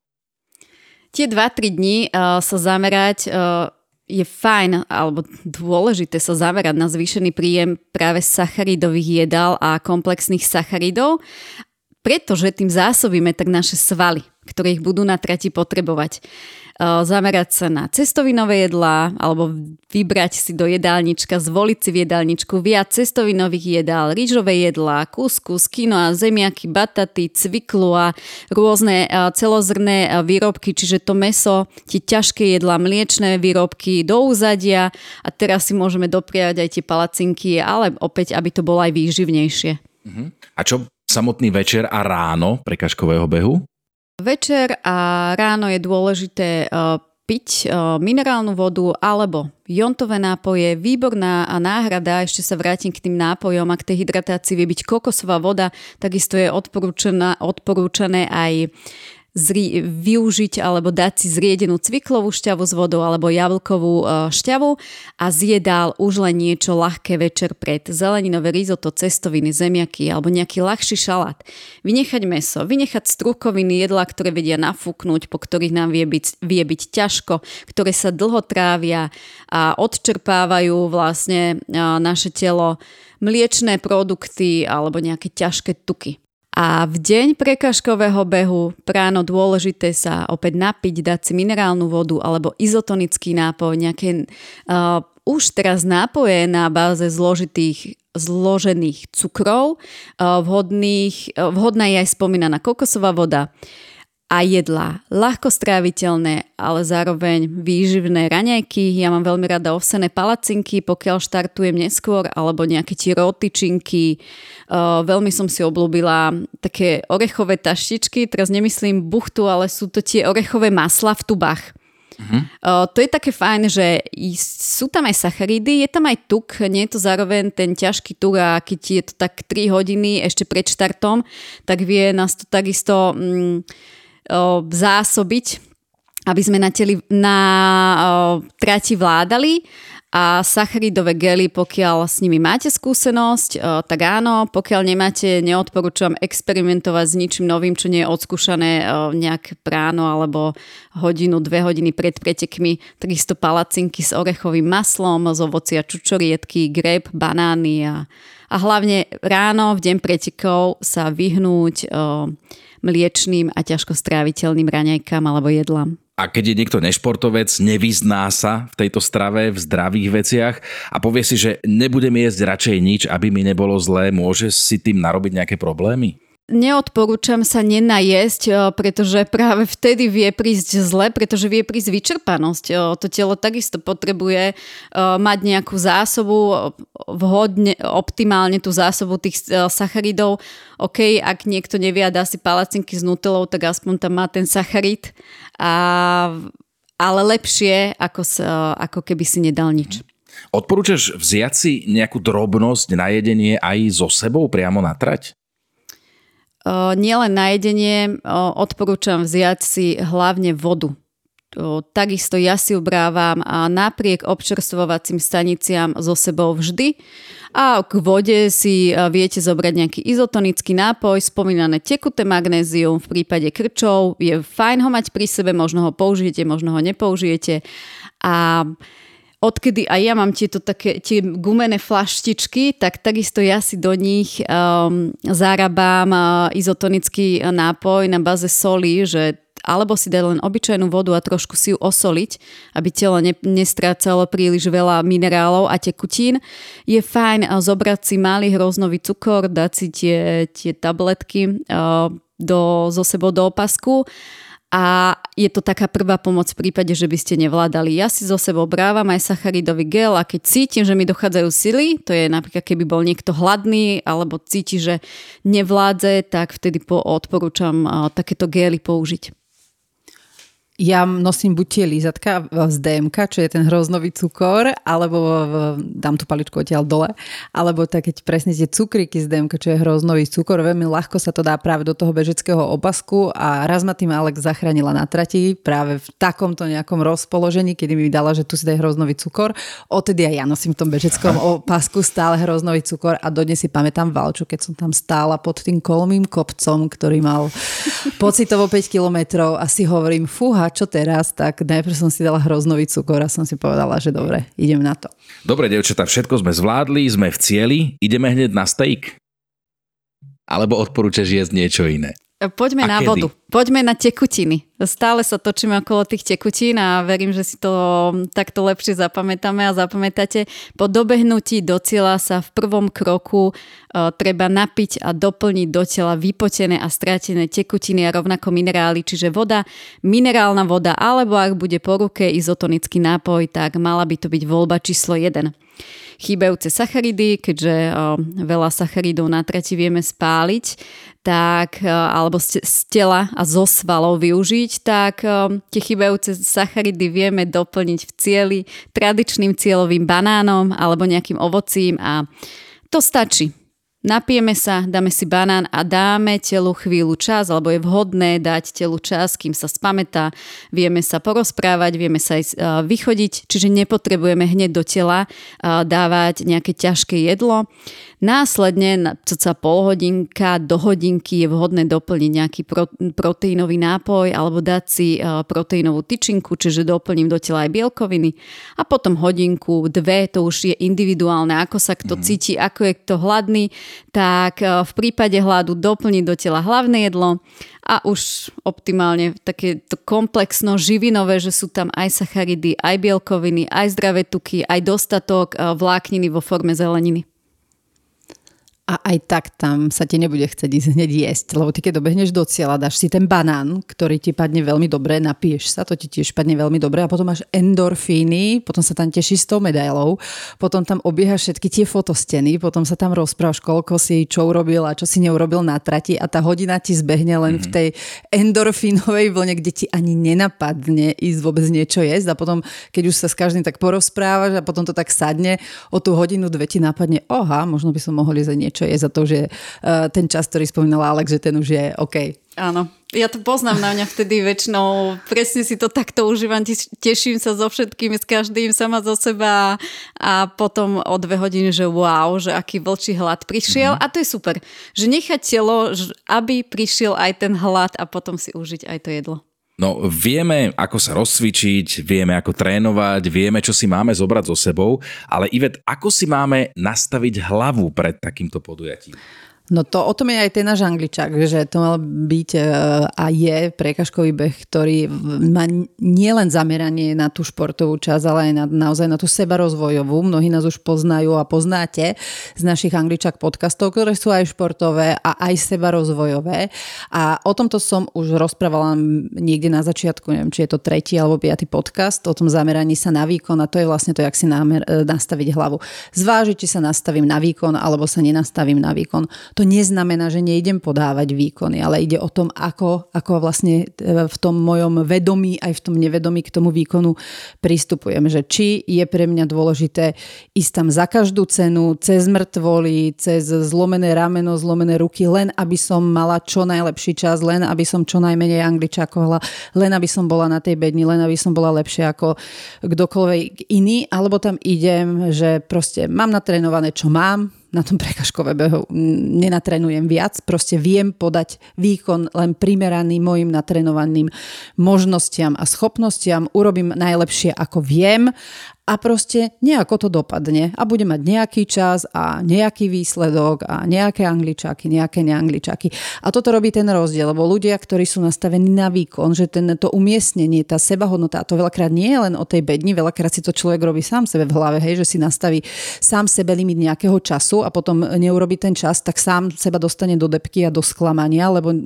Tie 2-3 dní uh, sa zamerať uh, je fajn alebo dôležité sa zamerať na zvýšený príjem práve sacharidových jedál a komplexných sacharidov, pretože tým zásobíme tak naše svaly, ktoré ich budú na trati potrebovať. Zamerať sa na cestovinové jedlá alebo vybrať si do jedálnička, zvoliť si v jedálničku viac cestovinových jedál, rýžové jedlá, kuskus, a zemiaky, bataty, cviklu a rôzne celozrné výrobky, čiže to meso, tie ťažké jedlá, mliečné výrobky do úzadia a teraz si môžeme dopriať aj tie palacinky, ale opäť, aby to bolo aj výživnejšie. Uh-huh. A čo samotný večer a ráno prekažkového behu? Večer a ráno je dôležité uh, piť uh, minerálnu vodu alebo jontové nápoje. Výborná náhrada, ešte sa vrátim k tým nápojom a k tej hydratácii vie byť kokosová voda, takisto je odporúčané aj zri- využiť alebo dať si zriedenú cviklovú šťavu s vodou alebo jablkovú e, šťavu a zjedal už len niečo ľahké večer pred zeleninové risotto, cestoviny, zemiaky alebo nejaký ľahší šalát. Vynechať meso, vynechať strukoviny, jedlá, ktoré vedia nafúknuť, po ktorých nám vie byť, vie byť ťažko, ktoré sa dlho trávia a odčerpávajú vlastne e, naše telo mliečné produkty alebo nejaké ťažké tuky. A v deň prekažkového behu práno dôležité sa opäť napiť, dať si minerálnu vodu alebo izotonický nápoj, nejaké uh, už teraz nápoje na báze zložitých zložených cukrov, uh, vhodných, uh, vhodná je aj spomínaná kokosová voda. A jedlá. Ľahko stráviteľné, ale zároveň výživné raňajky. Ja mám veľmi rada ovsené palacinky, pokiaľ štartujem neskôr, alebo nejaké tie rotyčinky. Uh, veľmi som si oblúbila také orechové taštičky, teraz nemyslím buchtu, ale sú to tie orechové masla v tubách. Uh-huh. Uh, to je také fajn, že sú tam aj sacharidy, je tam aj tuk, nie je to zároveň ten ťažký tuk a keď je to tak 3 hodiny ešte pred štartom, tak vie nás to takisto... Um, zásobiť, aby sme na, teli, na trati vládali a sacharidové gely, pokiaľ s nimi máte skúsenosť, tak áno, pokiaľ nemáte, neodporúčam experimentovať s ničím novým, čo nie je odskúšané nejaké práno alebo hodinu, dve hodiny pred pretekmi. Takisto palacinky s orechovým maslom, z ovocia čučorietky, greb, banány a, a hlavne ráno v deň pretekov sa vyhnúť mliečným a ťažko stráviteľným raňajkám alebo jedlám. A keď je niekto nešportovec, nevyzná sa v tejto strave, v zdravých veciach a povie si, že nebudem jesť radšej nič, aby mi nebolo zlé, môže si tým narobiť nejaké problémy? Neodporúčam sa nenajesť, eh, pretože práve vtedy vie prísť zle, pretože vie prísť vyčerpanosť. Eh, to telo takisto potrebuje eh, mať nejakú zásobu, vhodne, optimálne tú zásobu tých sacharidov. OK, ak niekto nevie dá si palacinky s nutelou, tak aspoň tam má ten sacharid. A, ale lepšie, ako, ako keby si nedal nič. Odporúčaš vziať si nejakú drobnosť na jedenie aj so sebou priamo na trať? Nielen na jedenie, odporúčam vziať si hlavne vodu. Takisto ja si ubrávam a napriek občerstvovacím staniciam so sebou vždy. A k vode si viete zobrať nejaký izotonický nápoj, spomínané tekuté magnézium v prípade krčov. Je fajn ho mať pri sebe, možno ho použijete, možno ho nepoužijete. A odkedy aj ja mám tieto také tie gumené flaštičky, tak takisto ja si do nich um, zarábam uh, izotonický nápoj na baze soli, že alebo si dať len obyčajnú vodu a trošku si ju osoliť, aby telo ne, nestrácalo príliš veľa minerálov a tekutín. Je fajn uh, zobrať si malý hroznový cukor, dať si tie, tie tabletky uh, do, zo sebou do opasku a je to taká prvá pomoc v prípade, že by ste nevládali. Ja si zo sebou brávam aj sacharidový gel a keď cítim, že mi dochádzajú sily, to je napríklad keby bol niekto hladný alebo cíti, že nevládze, tak vtedy po odporúčam takéto gely použiť ja nosím buď tie lízatka z DMK, čo je ten hroznový cukor, alebo dám tú paličku odtiaľ dole, alebo tak keď presne tie cukríky z DMK, čo je hroznový cukor, veľmi ľahko sa to dá práve do toho bežeckého opasku a raz ma tým Alex zachránila na trati práve v takomto nejakom rozpoložení, kedy mi dala, že tu si daj hroznový cukor. Odtedy aj ja nosím v tom bežeckom opasku stále hroznový cukor a dodnes si pamätám Valču, keď som tam stála pod tým kolmým kopcom, ktorý mal pocitovo 5 kilometrov a si hovorím, fúha, čo teraz, tak najprv som si dala hroznový cukor a som si povedala, že dobre, idem na to. Dobre, devčatá, všetko sme zvládli, sme v cieli, ideme hneď na steak? Alebo odporúčaš jesť niečo iné? Poďme a na kedy? vodu. Poďme na tekutiny. Stále sa točíme okolo tých tekutín a verím, že si to takto lepšie zapamätáme a zapamätáte. Po dobehnutí do cieľa sa v prvom kroku uh, treba napiť a doplniť do tela vypotené a strátené tekutiny a rovnako minerály, čiže voda, minerálna voda alebo ak bude po ruke izotonický nápoj, tak mala by to byť voľba číslo 1 chýbajúce sacharidy, keďže veľa sacharidov na trati vieme spáliť, tak, alebo z tela a zo svalov využiť, tak tie chýbajúce sacharidy vieme doplniť v cieli tradičným cieľovým banánom alebo nejakým ovocím a to stačí. Napijeme sa, dáme si banán a dáme telu chvíľu čas, alebo je vhodné dať telu čas, kým sa spametá, vieme sa porozprávať, vieme sa aj vychodiť, čiže nepotrebujeme hneď do tela dávať nejaké ťažké jedlo. Následne, cca pol hodinka do hodinky je vhodné doplniť nejaký pro, proteínový nápoj alebo dať si proteínovú tyčinku, čiže doplním do tela aj bielkoviny a potom hodinku, dve, to už je individuálne, ako sa kto mm. cíti, ako je kto hladný, tak v prípade hladu doplniť do tela hlavné jedlo a už optimálne také to komplexno živinové, že sú tam aj sacharidy, aj bielkoviny, aj zdravé tuky, aj dostatok vlákniny vo forme zeleniny. A aj tak tam sa ti nebude chcieť ísť hneď jesť, lebo ty keď dobehneš do cieľa, dáš si ten banán, ktorý ti padne veľmi dobre, napiješ sa, to ti tiež padne veľmi dobre a potom máš endorfíny, potom sa tam tešíš s tou medailou, potom tam obiehaš všetky tie fotosteny, potom sa tam rozprávaš, koľko si čo urobil a čo si neurobil na trati a tá hodina ti zbehne len mm. v mhm. tej endorfínovej vlne, kde ti ani nenapadne ísť vôbec niečo jesť a potom, keď už sa s každým tak porozprávaš a potom to tak sadne, o tú hodinu, dve ti napadne, oha, možno by som mohol jesť niečo čo je za to, že uh, ten čas, ktorý spomínala Alex, že ten už je OK. Áno, ja to poznám na mňa vtedy väčšinou, presne si to takto užívam, teším sa so všetkým, s každým sama zo seba a potom o dve hodiny, že wow, že aký vlčí hlad prišiel mm-hmm. a to je super, že nechať telo, aby prišiel aj ten hlad a potom si užiť aj to jedlo. No vieme, ako sa rozcvičiť, vieme, ako trénovať, vieme, čo si máme zobrať so sebou, ale Ivet, ako si máme nastaviť hlavu pred takýmto podujatím? No to o tom je aj ten náš angličák, že to mal byť e, a je prekažkový beh, ktorý má nielen zameranie na tú športovú časť, ale aj na, naozaj na tú seba rozvojovú. Mnohí nás už poznajú a poznáte z našich angličák podcastov, ktoré sú aj športové a aj seba rozvojové. A o tomto som už rozprávala niekde na začiatku, neviem, či je to tretí alebo piatý podcast, o tom zameraní sa na výkon a to je vlastne to, jak si namer, e, nastaviť hlavu. Zvážiť, či sa nastavím na výkon alebo sa nenastavím na výkon to neznamená, že nejdem podávať výkony, ale ide o tom, ako, ako vlastne e, v tom mojom vedomí, aj v tom nevedomí k tomu výkonu pristupujem. Že či je pre mňa dôležité ísť tam za každú cenu, cez mŕtvoly, cez zlomené rameno, zlomené ruky, len aby som mala čo najlepší čas, len aby som čo najmenej angličakovala, len aby som bola na tej bedni, len aby som bola lepšia ako kdokoľvek iný, alebo tam idem, že proste mám natrénované, čo mám, na tom prekažkové behu. Nenatrenujem viac, proste viem podať výkon len primeraný mojim natrenovaným možnostiam a schopnostiam, urobím najlepšie ako viem a proste nejako to dopadne a bude mať nejaký čas a nejaký výsledok a nejaké angličáky, nejaké neangličáky. A toto robí ten rozdiel, lebo ľudia, ktorí sú nastavení na výkon, že ten, to umiestnenie, tá sebahodnota, a to veľakrát nie je len o tej bedni, veľakrát si to človek robí sám sebe v hlave, hej, že si nastaví sám sebe limit nejakého času a potom neurobi ten čas, tak sám seba dostane do depky a do sklamania, lebo e,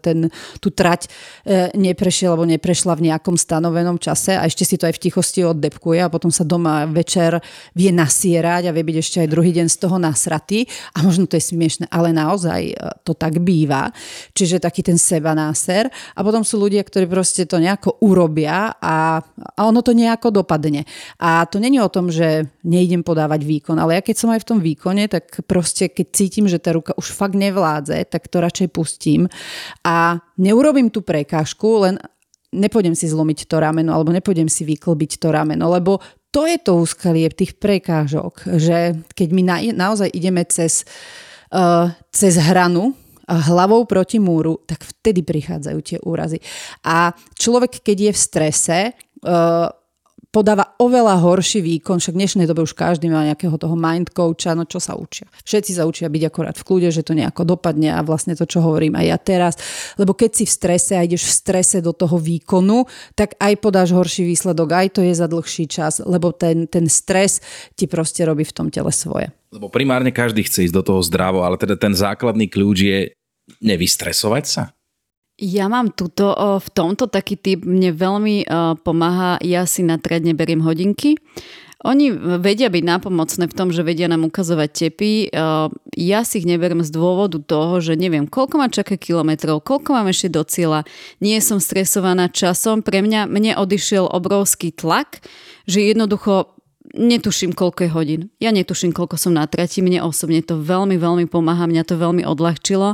ten, tú trať e, neprešiel alebo neprešla v nejakom stanovenom čase a ešte si to aj v tichosti oddepkuje a potom potom sa doma večer vie nasierať a vie byť ešte aj druhý deň z toho nasratý a možno to je smiešne, ale naozaj e, to tak býva. Čiže taký ten seba náser a potom sú ľudia, ktorí proste to nejako urobia a, a ono to nejako dopadne. A to není o tom, že nejdem podávať výkon, ale ja keď som aj v tom výkone, tak proste keď cítim, že tá ruka už fakt nevládze, tak to radšej pustím a neurobím tú prekážku, len nepôjdem si zlomiť to rameno alebo nepôjdem si vyklbiť to rameno, lebo to je to úskalie tých prekážok, že keď my na, naozaj ideme cez, uh, cez hranu, hlavou proti múru, tak vtedy prichádzajú tie úrazy. A človek, keď je v strese, uh, podáva oveľa horší výkon, však v dnešnej dobe už každý má nejakého toho mind coacha, no čo sa učia. Všetci sa učia byť akorát v kľude, že to nejako dopadne a vlastne to, čo hovorím aj ja teraz, lebo keď si v strese a ideš v strese do toho výkonu, tak aj podáš horší výsledok, aj to je za dlhší čas, lebo ten, ten stres ti proste robí v tom tele svoje. Lebo primárne každý chce ísť do toho zdravo, ale teda ten základný kľúč je nevystresovať sa? Ja mám tuto, v tomto taký typ, mne veľmi pomáha, ja si na tredne beriem hodinky. Oni vedia byť nápomocné v tom, že vedia nám ukazovať tepy. Ja si ich neberiem z dôvodu toho, že neviem, koľko ma čaká kilometrov, koľko mám ešte do cieľa. Nie som stresovaná časom. Pre mňa, mne odišiel obrovský tlak, že jednoducho netuším, koľko je hodín. Ja netuším, koľko som na trati. Mne osobne to veľmi, veľmi pomáha. Mňa to veľmi odľahčilo.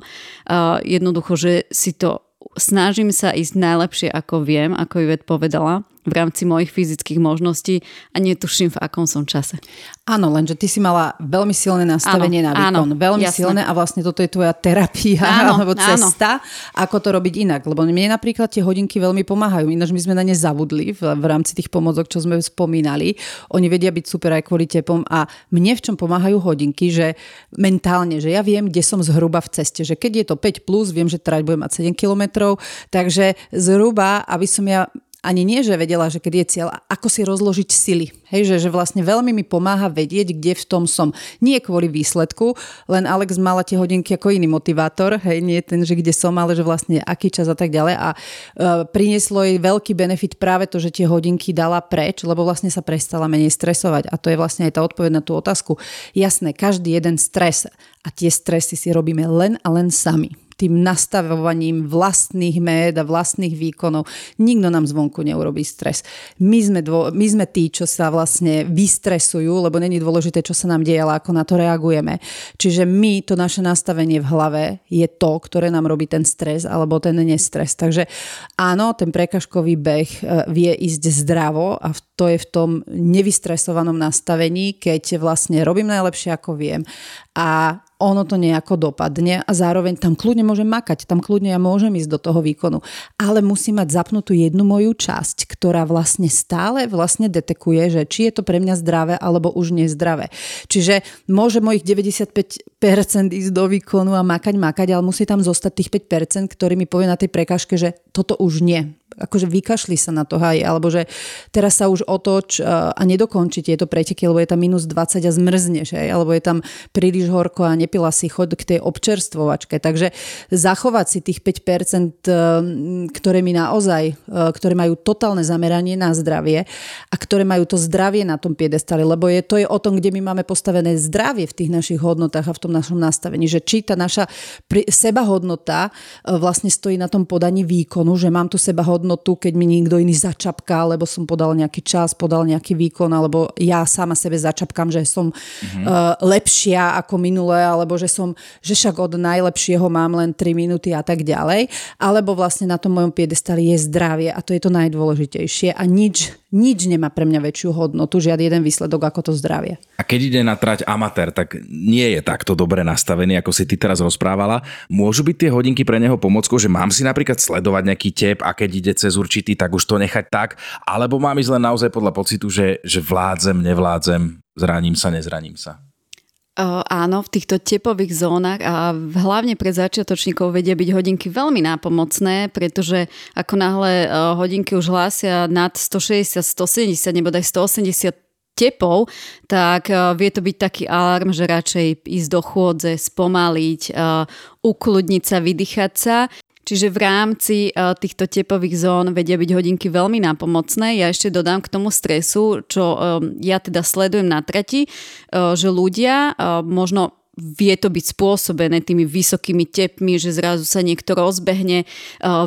Jednoducho, že si to snažím sa ísť najlepšie, ako viem, ako Ivet povedala v rámci mojich fyzických možností a netuším, v akom som čase. Áno, lenže ty si mala veľmi silné nastavenie áno, na výkon. Áno, veľmi jasné. silné a vlastne toto je tvoja terapia áno, alebo cesta, áno. ako to robiť inak. Lebo mne napríklad tie hodinky veľmi pomáhajú. Ináč my sme na ne zabudli v, v rámci tých pomocok, čo sme spomínali. Oni vedia byť super aj kvôli tepom a mne v čom pomáhajú hodinky, že mentálne, že ja viem, kde som zhruba v ceste. Že keď je to 5+, plus, viem, že trať budem mať 7 kilometrov, takže zhruba, aby som ja ani nie, že vedela, že keď je cieľ, ako si rozložiť sily. Hej, že, že vlastne veľmi mi pomáha vedieť, kde v tom som. Nie kvôli výsledku, len Alex mala tie hodinky ako iný motivátor, hej, nie ten, že kde som, ale že vlastne aký čas a tak ďalej. A uh, prinieslo jej veľký benefit práve to, že tie hodinky dala preč, lebo vlastne sa prestala menej stresovať. A to je vlastne aj tá odpoveď na tú otázku. Jasné, každý jeden stres a tie stresy si robíme len a len sami tým nastavovaním vlastných méd a vlastných výkonov. Nikto nám zvonku neurobí stres. My sme, dvo- my sme tí, čo sa vlastne vystresujú, lebo není dôležité, čo sa nám deje, ale ako na to reagujeme. Čiže my, to naše nastavenie v hlave je to, ktoré nám robí ten stres alebo ten nestres. Takže áno, ten prekažkový beh e, vie ísť zdravo a to je v tom nevystresovanom nastavení, keď vlastne robím najlepšie, ako viem a ono to nejako dopadne a zároveň tam kľudne môžem makať, tam kľudne ja môžem ísť do toho výkonu. Ale musím mať zapnútu jednu moju časť, ktorá vlastne stále vlastne detekuje, že či je to pre mňa zdravé alebo už nezdravé. Čiže môže mojich 95% ísť do výkonu a makať, makať, ale musí tam zostať tých 5%, ktorý mi povie na tej prekažke, že toto už nie akože vykašli sa na to, haj, alebo že teraz sa už otoč a nedokončí tieto preteky, lebo je tam minus 20 a zmrzneš, hej, alebo je tam príliš horko a nepila si chod k tej občerstvovačke. Takže zachovať si tých 5%, ktoré mi naozaj, ktoré majú totálne zameranie na zdravie a ktoré majú to zdravie na tom piedestale, lebo je, to je o tom, kde my máme postavené zdravie v tých našich hodnotách a v tom našom nastavení, že či tá naša sebahodnota vlastne stojí na tom podaní výkonu, že mám tu sebahodnotu hodnotu, keď mi niekto iný začapká, alebo som podal nejaký čas, podal nejaký výkon, alebo ja sama sebe začapkám, že som mm-hmm. uh, lepšia ako minulé, alebo že som, že však od najlepšieho mám len 3 minúty a tak ďalej. Alebo vlastne na tom mojom piedestali je zdravie a to je to najdôležitejšie a nič, nič nemá pre mňa väčšiu hodnotu, žiadny jeden výsledok ako to zdravie. A keď ide na trať amatér, tak nie je takto dobre nastavený, ako si ty teraz rozprávala. Môžu byť tie hodinky pre neho pomockou, že mám si napríklad sledovať nejaký tep a keď ide cez určitý, tak už to nechať tak, alebo mám ísť len naozaj podľa pocitu, že, že vládzem, nevládzem, zraním sa, nezraním sa. Uh, áno, v týchto tepových zónach a hlavne pre začiatočníkov vedia byť hodinky veľmi nápomocné, pretože ako náhle uh, hodinky už hlásia nad 160, 170, nebo aj 180 tepov, tak uh, vie to byť taký alarm, že radšej ísť do chôdze, spomaliť, uh, ukludniť sa, vydýchať sa. Čiže v rámci e, týchto tepových zón vedia byť hodinky veľmi nápomocné. Ja ešte dodám k tomu stresu, čo ja teda sledujem na trati, že ľudia možno vie to byť spôsobené tými vysokými tepmi, že zrazu sa niekto rozbehne,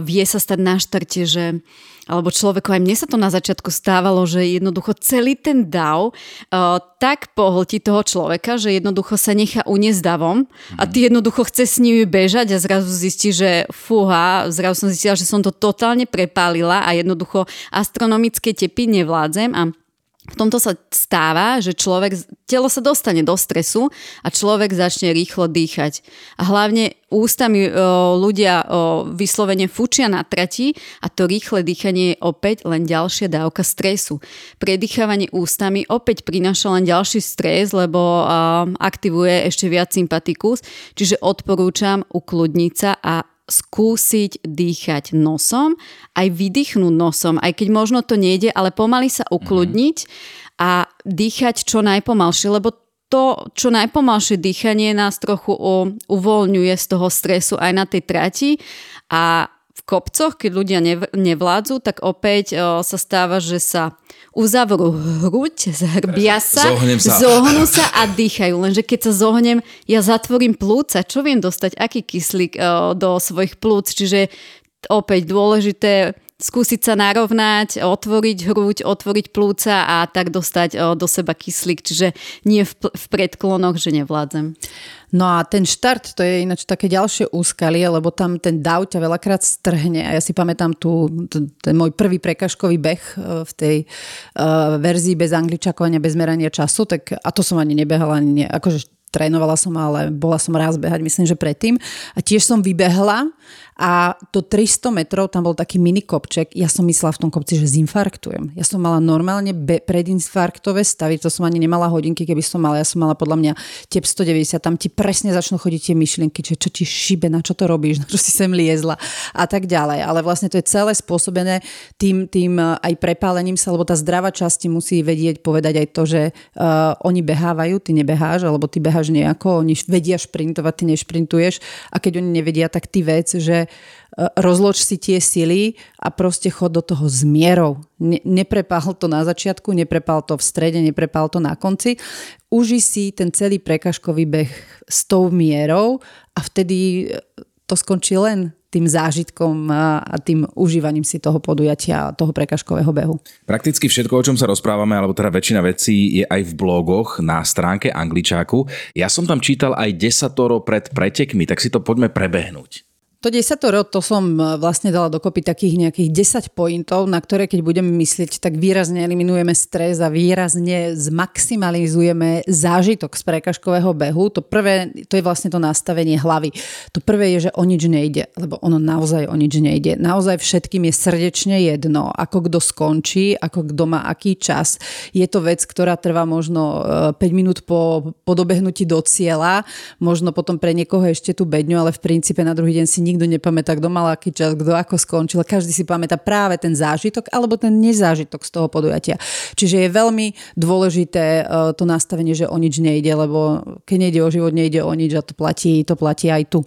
vie sa stať na štarte, že alebo človeku, aj mne sa to na začiatku stávalo, že jednoducho celý ten dav uh, tak pohltí toho človeka, že jednoducho sa nechá uniesť davom a ty jednoducho chce s nimi bežať a zrazu zistí, že fúha, zrazu som zistila, že som to totálne prepálila a jednoducho astronomické tepy nevládzem a v tomto sa stáva, že človek, telo sa dostane do stresu a človek začne rýchlo dýchať. A hlavne ústami o, ľudia o, vyslovene fučia na trati a to rýchle dýchanie je opäť len ďalšia dávka stresu. Predýchávanie ústami opäť prináša len ďalší stres, lebo o, aktivuje ešte viac sympatikus, čiže odporúčam ukludniť sa a skúsiť dýchať nosom, aj vydýchnuť nosom, aj keď možno to nejde, ale pomaly sa ukludniť a dýchať čo najpomalšie, lebo to, čo najpomalšie dýchanie nás trochu uvoľňuje z toho stresu aj na tej trati a v kopcoch, keď ľudia nevládzu, tak opäť o, sa stáva, že sa uzavrú hruď, zhrbia sa, sa, zohnú sa a dýchajú. Lenže keď sa zohnem, ja zatvorím plúca, čo viem dostať, aký kyslík o, do svojich plúc. Čiže opäť dôležité skúsiť sa narovnať, otvoriť hruď, otvoriť plúca a tak dostať do seba kyslík, čiže nie v, predklonoch, že nevládzem. No a ten štart, to je ináč také ďalšie úskalie, lebo tam ten dav ťa veľakrát strhne a ja si pamätám tu ten môj prvý prekažkový beh e, v tej uh, verzii bez angličakovania, bez merania času, tak a to som ani nebehala, ani ne, akože trénovala som, ale bola som raz behať, myslím, že predtým. A tiež som vybehla A to 300 metrov, tam bol taký mini kopček, ja som myslela v tom kopci, že zinfarktujem. Ja som mala normálne be- predinfarktové stavy, to som ani nemala hodinky, keby som mala, ja som mala podľa mňa tep 190, tam ti presne začnú chodiť tie myšlienky, že čo ti šibe, na čo to robíš, na čo si sem liezla a tak ďalej. Ale vlastne to je celé spôsobené tým, tým eh, aj prepálením sa, lebo tá zdravá časť musí vedieť povedať aj to, že uh, oni behávajú, ty nebeháš, alebo ty beháš nejako, oni vedia šprintovať, ty nešprintuješ. A keď oni nevedia, tak ty vec, že rozloč si tie sily a proste chod do toho s mierou. Ne, neprepál to na začiatku, neprepál to v strede, neprepál to na konci. Uži si ten celý prekažkový beh s tou mierou a vtedy to skončí len tým zážitkom a tým užívaním si toho podujatia toho prekažkového behu. Prakticky všetko, o čom sa rozprávame, alebo teda väčšina vecí je aj v blogoch na stránke Angličáku. Ja som tam čítal aj desatoro pred pretekmi, tak si to poďme prebehnúť. To desatoro, to som e, vlastne dala dokopy takých nejakých 10 pointov, na ktoré keď budeme myslieť, tak výrazne eliminujeme stres a výrazne zmaximalizujeme zážitok z prekažkového behu. To prvé, to je vlastne to nastavenie hlavy. To prvé je, že o nič nejde, lebo ono naozaj o nič nejde. Naozaj všetkým je srdečne jedno, ako kto skončí, ako kto má aký čas. Je to vec, ktorá trvá možno 5 e, minút po, po dobehnutí do cieľa, možno potom pre niekoho ešte tú bedňu, ale v princípe na druhý deň si nikto nepamätá, kto mal aký čas, kto ako skončil. Každý si pamätá práve ten zážitok alebo ten nezážitok z toho podujatia. Čiže je veľmi dôležité e, to nastavenie, že o nič nejde, lebo keď nejde o život, nejde o nič a to platí, to platí aj tu.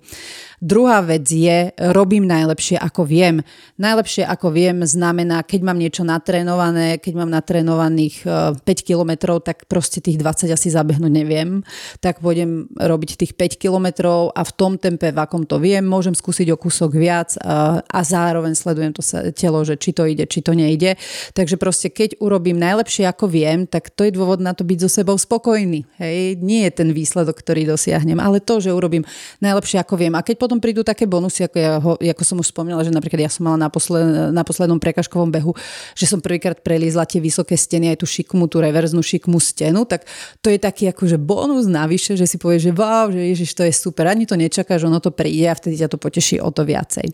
Druhá vec je, robím najlepšie ako viem. Najlepšie ako viem znamená, keď mám niečo natrénované, keď mám natrénovaných 5 e, kilometrov, tak proste tých 20 asi zabehnúť neviem. Tak pôjdem robiť tých 5 kilometrov a v tom tempe, v akom to viem, môžem skúsiť o kúsok viac a, a zároveň sledujem to telo, že či to ide, či to nejde. Takže proste keď urobím najlepšie ako viem, tak to je dôvod na to byť so sebou spokojný. Hej? Nie je ten výsledok, ktorý dosiahnem, ale to, že urobím najlepšie ako viem. A keď potom potom prídu také bonusy, ako, ja ho, ako som už spomínala, že napríklad ja som mala na, posled, na poslednom prekažkovom behu, že som prvýkrát preliezla tie vysoké steny, aj tú šikmu, tú reverznú šikmu stenu, tak to je taký akože bonus navyše, že si povieš, že wow, že ježiš, to je super, ani to nečakáš, ono to príde a vtedy ťa to poteší o to viacej.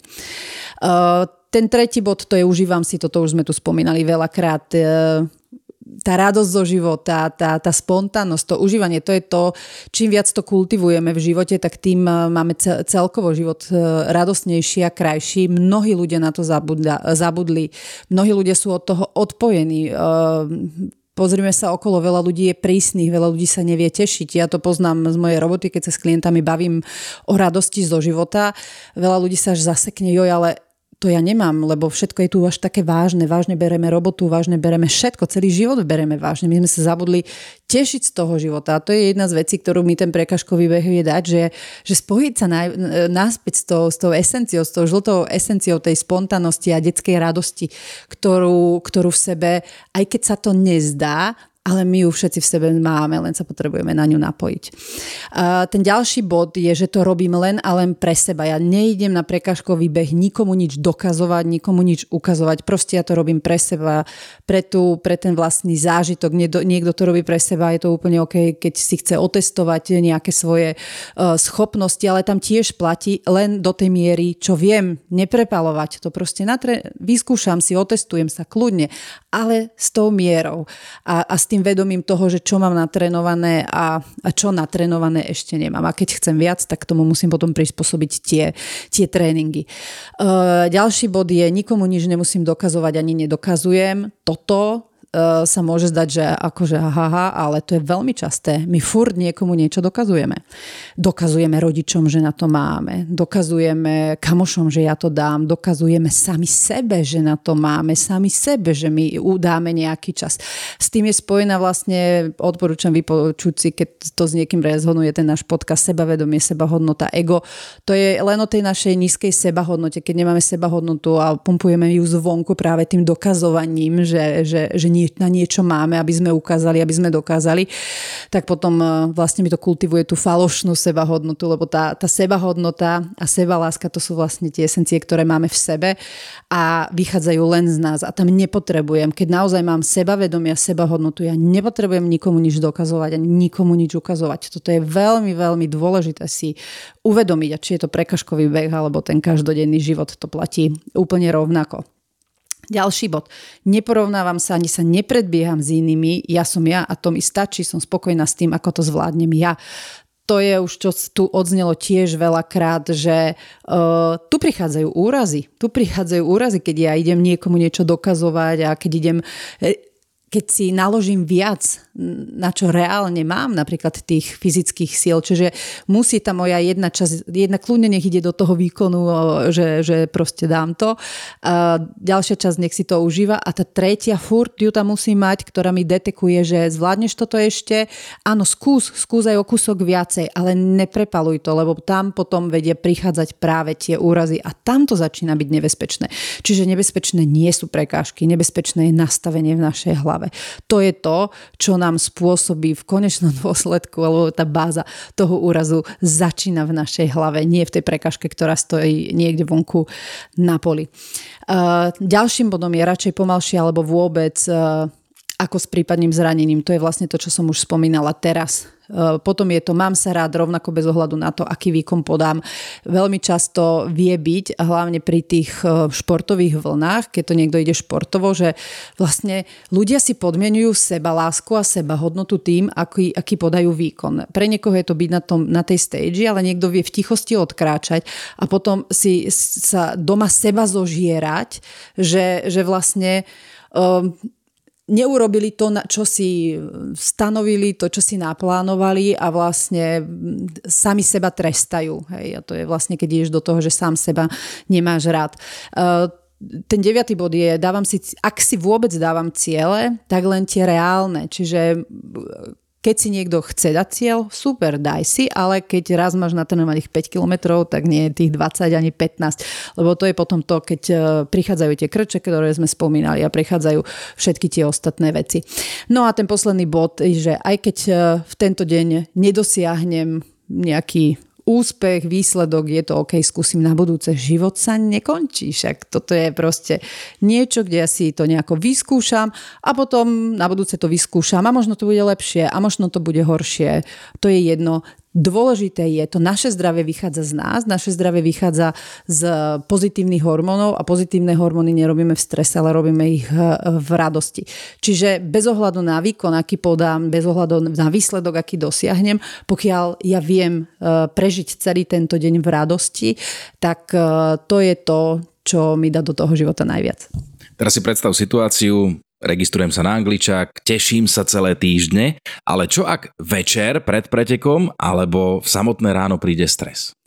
Uh, ten tretí bod, to je užívam si, toto už sme tu spomínali veľakrát, uh, tá radosť zo života, tá, tá spontánnosť, to užívanie, to je to, čím viac to kultivujeme v živote, tak tým e, máme celkovo život e, radostnejší a krajší. Mnohí ľudia na to zabudla, zabudli. Mnohí ľudia sú od toho odpojení. E, pozrime sa okolo, veľa ľudí je prísnych, veľa ľudí sa nevie tešiť. Ja to poznám z mojej roboty, keď sa s klientami bavím o radosti zo života. Veľa ľudí sa až zasekne, joj, ale to ja nemám, lebo všetko je tu až také vážne. Vážne bereme robotu, vážne bereme všetko, celý život bereme vážne. My sme sa zabudli tešiť z toho života. A to je jedna z vecí, ktorú mi ten prekažkový beh vie dať, že, že spojiť sa na, náspäť s tou, s tou esenciou, s tou žltou esenciou tej spontanosti a detskej radosti, ktorú, ktorú v sebe, aj keď sa to nezdá, ale my ju všetci v sebe máme, len sa potrebujeme na ňu napojiť. A ten ďalší bod je, že to robím len a len pre seba. Ja neidem na prekažkový beh nikomu nič dokazovať, nikomu nič ukazovať. Proste ja to robím pre seba, pre, tú, pre ten vlastný zážitok. Niekto, niekto to robí pre seba, je to úplne OK, keď si chce otestovať nejaké svoje uh, schopnosti, ale tam tiež platí len do tej miery, čo viem, neprepalovať. To proste natre- vyskúšam si, otestujem sa kľudne, ale s tou mierou a, a s tým tým vedomím toho, že čo mám natrenované a, a čo natrenované ešte nemám. A keď chcem viac, tak tomu musím potom prispôsobiť tie, tie tréningy. Uh, ďalší bod je, nikomu nič nemusím dokazovať, ani nedokazujem. Toto E, sa môže zdať, že akože haha, ale to je veľmi časté. My furt niekomu niečo dokazujeme. Dokazujeme rodičom, že na to máme. Dokazujeme kamošom, že ja to dám. Dokazujeme sami sebe, že na to máme. Sami sebe, že my udáme nejaký čas. S tým je spojená vlastne, odporúčam vypočuť si, keď to s niekým rezonuje ten náš podcast sebavedomie, sebahodnota, ego. To je len o tej našej nízkej sebahodnote. Keď nemáme sebahodnotu a pumpujeme ju zvonku práve tým dokazovaním, že, že, že nie, na niečo máme, aby sme ukázali, aby sme dokázali, tak potom uh, vlastne mi to kultivuje tú falošnú sebahodnotu, lebo tá, tá sebahodnota a sebaláska to sú vlastne tie esencie, ktoré máme v sebe a vychádzajú len z nás a tam nepotrebujem, keď naozaj mám sebavedomia, sebahodnotu, ja nepotrebujem nikomu nič dokazovať ani nikomu nič ukazovať. Toto je veľmi, veľmi dôležité si uvedomiť, a či je to prekažkový beh alebo ten každodenný život, to platí úplne rovnako. Ďalší bod. Neporovnávam sa ani sa nepredbieham s inými. Ja som ja a to mi stačí. Som spokojná s tým, ako to zvládnem ja to je už, čo tu odznelo tiež veľakrát, že uh, tu prichádzajú úrazy. Tu prichádzajú úrazy, keď ja idem niekomu niečo dokazovať a keď idem keď si naložím viac, na čo reálne mám, napríklad tých fyzických síl, čiže musí tá moja jedna časť, jedna kľudne nech ide do toho výkonu, že, že proste dám to. A ďalšia časť nech si to užíva a tá tretia furt ju tam musí mať, ktorá mi detekuje, že zvládneš toto ešte, áno, skús, skús aj o kúsok viacej, ale neprepaluj to, lebo tam potom vedie prichádzať práve tie úrazy a tam to začína byť nebezpečné. Čiže nebezpečné nie sú prekážky, nebezpečné je nastavenie v našej hlave hlave. To je to, čo nám spôsobí v konečnom dôsledku, alebo tá báza toho úrazu začína v našej hlave, nie v tej prekažke, ktorá stojí niekde vonku na poli. Ďalším bodom je radšej pomalšie alebo vôbec ako s prípadným zranením. To je vlastne to, čo som už spomínala teraz potom je to mám sa rád rovnako bez ohľadu na to, aký výkon podám. Veľmi často vie byť, hlavne pri tých eh, športových vlnách, keď to niekto ide športovo, že vlastne ľudia si podmienujú seba lásku a seba hodnotu tým, aký, aký podajú výkon. Pre niekoho je to byť na, tom, na tej stage, ale niekto vie v tichosti odkráčať a potom si sa doma seba zožierať, že, že vlastne um, neurobili to, čo si stanovili, to, čo si naplánovali a vlastne sami seba trestajú. Hej? A to je vlastne, keď ideš do toho, že sám seba nemáš rád. Uh, ten deviatý bod je, dávam si, ak si vôbec dávam ciele, tak len tie reálne. Čiže keď si niekto chce dať cieľ, super, daj si, ale keď raz máš natrénovať ich 5 km, tak nie tých 20 ani 15, lebo to je potom to, keď e, prichádzajú tie krče, ktoré sme spomínali a prichádzajú všetky tie ostatné veci. No a ten posledný bod je, že aj keď e, v tento deň nedosiahnem nejaký úspech, výsledok, je to OK, skúsim na budúce. Život sa nekončí, však toto je proste niečo, kde ja si to nejako vyskúšam a potom na budúce to vyskúšam a možno to bude lepšie a možno to bude horšie. To je jedno. Dôležité je, to naše zdravie vychádza z nás, naše zdravie vychádza z pozitívnych hormónov a pozitívne hormóny nerobíme v strese, ale robíme ich eh, v radosti. Čiže bez ohľadu na výkon, aký podám, bez ohľadu na výsledok, aký dosiahnem, pokiaľ ja viem eh, prežiť celý tento deň v radosti, tak eh, to je to, čo mi dá do toho života najviac. Teraz si predstav situáciu, registrujem sa na angličák, teším sa celé týždne, ale čo ak večer pred pretekom alebo v samotné ráno príde stres?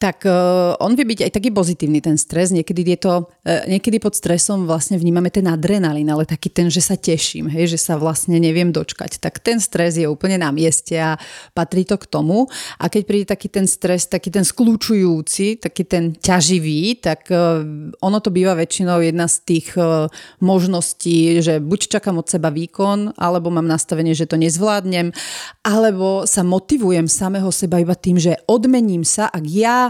Tak uh, on vie byť aj taký pozitívny ten stres. Niekedy, je to, uh, niekedy pod stresom vlastne vnímame ten adrenalín, ale taký ten, že sa teším, hej, že sa vlastne neviem dočkať. Tak ten stres je úplne na mieste a patrí to k tomu. A keď príde taký ten stres, taký ten skľúčujúci, taký ten ťaživý, tak uh, ono to býva väčšinou jedna z tých možností, že buď čakám od seba výkon, alebo mám nastavenie, že to nezvládnem, alebo sa motivujem samého seba iba tým, že odmením sa, ak ja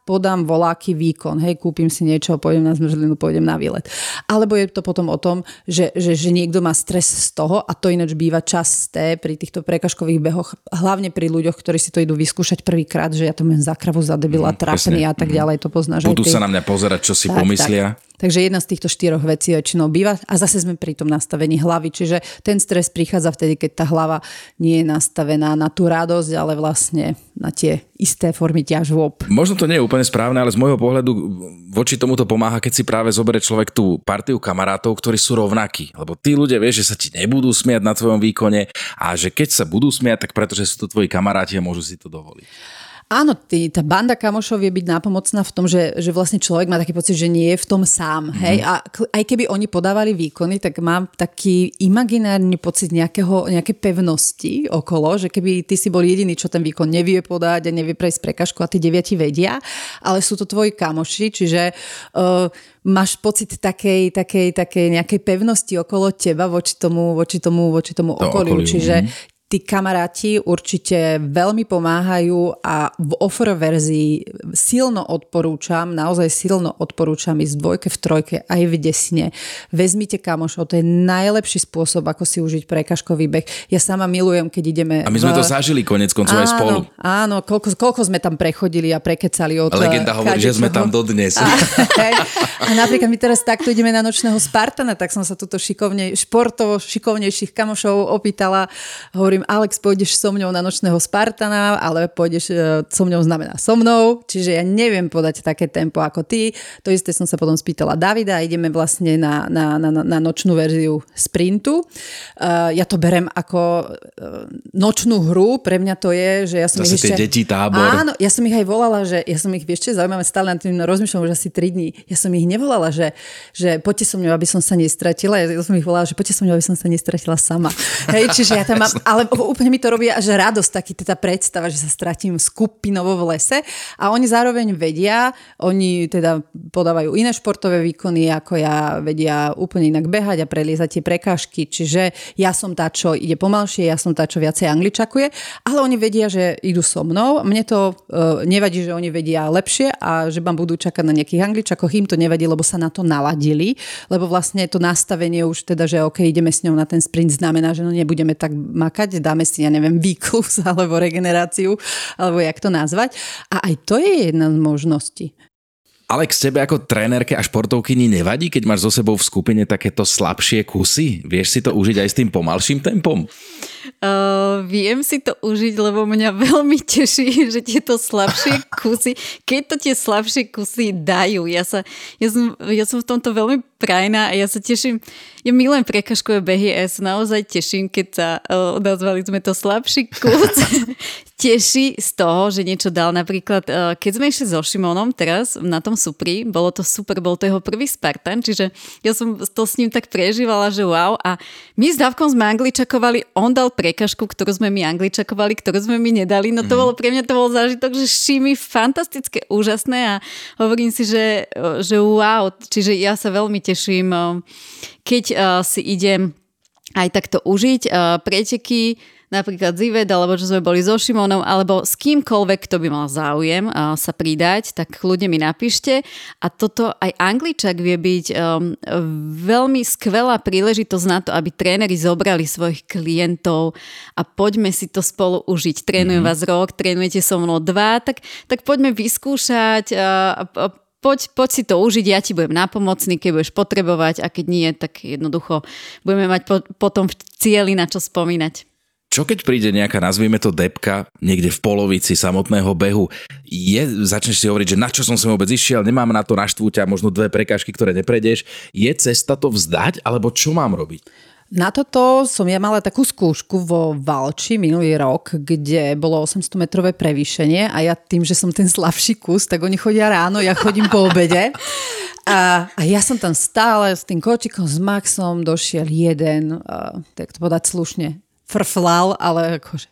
podám voláky výkon, hej, kúpim si niečo, pôjdem na zmrzlinu, pôjdem na výlet. Alebo je to potom o tom, že, že, že niekto má stres z toho a to ináč býva časté pri týchto prekažkových behoch, hlavne pri ľuďoch, ktorí si to idú vyskúšať prvýkrát, že ja to mám za kravu, za debila, mm, trápny a tak mhm. ďalej, to poznáš. Budú sa na mňa pozerať, čo si tak, pomyslia. Tak. Takže jedna z týchto štyroch vecí väčšinou býva a zase sme pri tom nastavení hlavy, čiže ten stres prichádza vtedy, keď tá hlava nie je nastavená na tú radosť, ale vlastne na tie isté formy ťažôb. Možno to nie je úplne správne, ale z môjho pohľadu voči tomu to pomáha, keď si práve zoberie človek tú partiu kamarátov, ktorí sú rovnakí. Lebo tí ľudia vieš, že sa ti nebudú smiať na tvojom výkone a že keď sa budú smiať, tak pretože sú to tvoji kamaráti a môžu si to dovoliť. Áno, tý, tá banda kamošov vie byť nápomocná v tom, že, že vlastne človek má taký pocit, že nie je v tom sám. Mm. Hej? A aj keby oni podávali výkony, tak mám taký imaginárny pocit nejakého, nejaké pevnosti okolo, že keby ty si bol jediný, čo ten výkon nevie podať a nevie prejsť prekažku a tí deviati vedia, ale sú to tvoji kamoši, čiže uh, máš pocit takej, takej, takej nejakej pevnosti okolo teba voči tomu, voči tomu, voči tomu To okoliu. okoliu, Čiže mhm. Tí kamaráti určite veľmi pomáhajú a v offer verzii silno odporúčam, naozaj silno odporúčam ísť v dvojke, v trojke aj v desne. Vezmite kamošov, to je najlepší spôsob, ako si užiť prekažkový beh. Ja sama milujem, keď ideme... A my sme v- to zažili konec koncov aj spolu. Áno, koľko, koľko sme tam prechodili a prekecali od... Legenda hovorí, že sme tam dodnes. A, a napríklad my teraz takto ideme na nočného Spartana, tak som sa tuto šikovne, športovo šikovnejších kamošov opýtala. Hovorím, Alex, pôjdeš so mňou na nočného Spartana, ale pôjdeš e, so mňou znamená so mnou, čiže ja neviem podať také tempo ako ty. To isté som sa potom spýtala Davida ideme vlastne na, na, na, na- na nočnú verziu sprintu. Uh, ja to berem ako uh, nočnú hru, pre mňa to je, že ja som Zase ich ešte... deti, tábor. Áno, ja som ich aj volala, že ja som ich, čo, zaujímavé, stále nad tým rozmýšľam už asi 3 dní. Ja som ich nevolala, že, že poďte so mňou, aby som sa nestratila. Ja som ich volala, že poďte so mňou, aby som sa nestratila sama. Hej, čiže ja tam mám, ale úplne mi to robí až radosť, taký tá predstava, že sa stratím skupinovo v lese. A oni zároveň vedia, oni teda podávajú iné športové výkony, ako ja vedia úplne inak behať a preliezať tie prekážky, čiže ja som tá, čo ide pomalšie, ja som tá, čo viacej angličakuje, ale oni vedia, že idú so mnou. Mne to uh, nevadí, že oni vedia lepšie a že ma budú čakať na nejakých angličakoch, im to nevadí, lebo sa na to naladili, lebo vlastne to nastavenie už teda, že OK, ideme s ňou na ten sprint, znamená, že no nebudeme tak makať, dáme si, ja neviem, výklus alebo regeneráciu, alebo jak to nazvať. A aj to je jedna z možností. Alex, tebe ako trénerke a športovkyni nevadí, keď máš so sebou v skupine takéto slabšie kusy? Vieš si to užiť aj s tým pomalším tempom? Uh, viem si to užiť, lebo mňa veľmi teší, že tieto slabšie kusy, keď to tie slabšie kusy dajú. Ja, sa, ja, som, ja som v tomto veľmi prajná a ja sa teším, ja milujem prekažkové behy a ja sa naozaj teším, keď sa uh, nazvali sme to slabší kus. teší z toho, že niečo dal. Napríklad, uh, keď sme išli so Šimonom teraz na tom Supri, bolo to super, bol to jeho prvý Spartan, čiže ja som to s ním tak prežívala, že wow. A my s Davkom sme angličakovali, on dal prekažku, ktorú sme my angličakovali, ktorú sme my nedali. No to bolo pre mňa to bol zážitok, že šimi fantastické, úžasné a hovorím si, že, že wow. Čiže ja sa veľmi teším, keď uh, si idem aj takto užiť uh, preteky, napríklad Zived, alebo že sme boli so Šimonom, alebo s kýmkoľvek, kto by mal záujem uh, sa pridať, tak kľudne mi napíšte. A toto aj Angličak vie byť um, veľmi skvelá príležitosť na to, aby tréneri zobrali svojich klientov a poďme si to spolu užiť. Trénujem mm-hmm. vás rok, trénujete so mnou dva, tak, tak poďme vyskúšať uh, poď, poď si to užiť, ja ti budem nápomocný, keď budeš potrebovať a keď nie, tak jednoducho budeme mať po, potom v cieli na čo spomínať. Čo keď príde nejaká, nazvime to depka, niekde v polovici samotného behu, je, začneš si hovoriť, že na čo som sa vôbec išiel, nemám na to naštvúť a možno dve prekážky, ktoré neprejdeš, je cesta to vzdať, alebo čo mám robiť? Na toto som ja mala takú skúšku vo Valči minulý rok, kde bolo 800-metrové prevýšenie a ja tým, že som ten slabší kus, tak oni chodia ráno, ja chodím po obede. A, a ja som tam stále s tým kočikom, s Maxom, došiel jeden, uh, tak to podať slušne, frflal, ale akože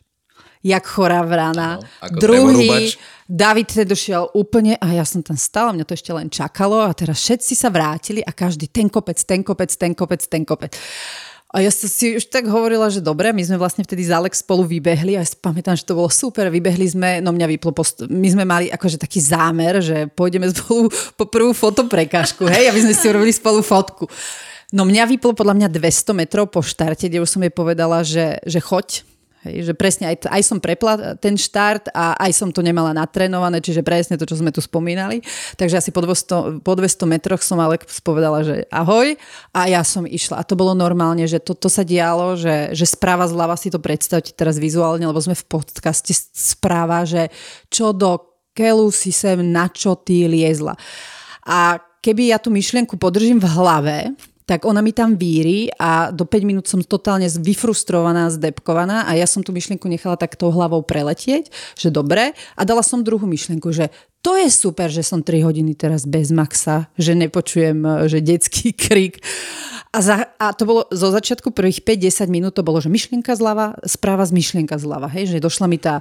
jak chorá vrana. Áno, Druhý. David teda došiel úplne a ja som tam stála, mňa to ešte len čakalo a teraz všetci sa vrátili a každý ten kopec, ten kopec, ten kopec, ten kopec. A ja som si už tak hovorila, že dobre, my sme vlastne vtedy z Alex spolu vybehli a ja si pamätám, že to bolo super, vybehli sme, no mňa vyplo, post- my sme mali akože taký zámer, že pôjdeme spolu po prvú fotoprekážku, hej, aby sme si urobili spolu fotku. No mňa vyplo podľa mňa 200 metrov po štarte, kde už som jej povedala, že, že choď, Hej, že presne aj, aj som prepla ten štart a aj som to nemala natrénované, čiže presne to, čo sme tu spomínali. Takže asi po 200, po 200 metroch som ale spovedala, že ahoj a ja som išla. A to bolo normálne, že to, to sa dialo, že, že správa zľava si to predstavte teraz vizuálne, lebo sme v podcaste správa, že čo do keľu si sem, na čo ty liezla. A keby ja tú myšlienku podržím v hlave, tak ona mi tam víri a do 5 minút som totálne vyfrustrovaná, zdepkovaná a ja som tú myšlienku nechala tak tou hlavou preletieť, že dobre. A dala som druhú myšlienku, že to je super, že som 3 hodiny teraz bez maxa, že nepočujem, že detský krik a, za, a to bolo zo začiatku prvých 5-10 minút to bolo, že myšlienka zľava, správa z myšlienka zľava. Hej? Že došla mi tá,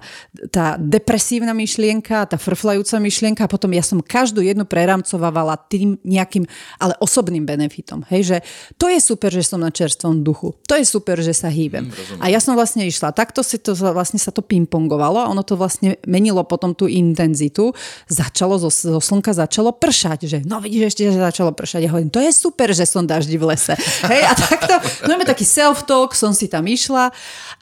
tá depresívna myšlienka, tá frflajúca myšlienka a potom ja som každú jednu preramcovávala tým nejakým, ale osobným benefitom. Hej? Že to je super, že som na čerstvom duchu. To je super, že sa hýbem. Mm, a ja som vlastne išla. Takto si to, vlastne sa to pingpongovalo a ono to vlastne menilo potom tú intenzitu. Začalo, zo, zo slnka začalo pršať. Že no vidíš ešte, že začalo pršať. Ja hovorím, to je super, že som daždi v lese. Hej, a takto, no taký self-talk, som si tam išla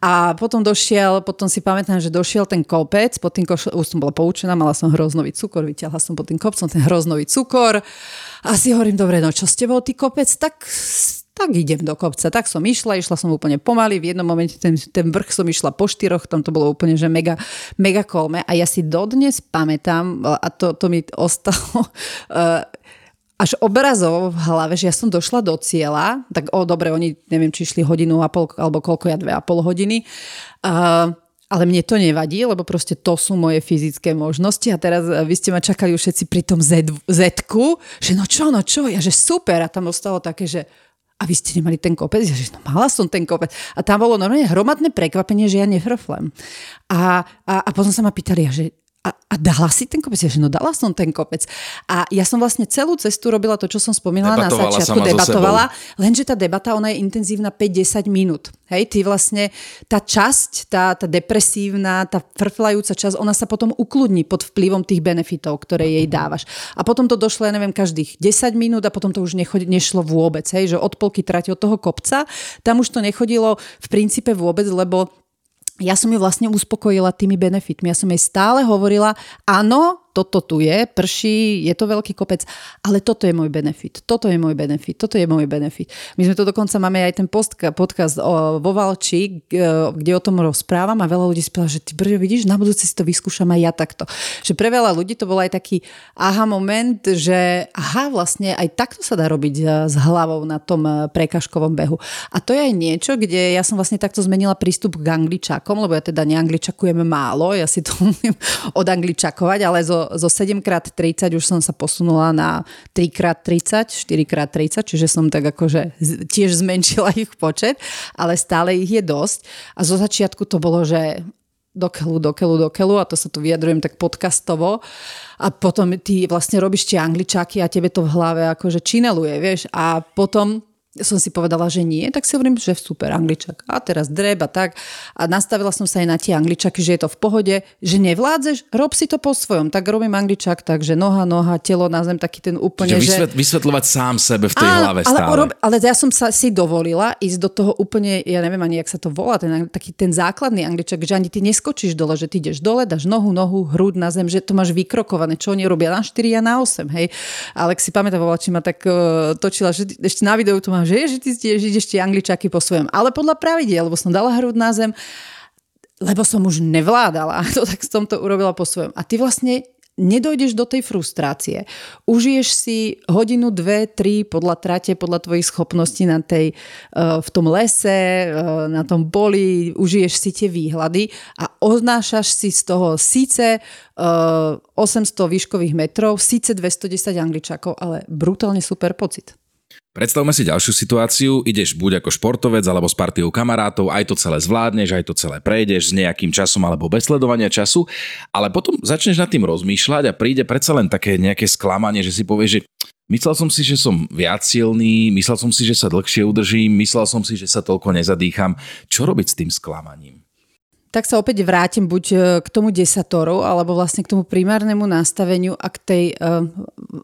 a potom došiel, potom si pamätám, že došiel ten kopec, pod tým koš- už som bola poučená, mala som hroznový cukor, vyťahla som pod tým kopcom ten hroznový cukor a si hovorím, dobre, no čo s tebou, ty kopec, tak tak idem do kopca. Tak som išla, išla som úplne pomaly, v jednom momente ten, ten vrch som išla po štyroch, tam to bolo úplne, že mega, mega kolme. A ja si dodnes pamätám, a to, to mi ostalo, uh, až obrazov v hlave, že ja som došla do cieľa, tak o dobre, oni neviem, či išli hodinu a pol, alebo koľko ja, dve a pol hodiny. Uh, ale mne to nevadí, lebo proste to sú moje fyzické možnosti a teraz e, vy ste ma čakali už všetci pri tom Z, že no čo, no čo, ja že super a tam ostalo také, že a vy ste nemali ten kopec? Ja že no mala som ten kopec. A tam bolo normálne hromadné prekvapenie, že ja nefrflem. A, a, a potom sa ma pýtali, ja, že a, a dala si ten kopec? Ja, že no dala som ten kopec. A ja som vlastne celú cestu robila to, čo som spomínala na začiatku, debatovala, lenže tá debata, ona je intenzívna 5-10 minút. Hej, ty vlastne, tá časť, tá, tá depresívna, tá frflajúca časť, ona sa potom ukludní pod vplyvom tých benefitov, ktoré jej dávaš. A potom to došlo, ja neviem, každých 10 minút a potom to už nechod, nešlo vôbec, hej, že od polky trati od toho kopca, tam už to nechodilo v princípe vôbec, lebo ja som ju vlastne uspokojila tými benefitmi. Ja som jej stále hovorila, áno, toto tu je, prší, je to veľký kopec, ale toto je môj benefit, toto je môj benefit, toto je môj benefit. My sme to dokonca, máme aj ten postka, podcast o, vo Valči, kde o tom rozprávam a veľa ľudí spela, že ty brďo, vidíš, na budúce si to vyskúšam aj ja takto. Že pre veľa ľudí to bol aj taký aha moment, že aha, vlastne aj takto sa dá robiť e, s hlavou na tom e, prekažkovom behu. A to je aj niečo, kde ja som vlastne takto zmenila prístup k angličakom, lebo ja teda neangličakujem málo, ja si to umiem odangličakovať, ale zo zo 7x30 už som sa posunula na 3x30, 4x30, čiže som tak akože tiež zmenšila ich počet, ale stále ich je dosť. A zo začiatku to bolo, že do keľu, do keľu, do keľu a to sa tu vyjadrujem tak podcastovo a potom ty vlastne robíš tie angličáky a tebe to v hlave akože čineluje, vieš, a potom som si povedala, že nie, tak si hovorím, že super angličak. A teraz dreb a tak. A nastavila som sa aj na tie angličaky, že je to v pohode, že nevládzeš, rob si to po svojom. Tak robím angličak, takže noha, noha, telo na zem, taký ten úplne, Čiže že... vysvetľovať sám sebe v tej ale, hlave stále. Ale, ale ja som sa si dovolila ísť do toho úplne, ja neviem ani, jak sa to volá, ten, taký ten základný angličak, že ani ty neskočíš dole, že ty ideš dole, dáš nohu, nohu, hrud na zem, že to máš vykrokované, čo oni robia na 4 a na 8, hej. Ale si pamätám, či ma tak uh, točila, že ešte na videu tu mám že, že ty tiež ideš tie angličaky po svojom. Ale podľa pravidiel, lebo som dala hrud na zem, lebo som už nevládala. To tak som to urobila po svojom. A ty vlastne nedojdeš do tej frustrácie. Užiješ si hodinu, dve, tri podľa trate, podľa tvojich schopností na tej, uh, v tom lese, uh, na tom boli, užiješ si tie výhľady a oznášaš si z toho síce uh, 800 výškových metrov, síce 210 angličakov, ale brutálne super pocit. Predstavme si ďalšiu situáciu, ideš buď ako športovec alebo s partiou kamarátov, aj to celé zvládneš, aj to celé prejdeš s nejakým časom alebo bez sledovania času, ale potom začneš nad tým rozmýšľať a príde predsa len také nejaké sklamanie, že si povieš, že myslel som si, že som viac silný, myslel som si, že sa dlhšie udržím, myslel som si, že sa toľko nezadýcham. Čo robiť s tým sklamaním? tak sa opäť vrátim buď e, k tomu desatoru, alebo vlastne k tomu primárnemu nastaveniu a k tej uh,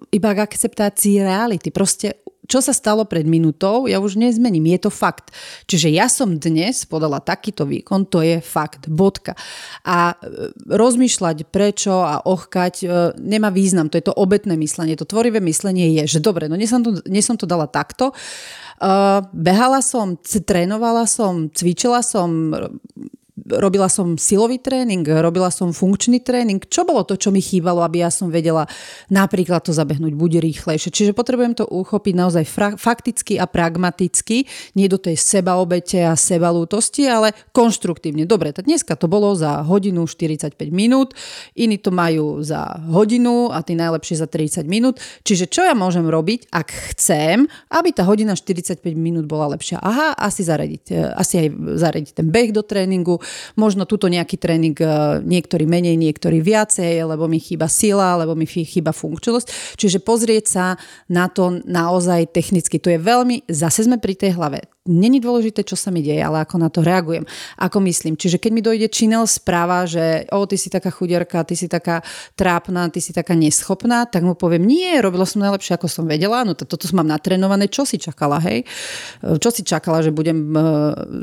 iba k akceptácii reality. Proste čo sa stalo pred minútou, ja už nezmením, je to fakt. Čiže ja som dnes podala takýto výkon, to je fakt, bodka. A e, rozmýšľať prečo a ochkať e, nemá význam, to je to obetné myslenie, to tvorivé myslenie je, že dobre, no dnes som to, dala takto, uh, behala som, trénovala som, cvičila som, robila som silový tréning, robila som funkčný tréning. Čo bolo to, čo mi chýbalo, aby ja som vedela napríklad to zabehnúť buď rýchlejšie. Čiže potrebujem to uchopiť naozaj fra- fakticky a pragmaticky, nie do tej sebaobete a sebalútosti, ale konštruktívne. Dobre, tak dneska to bolo za hodinu 45 minút, iní to majú za hodinu a tí najlepšie za 30 minút. Čiže čo ja môžem robiť, ak chcem, aby tá hodina 45 minút bola lepšia? Aha, asi zaradiť, e, asi aj zaradiť ten beh do tréningu, možno túto nejaký tréning e, niektorý menej, niektorý viacej, lebo mi chýba sila, lebo mi chýba funkčnosť. Čiže pozrieť sa na to naozaj technicky. To je veľmi, zase sme pri tej hlave. Není dôležité, čo sa mi deje, ale ako na to reagujem. Ako myslím. Čiže keď mi dojde činel správa, že o, ty si taká chuderka, ty si taká trápna, ty si taká neschopná, tak mu poviem, nie, robila som najlepšie, ako som vedela, no to, toto mám natrénované, čo si čakala, hej? Čo si čakala, že budem, e,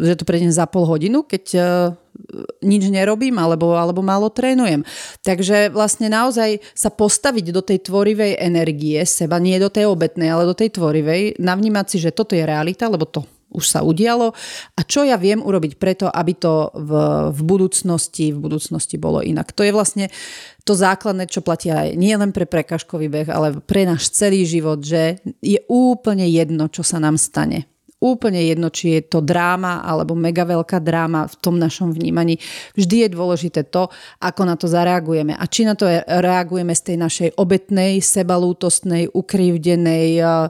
že to prejdem za pol hodinu, keď e, nič nerobím alebo, alebo málo trénujem. Takže vlastne naozaj sa postaviť do tej tvorivej energie seba, nie do tej obetnej, ale do tej tvorivej, navnímať si, že toto je realita, lebo to už sa udialo a čo ja viem urobiť preto, aby to v, v budúcnosti v budúcnosti bolo inak. To je vlastne to základné, čo platí aj nie len pre prekažkový beh, ale pre náš celý život, že je úplne jedno, čo sa nám stane. Úplne jedno, či je to dráma alebo mega veľká dráma v tom našom vnímaní. Vždy je dôležité to, ako na to zareagujeme. A či na to reagujeme z tej našej obetnej, sebalútostnej, ukrivdenej, uh,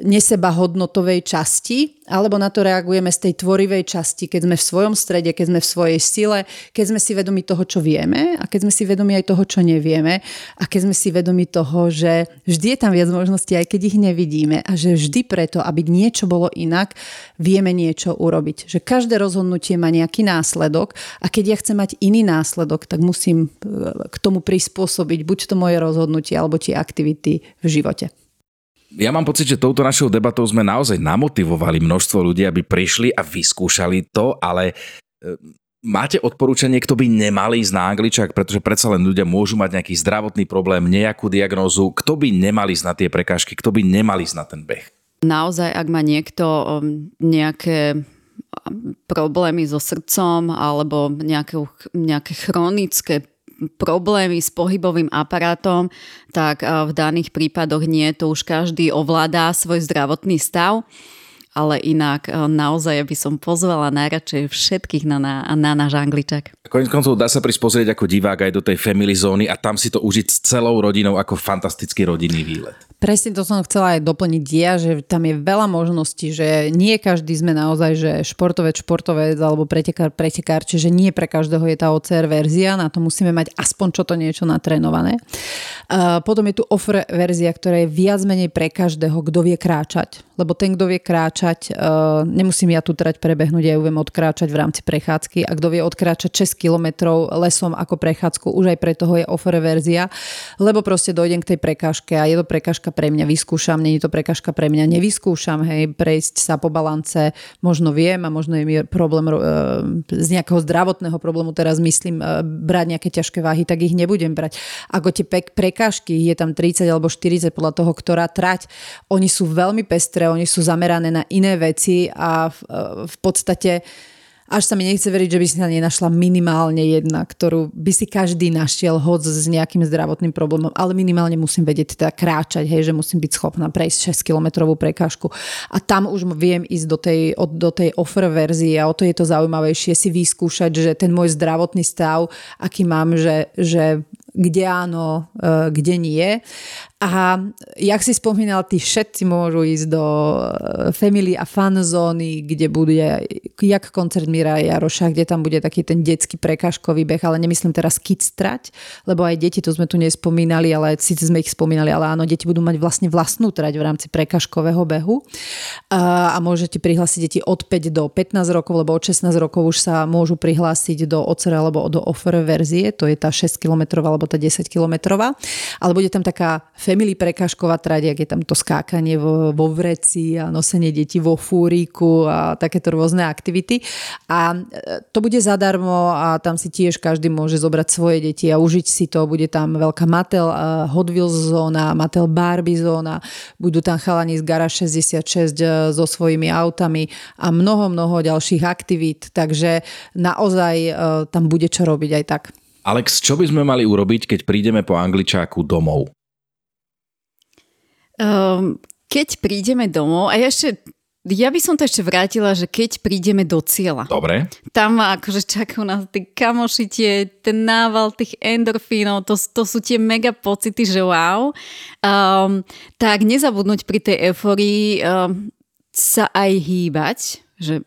neseba hodnotovej časti, alebo na to reagujeme z tej tvorivej časti, keď sme v svojom strede, keď sme v svojej sile, keď sme si vedomi toho, čo vieme a keď sme si vedomi aj toho, čo nevieme a keď sme si vedomi toho, že vždy je tam viac možností, aj keď ich nevidíme a že vždy preto, aby niečo bolo inak, vieme niečo urobiť. Že každé rozhodnutie má nejaký následok a keď ja chcem mať iný následok, tak musím e, k tomu prispôsobiť buď to moje rozhodnutie alebo tie aktivity v živote ja mám pocit, že touto našou debatou sme naozaj namotivovali množstvo ľudí, aby prišli a vyskúšali to, ale e, máte odporúčanie, kto by nemal ísť na angličak, pretože predsa len ľudia môžu mať nejaký zdravotný problém, nejakú diagnózu, kto by nemal ísť na tie prekážky, kto by nemal ísť na ten beh? Naozaj, ak má niekto um, nejaké um, problémy so srdcom alebo nejaké, nejaké chronické problémy s pohybovým aparátom, tak v daných prípadoch nie, to už každý ovládá svoj zdravotný stav ale inak naozaj by som pozvala najradšej všetkých na, na, na náš angličak. Koniec koncov dá sa prísť pozrieť ako divák aj do tej family zóny a tam si to užiť s celou rodinou ako fantastický rodinný výlet. Presne to som chcela aj doplniť ja, že tam je veľa možností, že nie každý sme naozaj, že športovec, športovec alebo pretekár, pretekár, čiže nie pre každého je tá OCR verzia, na to musíme mať aspoň čo to niečo natrénované. Potom je tu offer verzia, ktorá je viac menej pre každého, kto vie kráčať. Lebo ten, kto vie kráčať, uh, nemusím ja tu trať prebehnúť, ja ju viem odkráčať v rámci prechádzky. A kto vie odkráčať 6 kilometrov lesom ako prechádzku, už aj pre toho je offer verzia, lebo proste dojdem k tej prekážke a je to prekážka pre mňa, vyskúšam, nie je to prekažka pre mňa, nevyskúšam, hej, prejsť sa po balance, možno viem a možno je mi problém e, z nejakého zdravotného problému, teraz myslím e, brať nejaké ťažké váhy, tak ich nebudem brať. Ako tie prekážky, je tam 30 alebo 40 podľa toho, ktorá trať, oni sú veľmi pestré, oni sú zamerané na iné veci a v, e, v podstate až sa mi nechce veriť, že by si sa nenašla minimálne jedna, ktorú by si každý našiel hoď s nejakým zdravotným problémom, ale minimálne musím vedieť teda kráčať, hej, že musím byť schopná prejsť 6-kilometrovú prekážku. A tam už viem ísť do tej, do tej offer verzie a o to je to zaujímavejšie si vyskúšať, že ten môj zdravotný stav, aký mám, že, že kde áno, e, kde nie. A jak si spomínal, tí všetci môžu ísť do e, family a fan zóny, kde bude jak koncert Mira Jaroša, kde tam bude taký ten detský prekážkový beh, ale nemyslím teraz kids trať, lebo aj deti, to sme tu nespomínali, ale síce sme ich spomínali, ale áno, deti budú mať vlastne vlastnú trať v rámci prekážkového behu. A, a môžete prihlásiť deti od 5 do 15 rokov, lebo od 16 rokov už sa môžu prihlásiť do OCR alebo do offer verzie, to je tá 6 km alebo tá 10 kilometrová. ale bude tam taká family prekážková trať, je tam to skákanie vo, vo vreci a nosenie detí vo fúriku a takéto rôzne aktivity. A e, to bude zadarmo a tam si tiež každý môže zobrať svoje deti a užiť si to. Bude tam veľká Mattel e, Hot Wheels zóna, Mattel Barbie zóna, budú tam chalani z Gara 66 e, so svojimi autami a mnoho, mnoho ďalších aktivít. Takže naozaj tam bude čo robiť aj tak. Alex, čo by sme mali urobiť, keď prídeme po angličáku domov? Um, keď prídeme domov, a ja ešte ja by som to ešte vrátila, že keď prídeme do cieľa. Dobre. Tam akože čakajú nás tí kamoši, tie, ten nával tých endorfínov, to, to sú tie mega pocity, že wow. Um, tak nezabudnúť pri tej euforii um, sa aj hýbať, že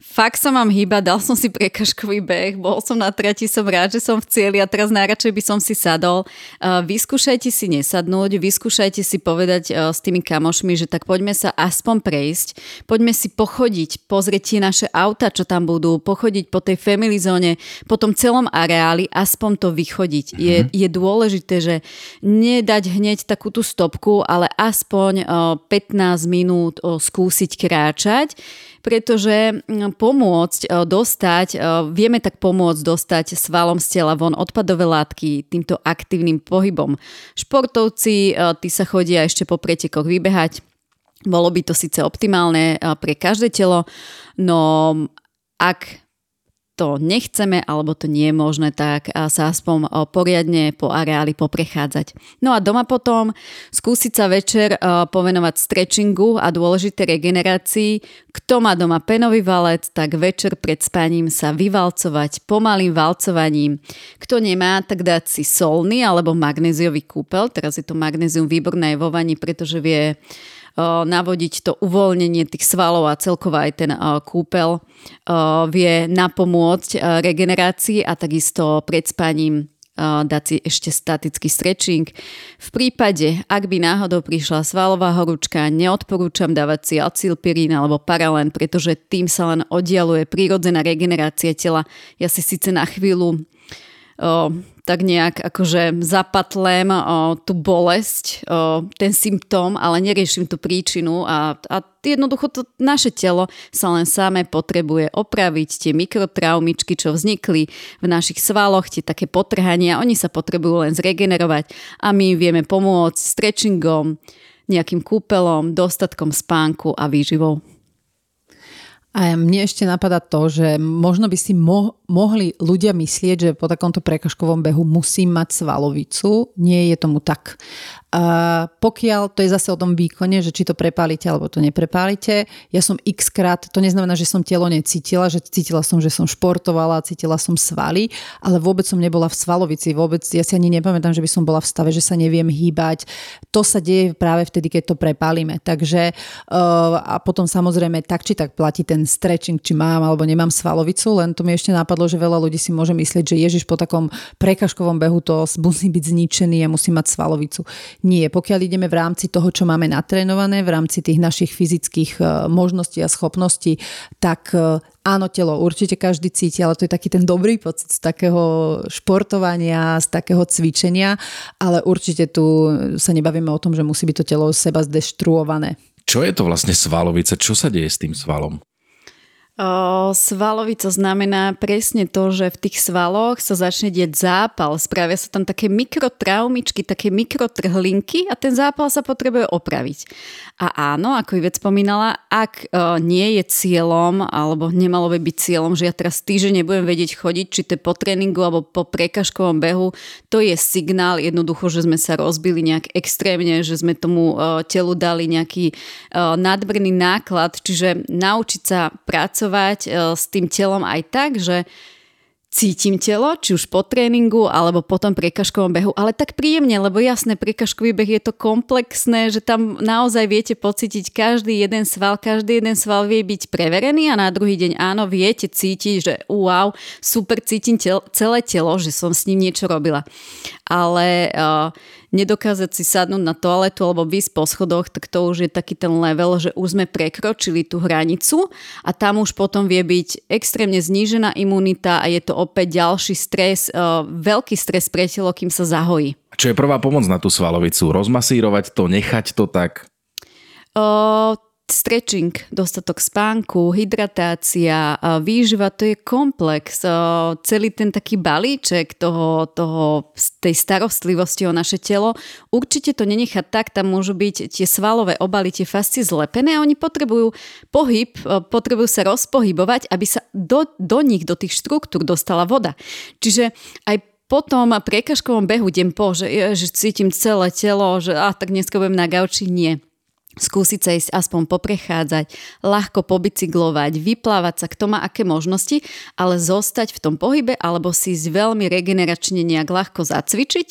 Fakt sa mám hýbať, dal som si prekažkový beh, bol som na trati, som rád, že som v cieli a teraz najradšej by som si sadol. Vyskúšajte si nesadnúť, vyskúšajte si povedať s tými kamošmi, že tak poďme sa aspoň prejsť, poďme si pochodiť, pozrieť tie naše auta, čo tam budú, pochodiť po tej family zóne, po tom celom areáli, aspoň to vychodiť. Mm-hmm. Je, je dôležité, že nedať hneď takú tú stopku, ale aspoň 15 minút skúsiť kráčať pretože mm, pomôcť e, dostať, e, vieme tak pomôcť dostať svalom z tela von odpadové látky týmto aktívnym pohybom. Športovci, e, tí sa chodia ešte po pretekoch vybehať, bolo by to síce optimálne pre každé telo, no ak to nechceme alebo to nie je možné, tak sa aspoň poriadne po areáli poprechádzať. No a doma potom skúsiť sa večer povenovať stretchingu a dôležité regenerácii. Kto má doma penový valec, tak večer pred spaním sa vyvalcovať pomalým valcovaním. Kto nemá, tak dať si solný alebo magnéziový kúpel. Teraz je to magnézium výborné vo vani, pretože vie navodiť to uvoľnenie tých svalov a celkovo aj ten kúpel vie napomôcť regenerácii a takisto pred spaním dať si ešte statický stretching. V prípade, ak by náhodou prišla svalová horúčka, neodporúčam dávať si acilpirín alebo paralen, pretože tým sa len oddialuje prírodzená regenerácia tela. Ja si síce na chvíľu tak nejak akože zapatlem o, tú bolesť, o, ten symptóm, ale neriešim tú príčinu a, a jednoducho to naše telo sa len samé potrebuje opraviť tie mikrotraumičky, čo vznikli v našich svaloch, tie také potrhania, oni sa potrebujú len zregenerovať a my vieme pomôcť stretchingom, nejakým kúpelom, dostatkom spánku a výživou. A mne ešte napadá to, že možno by si mo- mohli ľudia myslieť, že po takomto prekažkovom behu musím mať svalovicu. Nie je tomu tak. A pokiaľ to je zase o tom výkone, že či to prepálite alebo to neprepálite, ja som x krát, to neznamená, že som telo necítila, že cítila som, že som športovala, cítila som svaly, ale vôbec som nebola v svalovici, vôbec, ja si ani nepamätám, že by som bola v stave, že sa neviem hýbať. To sa deje práve vtedy, keď to prepálime. Takže uh, a potom samozrejme tak či tak platí ten stretching, či mám alebo nemám svalovicu, len to mi ešte napadlo, že veľa ľudí si môže myslieť, že Ježiš po takom prekažkovom behu to musí byť zničený a musí mať svalovicu nie, pokiaľ ideme v rámci toho, čo máme natrénované, v rámci tých našich fyzických e, možností a schopností, tak e, áno, telo určite každý cíti, ale to je taký ten dobrý pocit z takého športovania, z takého cvičenia, ale určite tu sa nebavíme o tom, že musí byť to telo seba zdeštruované. Čo je to vlastne svalovica? Čo sa deje s tým svalom? Svalovica znamená presne to, že v tých svaloch sa začne dieť zápal, spravia sa tam také mikrotraumičky, také mikrotrhlinky a ten zápal sa potrebuje opraviť. A áno, ako Ivet spomínala, ak nie je cieľom, alebo nemalo by byť cieľom, že ja teraz týždeň nebudem vedieť chodiť, či to je po tréningu alebo po prekažkovom behu, to je signál jednoducho, že sme sa rozbili nejak extrémne, že sme tomu telu dali nejaký nadmerný náklad, čiže naučiť sa pracovať pracovať e, s tým telom aj tak, že cítim telo, či už po tréningu alebo po tom priekažkovom behu, ale tak príjemne, lebo jasné, priekažkový beh je to komplexné, že tam naozaj viete pocítiť každý jeden sval, každý jeden sval vie byť preverený a na druhý deň áno, viete cítiť, že wow, super cítim tel- celé telo, že som s ním niečo robila. Ale uh, nedokázať si sadnúť na toaletu alebo vysť po schodoch, tak to už je taký ten level, že už sme prekročili tú hranicu a tam už potom vie byť extrémne znížená imunita a je to opäť ďalší stres, uh, veľký stres pre telo, kým sa zahojí. čo je prvá pomoc na tú svalovicu? Rozmasírovať to, nechať to tak? O, stretching, dostatok spánku, hydratácia, výživa, to je komplex. Celý ten taký balíček toho, toho, tej starostlivosti o naše telo. Určite to nenechať tak, tam môžu byť tie svalové obaly, tie fascie zlepené a oni potrebujú pohyb, potrebujú sa rozpohybovať, aby sa do, do nich, do tých štruktúr dostala voda. Čiže aj po tom prekažkovom behu idem po, že, že cítim celé telo, že a tak dneska budem na gauči, nie skúsiť sa ísť aspoň poprechádzať, ľahko pobicyklovať, vyplávať sa, kto má aké možnosti, ale zostať v tom pohybe alebo si ísť veľmi regeneračne nejak ľahko zacvičiť,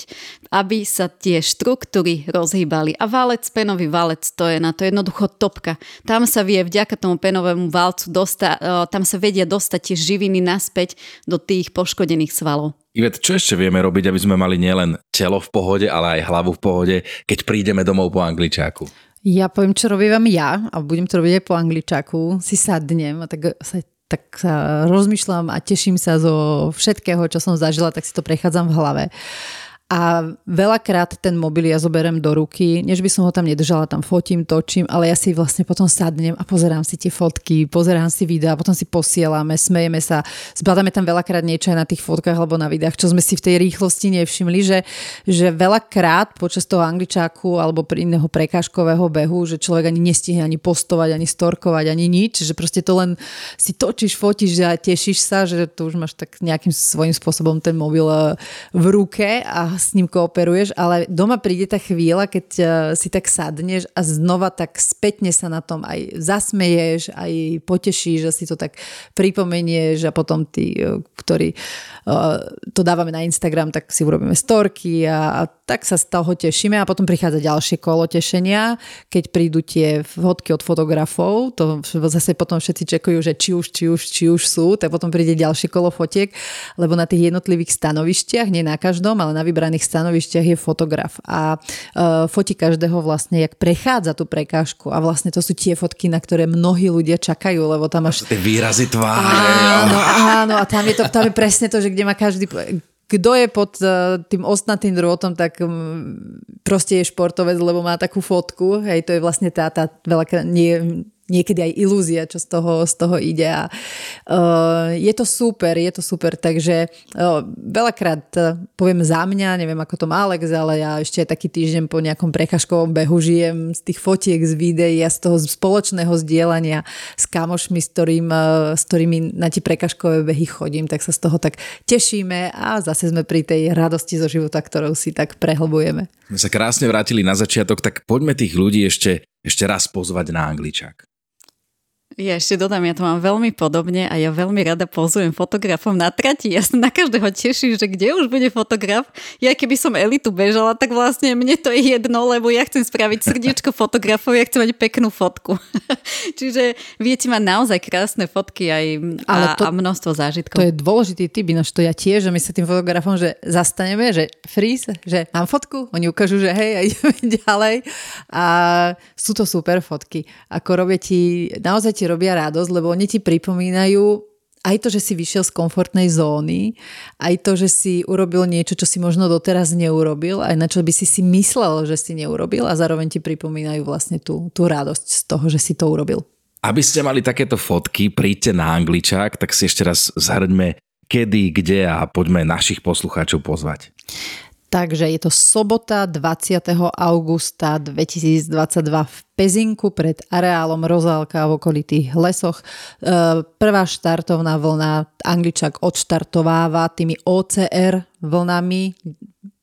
aby sa tie štruktúry rozhýbali. A valec, penový valec, to je na to jednoducho topka. Tam sa vie vďaka tomu penovému valcu dosta, tam sa vedia dostať tie živiny naspäť do tých poškodených svalov. Ivet, čo ešte vieme robiť, aby sme mali nielen telo v pohode, ale aj hlavu v pohode, keď prídeme domov po angličáku? Ja poviem, čo robím ja a budem to robiť aj po angličaku. Si sadnem a tak sa, tak sa rozmýšľam a teším sa zo všetkého, čo som zažila, tak si to prechádzam v hlave. A veľakrát ten mobil ja zoberiem do ruky, než by som ho tam nedržala, tam fotím, točím, ale ja si vlastne potom sadnem a pozerám si tie fotky, pozerám si videa, potom si posielame, smejeme sa, zbadáme tam veľakrát niečo aj na tých fotkách alebo na videách, čo sme si v tej rýchlosti nevšimli, že, že veľakrát počas toho angličáku alebo pri iného prekážkového behu, že človek ani nestihne ani postovať, ani storkovať, ani nič, že proste to len si točíš, fotíš a tešíš sa, že to už máš tak nejakým svojím spôsobom ten mobil eh, v ruke a s ním kooperuješ, ale doma príde tá chvíľa, keď uh, si tak sadneš a znova tak spätne sa na tom aj zasmeješ, aj potešíš, že si to tak pripomenieš a potom tí, uh, ktorí uh, to dávame na Instagram, tak si urobíme storky a tak sa z toho tešíme a potom prichádza ďalšie kolo tešenia, keď prídu tie fotky od fotografov, to zase potom všetci čekujú, že či už, či už, či už sú, tak potom príde ďalšie kolo fotiek, lebo na tých jednotlivých stanovištiach, nie na každom, ale na vybraných vybraných stanovišťach je fotograf a uh, fotí každého vlastne, jak prechádza tú prekážku a vlastne to sú tie fotky, na ktoré mnohí ľudia čakajú, lebo tam máš... Tie výrazy tváre. Áno, áno, a tam je to, tam je presne to, že kde má každý kto je pod uh, tým ostnatým drôtom, tak proste je športovec, lebo má takú fotku. Hej, to je vlastne tá, tá veľká, nie, niekedy aj ilúzia, čo z toho, z toho ide a uh, je to super, je to super, takže uh, veľakrát uh, poviem za mňa, neviem ako to má Alex, ale ja ešte taký týždeň po nejakom prekažkovom behu žijem z tých fotiek, z videí a z toho spoločného zdieľania s kamošmi, s, ktorým, uh, s ktorými na tie prekažkové behy chodím, tak sa z toho tak tešíme a zase sme pri tej radosti zo života, ktorou si tak prehlbujeme. My sa krásne vrátili na začiatok, tak poďme tých ľudí ešte, ešte raz pozvať na Angličák. Ja ešte dodám, ja to mám veľmi podobne a ja veľmi rada pozujem fotografom na trati. Ja sa na každého teším, že kde už bude fotograf. Ja keby som elitu bežala, tak vlastne mne to je jedno, lebo ja chcem spraviť srdiečko fotografov, ja chcem mať peknú fotku. Čiže viete mať naozaj krásne fotky aj a, Ale to, a množstvo zážitkov. To je dôležitý typ, ináč to ja tiež, že my sa tým fotografom, že zastaneme, že freeze, že mám fotku, oni ukážu, že hej, a ideme ďalej. A sú to super fotky. Ako robia ti, naozaj ti robia radosť, lebo oni ti pripomínajú aj to, že si vyšiel z komfortnej zóny, aj to, že si urobil niečo, čo si možno doteraz neurobil, aj na čo by si si myslel, že si neurobil a zároveň ti pripomínajú vlastne tú, tú radosť z toho, že si to urobil. Aby ste mali takéto fotky, príďte na Angličák, tak si ešte raz zhrňme kedy, kde a poďme našich poslucháčov pozvať. Takže je to sobota 20. augusta 2022 v Pezinku pred areálom Rozálka v okolitých lesoch. E, prvá štartovná vlna Angličak odštartováva tými OCR vlnami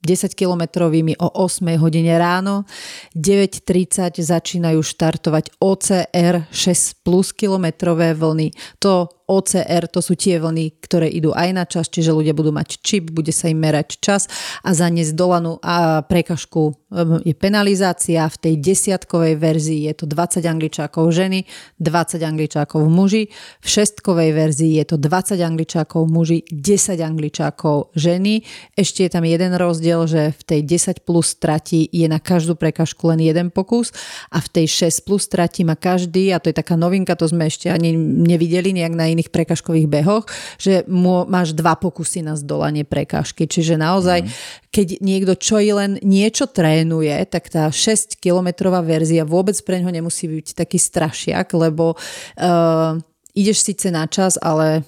10-kilometrovými o 8 hodine ráno. 9.30 začínajú štartovať OCR 6 plus kilometrové vlny. To OCR to sú tie vlny, ktoré idú aj na čas, čiže ľudia budú mať čip, bude sa im merať čas a za ne dolanú a prekažku um, je penalizácia. V tej desiatkovej verzii je to 20 angličákov ženy, 20 angličákov muži. V šestkovej verzii je to 20 angličákov muži, 10 angličákov ženy. Ešte je tam jeden rozdiel, že v tej 10 plus trati je na každú prekažku len jeden pokus a v tej 6 plus trati má každý, a to je taká novinka, to sme ešte ani nevideli nejak na iných prekažkových behoch, že máš dva pokusy na zdolanie prekážky. Čiže naozaj, mm. keď niekto čo i len niečo trénuje, tak tá 6-kilometrová verzia vôbec pre ňo nemusí byť taký strašiak, lebo uh, ideš síce na čas, ale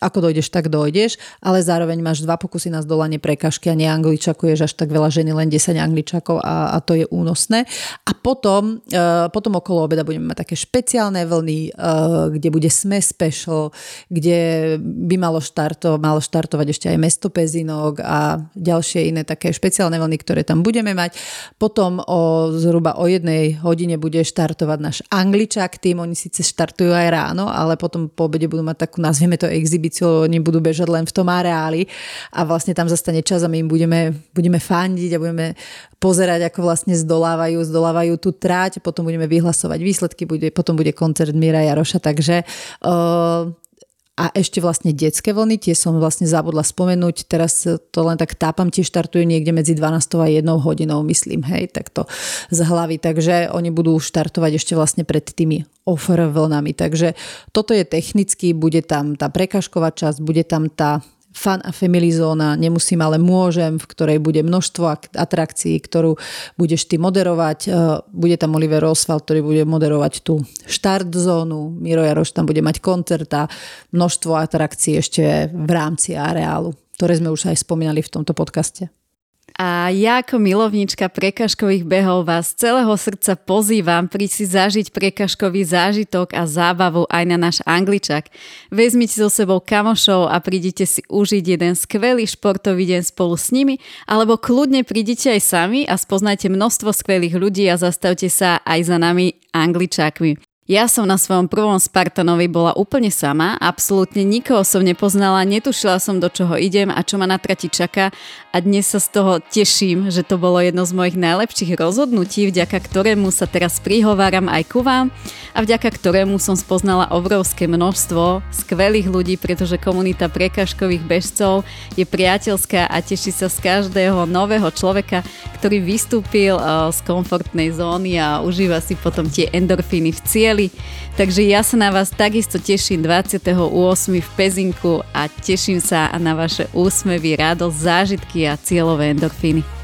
ako dojdeš, tak dojdeš, ale zároveň máš dva pokusy na zdolanie prekažky a neangličakuješ až tak veľa ženy, len 10 angličakov a, a to je únosné. A potom, uh, potom okolo obeda budeme mať také špeciálne vlny, uh, kde bude SME Special, kde by malo, štarto, malo štartovať ešte aj mesto Pezinok a ďalšie iné také špeciálne vlny, ktoré tam budeme mať. Potom o zhruba o jednej hodine bude štartovať náš angličák tým, oni síce štartujú aj ráno, ale potom po obede budú mať takú, nazvieme to exhibíciu, oni budú bežať len v tom areáli a vlastne tam zastane čas a my im budeme, budeme fandiť a budeme pozerať, ako vlastne zdolávajú, zdolávajú tú tráť, potom budeme vyhlasovať výsledky, bude, potom bude koncert Mira Jaroša, takže uh, a ešte vlastne detské vlny, tie som vlastne zabudla spomenúť, teraz to len tak tápam, tie štartujú niekde medzi 12 a 1 hodinou, myslím, hej, tak to z hlavy, takže oni budú štartovať ešte vlastne pred tými offer vlnami, takže toto je technicky, bude tam tá prekažková časť, bude tam tá fan a family zóna, nemusím, ale môžem, v ktorej bude množstvo atrakcií, ktorú budeš ty moderovať. E, bude tam Oliver Oswald, ktorý bude moderovať tú štart zónu, Miro Jaroš tam bude mať koncert a množstvo atrakcií ešte v rámci areálu, ktoré sme už aj spomínali v tomto podcaste. A ja ako milovnička prekažkových behov vás z celého srdca pozývam prísť si zažiť prekažkový zážitok a zábavu aj na náš angličak. Vezmite so sebou kamošov a prídite si užiť jeden skvelý športový deň spolu s nimi, alebo kľudne prídite aj sami a spoznajte množstvo skvelých ľudí a zastavte sa aj za nami angličákmi. Ja som na svojom prvom Spartanovi bola úplne sama, absolútne nikoho som nepoznala, netušila som do čoho idem a čo ma na trati čaká. A dnes sa z toho teším, že to bolo jedno z mojich najlepších rozhodnutí, vďaka ktorému sa teraz prihováram aj ku vám a vďaka ktorému som spoznala obrovské množstvo skvelých ľudí, pretože komunita prekažkových bežcov je priateľská a teší sa z každého nového človeka, ktorý vystúpil eh, z komfortnej zóny a užíva si potom tie endorfíny v cieli chceli. Takže ja sa na vás takisto teším 28. v Pezinku a teším sa na vaše úsmevy, radosť, zážitky a cieľové endorfíny.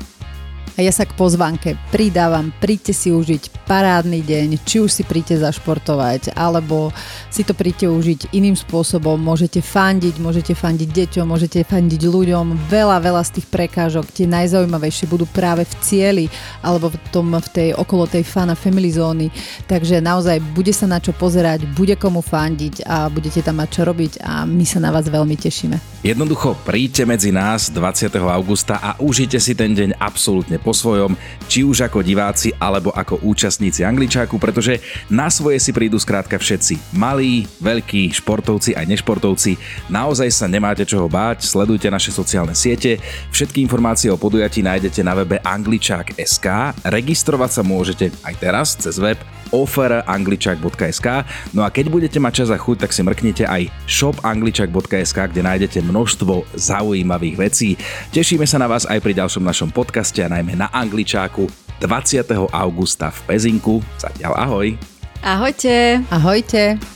A ja sa k pozvánke pridávam, príďte si užiť parádny deň, či už si príďte zašportovať, alebo si to príďte užiť iným spôsobom. Môžete fandiť, môžete fandiť deťom, môžete fandiť ľuďom. Veľa, veľa z tých prekážok, tie najzaujímavejšie budú práve v cieli, alebo v, tom, v tej, okolo tej fana family zóny. Takže naozaj bude sa na čo pozerať, bude komu fandiť a budete tam mať čo robiť a my sa na vás veľmi tešíme. Jednoducho príďte medzi nás 20. augusta a užite si ten deň absolútne po svojom, či už ako diváci alebo ako účastníci Angličáku, pretože na svoje si prídu skrátka všetci. Malí, veľkí, športovci aj nešportovci. Naozaj sa nemáte čoho báť, sledujte naše sociálne siete. Všetky informácie o podujatí nájdete na webe angličák.sk. Registrovať sa môžete aj teraz cez web offerangličak.sk No a keď budete mať čas a chuť, tak si mrknite aj shopangličak.sk, kde nájdete množstvo zaujímavých vecí. Tešíme sa na vás aj pri ďalšom našom podcaste a najmä na Angličáku 20. augusta v Pezinku. Zatiaľ ahoj. Ahojte. Ahojte.